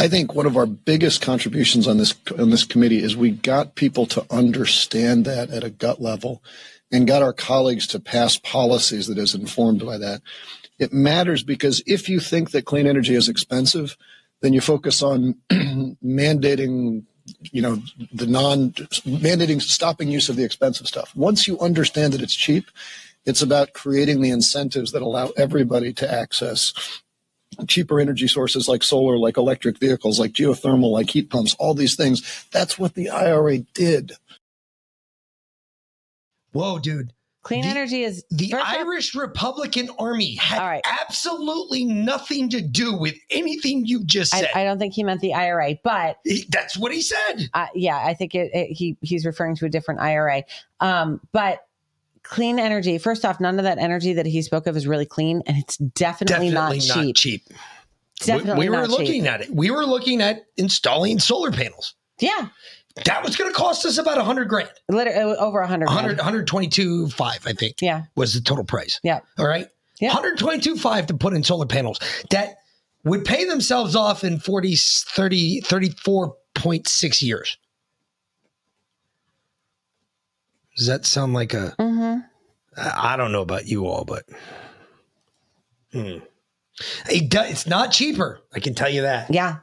I think one of our biggest contributions on this on this committee is we got people to understand that at a gut level and got our colleagues to pass policies that is informed by that. It matters because if you think that clean energy is expensive, then you focus on mandating you know the non mandating stopping use of the expensive stuff once you understand that it's cheap it's about creating the incentives that allow everybody to access cheaper energy sources like solar, like electric vehicles, like geothermal, like heat pumps, all these things. That's what the IRA did. Whoa, dude. Clean energy is the first off- Irish Republican Army had absolutely nothing to do with anything you just said. I, I don't think he meant the IRA, but that's what he said. Uh, yeah, I think it, it, he he's referring to a different IRA. Um, but clean energy. First off, none of that energy that he spoke of is really clean, and it's definitely, not cheap. cheap. Definitely we, we were not looking cheap. at it. We were looking at installing solar panels. Yeah. That was going to cost us about a hundred grand. Literally over a hundred. 100, 122 five, I think. Yeah. Was the total price. Yeah. All right. Yeah. 122 five to put in solar panels that would pay themselves off in 40, 30, 34.6 years. Does that sound like a? Mm-hmm. I don't know about you all, but hmm. it do, it's not cheaper. I can tell you that. Yeah.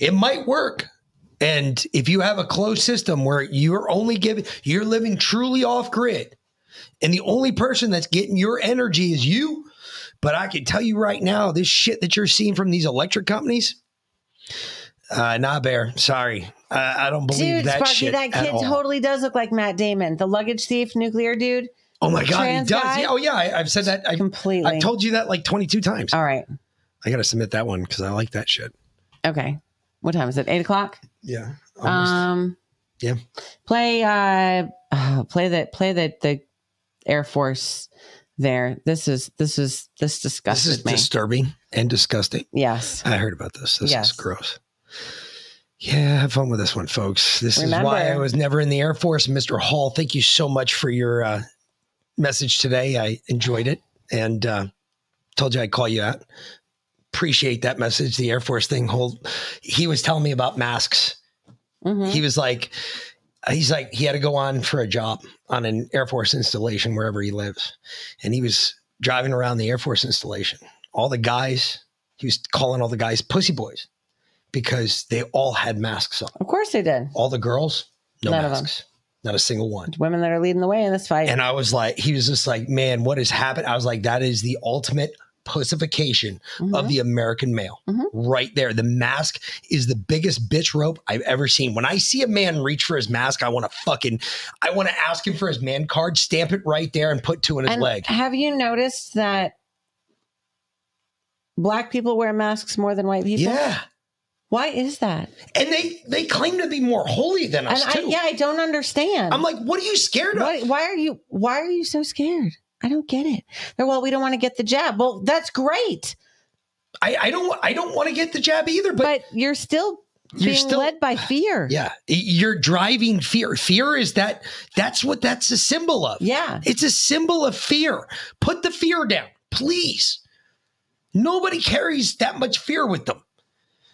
It might work. And if you have a closed system where you're only giving, you're living truly off grid, and the only person that's getting your energy is you. But I can tell you right now, this shit that you're seeing from these electric companies, uh, nah, bear. Sorry, I, I don't believe Dude, that Sparky, shit that at kid all. totally does look like Matt Damon, the luggage thief, nuclear dude. Oh my god, he does. guy? Yeah, oh yeah, I, I've said that. I, Completely. I've told you that like 22 times. All right. I got to submit that one because I like that shit. Okay. What time is it? Eight o'clock. Yeah. Um. Yeah. Play. Uh. uh, play the. Play the. The Air Force. There. This is. This is. This disgusting. This is me. disturbing and disgusting. yes. I heard about this. This Yes. is gross. Yeah, have fun with this one, folks. This is why I was never in the Air Force. Mr. Hall, thank you so much for your uh, message today. I enjoyed it and uh, told you I'd call you out. Appreciate that message. The Air Force thing. Whole, he was telling me about masks. Mm-hmm. He was like, he's like he had to go on for a job on an Air Force installation wherever he lives, and he was driving around the Air Force installation. All the guys, he was calling all the guys pussy boys because they all had masks on. Of course they did. All the girls, no None of masks, not a single one. Women that are leading the way in this fight. And I was like, he was just like, man, what has happened? I was like, that is the ultimate pussification of mm-hmm. the American male mm-hmm. right there. The mask is the biggest bitch rope I've ever seen. When I see a man reach for his mask, I want to fucking, I want to ask him for his man card, stamp it right there and put two in his And leg. Have you noticed that black people wear masks more than white people? Yeah. Why is that? And they they claim to be more holy than us And I, too. yeah, I don't understand. I'm like, what are you scared why, Why are you why are you so scared? I don't get it. They're well, we don't want to get the jab. Well, that's great. I, I don't I don't want to get the jab either, but, But you're still You're still- led by fear. Yeah, you're driving fear. Fear is that that's what that's a symbol of. Yeah. It's a symbol of fear. Put the fear down, please. Nobody carries that much fear with them.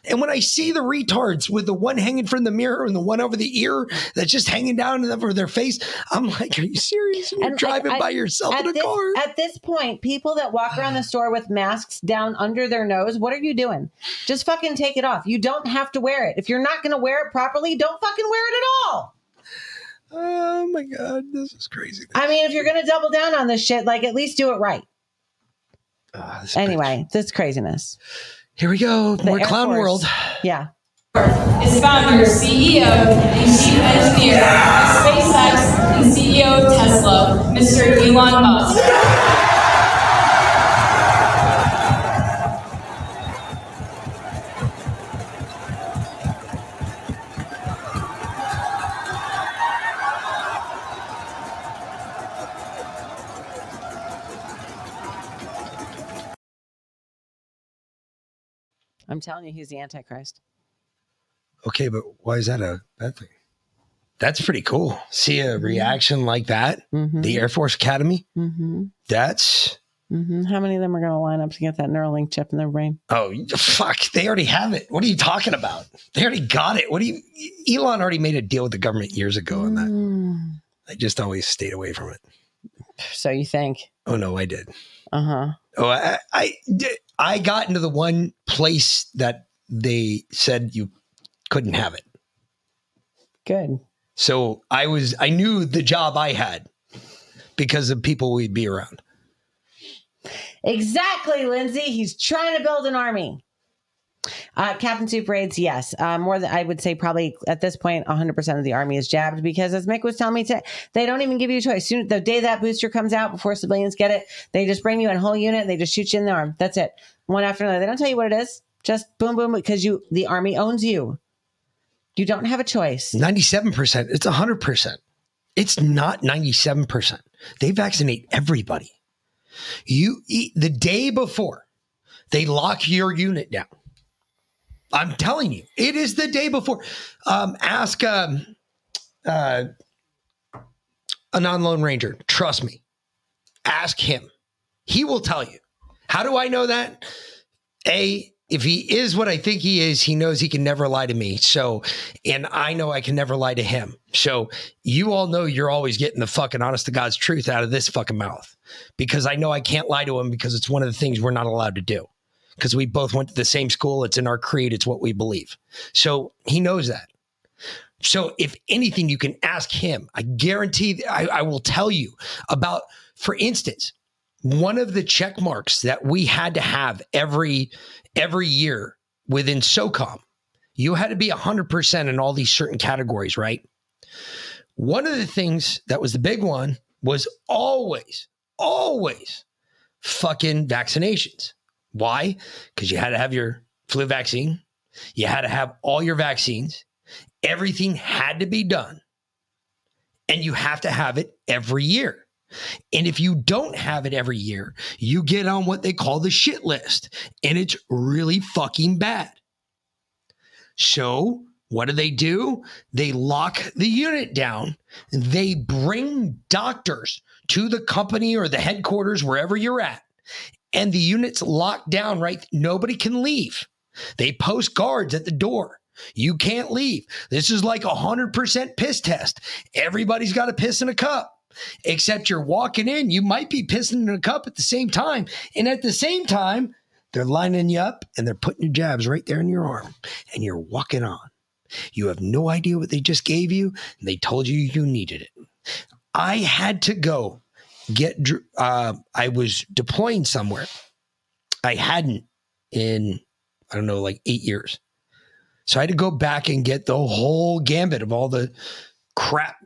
And when I see the retards with the one hanging from the mirror and the one over the ear that's just hanging down over their face, I'm like, are you serious? You're And driving by yourself in a this, car. At this point, people that walk around the store with masks down under their nose, what are you doing? Just fucking take it off. You don't have to wear it. If you're not going to wear it properly, don't fucking wear it at all. Oh my god, this is crazy. I mean, if you're going to double down on this shit, like at least do it right. Ah, anyway, this craziness. Here we go. The More Air clown Force. world. Yeah. is founder, CEO, and chief engineer of SpaceX and CEO of Tesla, Mr. Elon Musk. I'm telling you, he's the Antichrist. Okay, but why is that a bad thing? That's pretty cool. See a Mm-hmm. reaction like that? The Air Force Academy? Mm-hmm. That's Mm-hmm. How many of them are going to line up to get that Neuralink chip in their brain? oh fuck! They already have it. What are you talking about? They already got it. What do you? Elon already made a deal with the government years ago on that. Mm. I just always stayed away from it. So you think? Oh no, I did. Uh huh. Oh, I, I. I got into the one place that they said you couldn't have it. Good. So I was, I knew the job I had because of people we'd be around. Exactly, Lindsay. He's trying to build an army. Uh, Captain Soup raids, yes. Uh, more than I would say, probably at this point, 100% of the army is jabbed because, as Mick was telling me, today, they don't even give you a choice. Soon, the day that booster comes out, before civilians get it, they just bring you in a whole unit. And they just shoot you in the arm. That's it. One after another. They don't tell you what it is. Just boom, boom, because you, the army owns you. You don't have a choice. 97%. It's 100%. It's not 97%. They vaccinate everybody. You eat the day before they lock your unit down. I'm telling you, it is the day before. Um, ask um, uh, a non lone ranger. Trust me. Ask him. He will tell you. How do I know that? A, if he is what I think he is, he knows he can never lie to me. So, and I know I can never lie to him. So, you all know you're always getting the fucking honest to God's truth out of this fucking mouth because I know I can't lie to him because it's one of the things we're not allowed to do because we both went to the same school. It's in our creed, it's what we believe. So, he knows that. So, if anything, you can ask him. I guarantee, I, I will tell you about, for instance, one of the check marks that we had to have every every year within SOCOM, you had to be 100% in all these certain categories, right? One of the things that was the big one was always, always fucking vaccinations. Why? Because you had to have your flu vaccine, you had to have all your vaccines, everything had to be done, and you have to have it every year. And if you don't have it every year, you get on what they call the shit list, and it's really fucking bad. So, what do they do? They lock the unit down. They bring doctors to the company or the headquarters, wherever you're at, and the unit's locked down, right? Nobody can leave. They post guards at the door. You can't leave. This is like a 100% piss test. Everybody's got to piss in a cup. Except you're walking in, you might be pissing in a cup at the same time. And at the same time, they're lining you up and they're putting your jabs right there in your arm and you're walking on. You have no idea what they just gave you. And they told you you needed it. I had to go get, uh, I was deploying somewhere. I hadn't in, I don't know, like eight years. So I had to go back and get the whole gambit of all the crap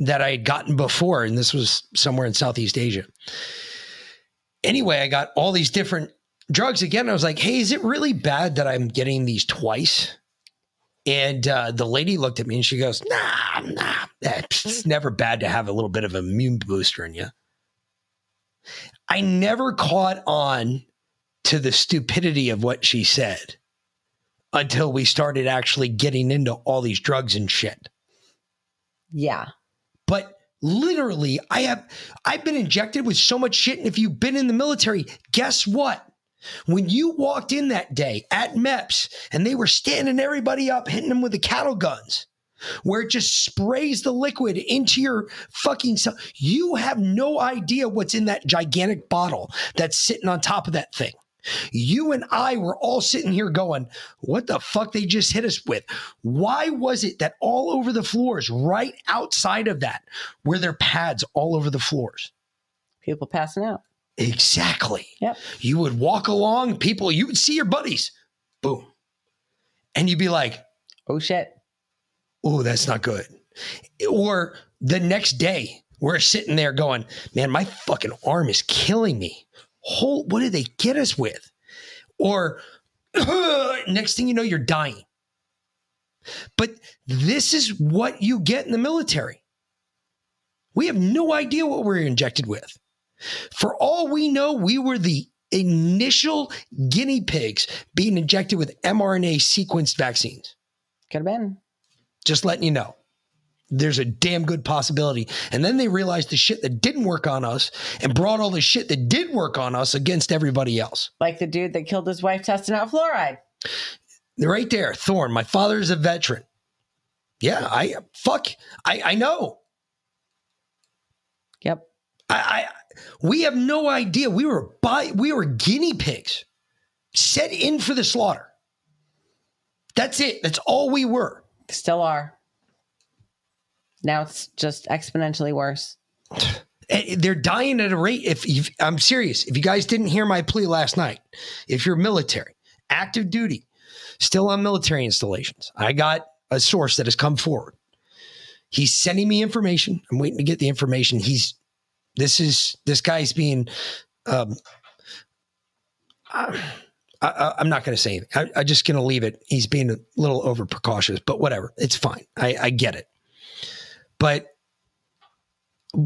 that I had gotten before. And this was somewhere in Southeast Asia. Anyway, I got all these different drugs again. I was like, hey, is it really bad that I'm getting these twice? And uh, the lady looked at me and she goes, nah, nah, it's never bad to have a little bit of immune booster in you. I never caught on to the stupidity of what she said until we started actually getting into all these drugs and shit. Yeah. But literally, I have I've been injected with so much shit. And if you've been in the military, guess what? When you walked in that day at MEPS and they were standing everybody up, hitting them with the cattle guns, where it just sprays the liquid into your fucking cell, you have no idea what's in that gigantic bottle that's sitting on top of that thing. You and I were all sitting here going, what the fuck they just hit us with? Why was it that all over the floors, right outside of that, were there pads all over the floors? People passing out. Exactly. Yep. You would walk along, people, you would see your buddies, boom. And you'd be like, oh shit. Oh, that's not good. Or the next day, we're sitting there going, man, my fucking arm is killing me. Whole, what did they get us with? Or next thing you know, you're dying. But this is what you get in the military. We have no idea what we're injected with. For all we know, we were the initial guinea pigs being injected with mRNA sequenced vaccines. Could have been. Just letting you know. There's a damn good possibility. And then they realized the shit that didn't work on us and brought all the shit that did work on us against everybody else. Like the dude that killed his wife testing out fluoride. Right there, Thorn. My father is a veteran. Yeah, I fuck. I I know. Yep. I, I we have no idea. We were by we were guinea pigs set in for the slaughter. That's it. That's all we were. Still are. Now it's just exponentially worse. They're dying at a rate. If you, I'm serious, if you guys didn't hear my plea last night, if you're military, active duty, still on military installations, I got a source that has come forward. He's sending me information. I'm waiting to get the information. He's this is this guy's being. Um, I, I, I'm not going to say anything. I, I'm just going to leave it. He's being a little over precautious, but whatever. It's fine. I, I get it. But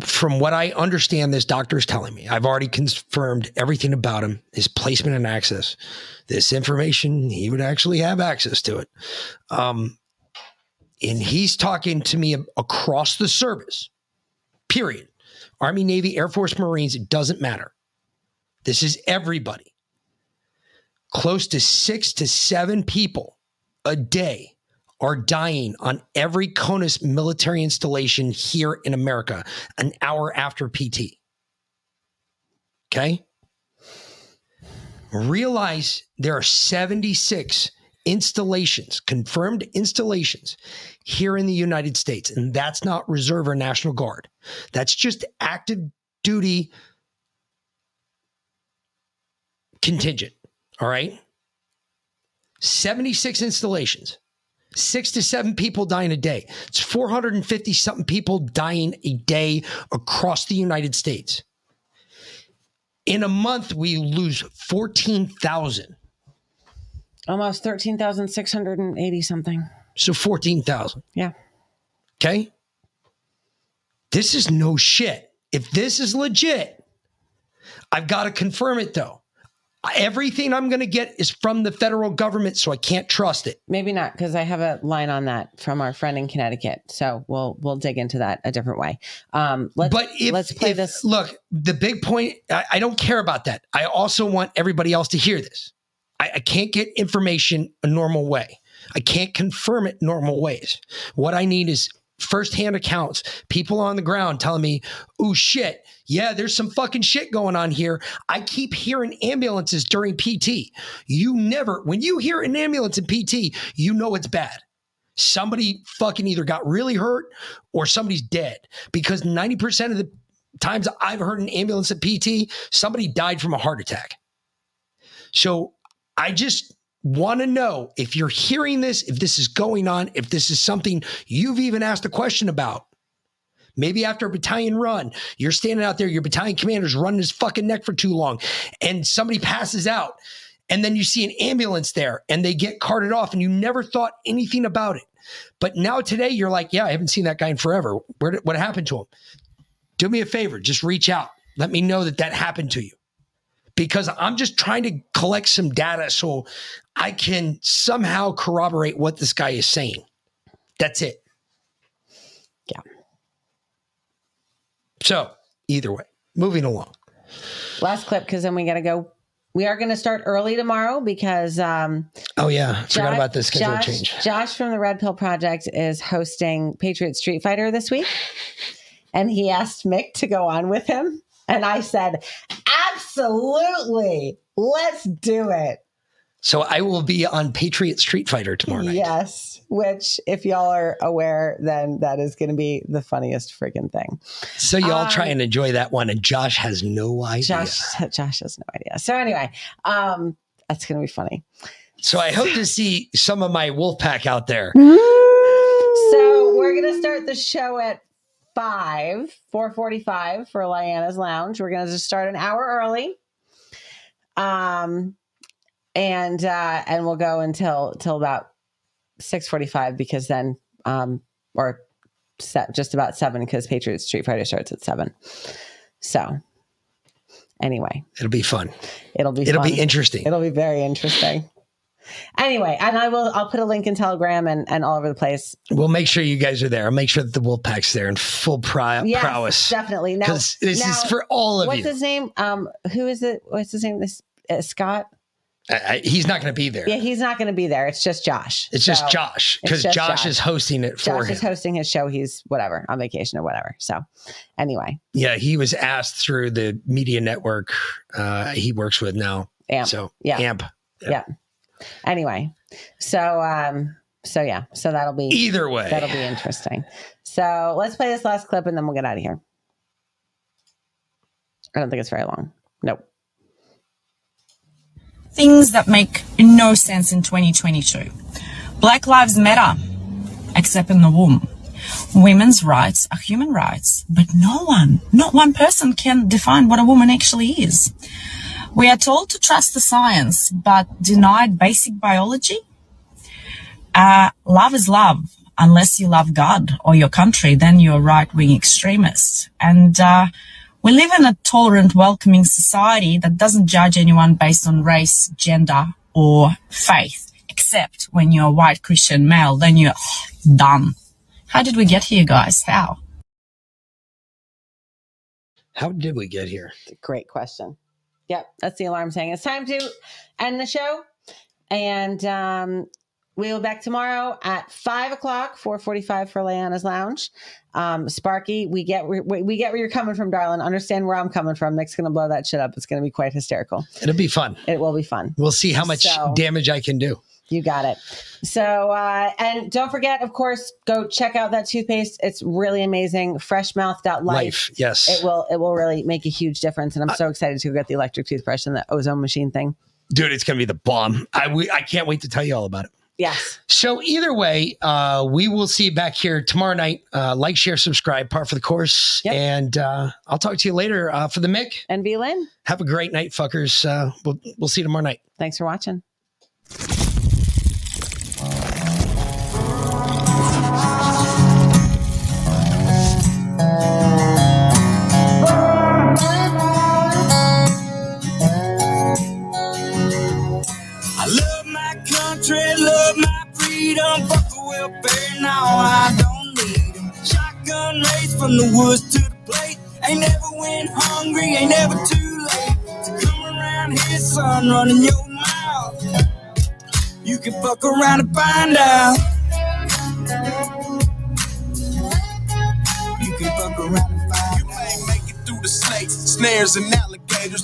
from what I understand, this doctor is telling me, I've already confirmed everything about him, his placement and access. This information, he would actually have access to it. Um, and he's talking to me across the service, period. Army, Navy, Air Force, Marines, it doesn't matter. This is everybody. Close to six to seven people a day are dying on every CONUS military installation here in America an hour after PT. Okay? Realize there are 76 installations, confirmed installations here in the United States. And that's not Reserve or National Guard. That's just active duty contingent. All right. 76 installations, six to seven people dying a day. It's 450 something people dying a day across the United States. In a month, we lose 14,000. Almost 13,680 something. So 14,000. Yeah. Okay. This is no shit. If this is legit, I've got to confirm it though. Everything I'm going to get is from the federal government, so I can't trust it. Maybe not, because I have a line on that from our friend in Connecticut. So we'll we'll dig into that a different way. Um, let's but if, let's play if- this. Look, the big point. I, I don't care about that. I also want everybody else to hear this. I, I can't get information a normal way. I can't confirm it normal ways. What I need is firsthand accounts, people on the ground telling me, oh shit, yeah, there's some fucking shit going on here. I keep hearing ambulances during PT. You never, when you hear an ambulance in PT, you know it's bad. Somebody fucking either got really hurt or somebody's dead because 90% of the times I've heard an ambulance at PT, somebody died from a heart attack. So I just want to know if you're hearing this, if this is going on, if this is something you've even asked a question about. Maybe after a battalion run, you're standing out there, your battalion commander's running his fucking neck for too long, and somebody passes out. And then you see an ambulance there and they get carted off, and you never thought anything about it. But now today, you're like, yeah, I haven't seen that guy in forever. Where what happened to him? Do me a favor, just reach out. Let me know that that happened to you because I'm just trying to collect some data so I can somehow corroborate what this guy is saying. That's it. Yeah. So, either way, moving along. Last clip because then we got to go. We are going to start early tomorrow because. Um, oh, yeah. Forgot about the schedule Josh, change. Josh from the Red Pill Project is hosting Patriot Street Fighter this week. And he asked Mick to go on with him. And I said, absolutely. Let's do it. So, I will be on Patriot Street Fighter tomorrow night. Yes. Which, if y'all are aware, then that is going to be the funniest freaking thing. So, y'all Um, try and enjoy that one. And Josh has no idea. Josh, Josh has no idea. So anyway, um, that's going to be funny. So, I hope to see some of my wolf pack out there. So we're gonna start the show at five, four forty-five for Lyanna's Lounge. We're gonna just start an hour early, um, and uh, and we'll go until till about six forty-five because then, um, or set just about seven because Patriot Street Fighter starts at seven. So anyway, It'll be fun. it'll be It'll be interesting. It'll be very interesting. Anyway, and I will. I'll put a link in Telegram and, and all over the place. We'll make sure you guys are there. I'll make sure that the wolf pack's there in full pri- Yes, prowess. definitely. Now, Because this now, is for all of what's you. his name? Um, who is it? What's his name? This uh, Scott. I, I, he's not going to be there. Yeah, he's not going to be there. It's just Josh. It's just Josh because just Josh, is hosting it for Josh him. is hosting his show. He's whatever on vacation or whatever. So, anyway, yeah, he was asked through the media network uh, he works with now. Amp. So Yeah. Amp. yeah. Anyway, so um, so yeah, so that'll be Either way. that'll be interesting. So let's play this last clip and then we'll get out of here. I don't think it's very long. Nope. things that make no sense in 2022. Black Lives Matter, except in the womb. Women's rights are human rights, but no one, not one person can define what a woman actually is. We are told to trust the science, but denied basic biology. Uh, love is love. Unless you love God or your country, then you're a right-wing extremist. And, uh, we live in a tolerant, welcoming society that doesn't judge anyone based on race, gender, or faith, except when you're a white Christian male, then you're done. How did we get here, guys? How? How did we get here? Great question. Yep, that's the alarm saying it's time to end the show. And um, we will be back tomorrow at five o'clock, four forty-five for Leanna's Lounge. Um, Sparky, we get we, we get where you're coming from, darling. Understand where I'm coming from. Mick's gonna blow that shit up. It's gonna be quite hysterical. It'll be fun. It will be fun. We'll see how much So- damage I can do. You got it. So, uh, and don't forget, of course, go check out that toothpaste. It's really amazing. Freshmouth.life. Life, yes. It will, it will really make a huge difference. And I'm so excited to get the electric toothbrush and the ozone machine thing. Dude, it's going to be the bomb. I, we, I can't wait to tell you all about it. Yes. So either way, uh, we will see you back here tomorrow night. Uh, like, share, subscribe, part for the course. And uh, I'll talk to you later uh, for the Mick. And V Lynn. Have a great night, fuckers. Uh, we'll, we'll see you tomorrow night. Thanks for watching. Country, love my freedom. Fuck the welfare, now I don't need need 'em. Shotgun race from the woods to the plate. Ain't never went hungry, ain't never too late. To come around here, son, running your mouth. You can fuck around and find out. You can fuck around and find out. You may make it through the snakes, snares, and alligators,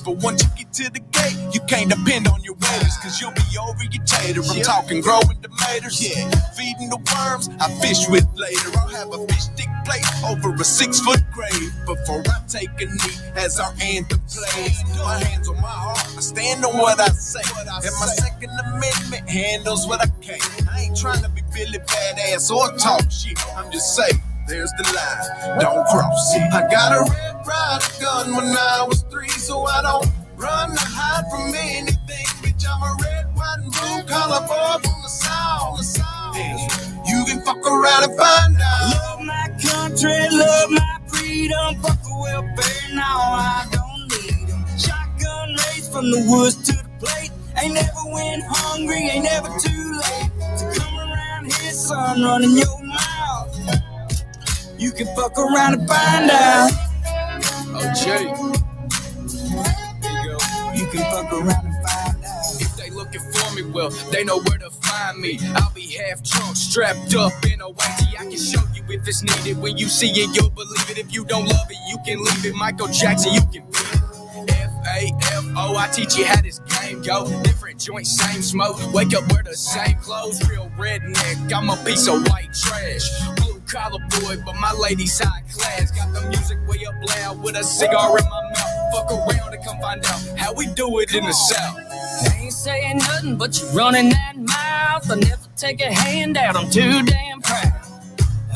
but once you get to the gate, you can't depend on your waiters, cause you'll be over your tater. I'm talking growing tomatoes, yeah. Feeding the worms, I fish with later. I'll have a fish stick plate over a six foot grave before I take a knee as our anthem plays. My hands on my heart, I stand on what I say. And my Second Amendment handles what I can. I ain't trying to be Billy Badass or talk shit. I'm just saying. There's the line, don't cross it. I got a Red Ryder gun when I was three, so I don't run or hide from anything. Bitch, I'm a red, white, and blue collar boy from the south. You can fuck around and find out. Love my country, love my freedom. Fuck a welfare, now I don't need them. Shotgun raised from the woods to the plate. Ain't never went hungry, ain't never too late. So come around here, son, running your mouth. You can fuck around and find out. Oh, Jay. You can fuck around and find out. If they looking for me, well, they know where to find me. I'll be half drunk, strapped up in a whitey. I can show you if it's needed. When you see it, you'll believe it. If you don't love it, you can leave it. Michael Jackson, you can be it. F A F O, I teach you how this game go. Different joints, same smoke. Wake up, wear the same clothes. Real redneck, I'm a piece of white trash. Blue collar boy, but my lady's high class. Got the music way up loud with a cigar in my mouth. Fuck around and come find out how we do it in the south. Ain't saying nothing, but you're running that mouth. I never take a handout, I'm too damn proud.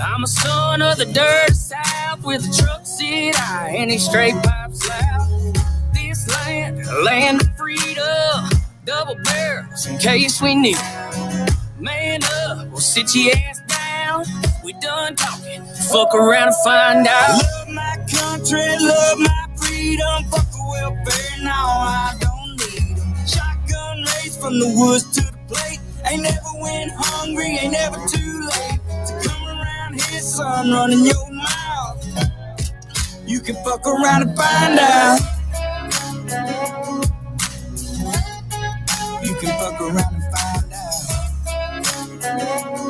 I'm a son of the dirt south with a truck seat high and a straight pipe loud. This land, land of freedom, double barrels in case we need. Man up, well, sit your ass down. We done talking. Fuck around and find out. Love my country, love my freedom. Fuck the welfare, now I don't need them. Shotgun race from the woods to the plate. Ain't never went hungry, ain't never too late to come around here, son, running your mouth. You can fuck around and find out. You can fuck around. Thank you.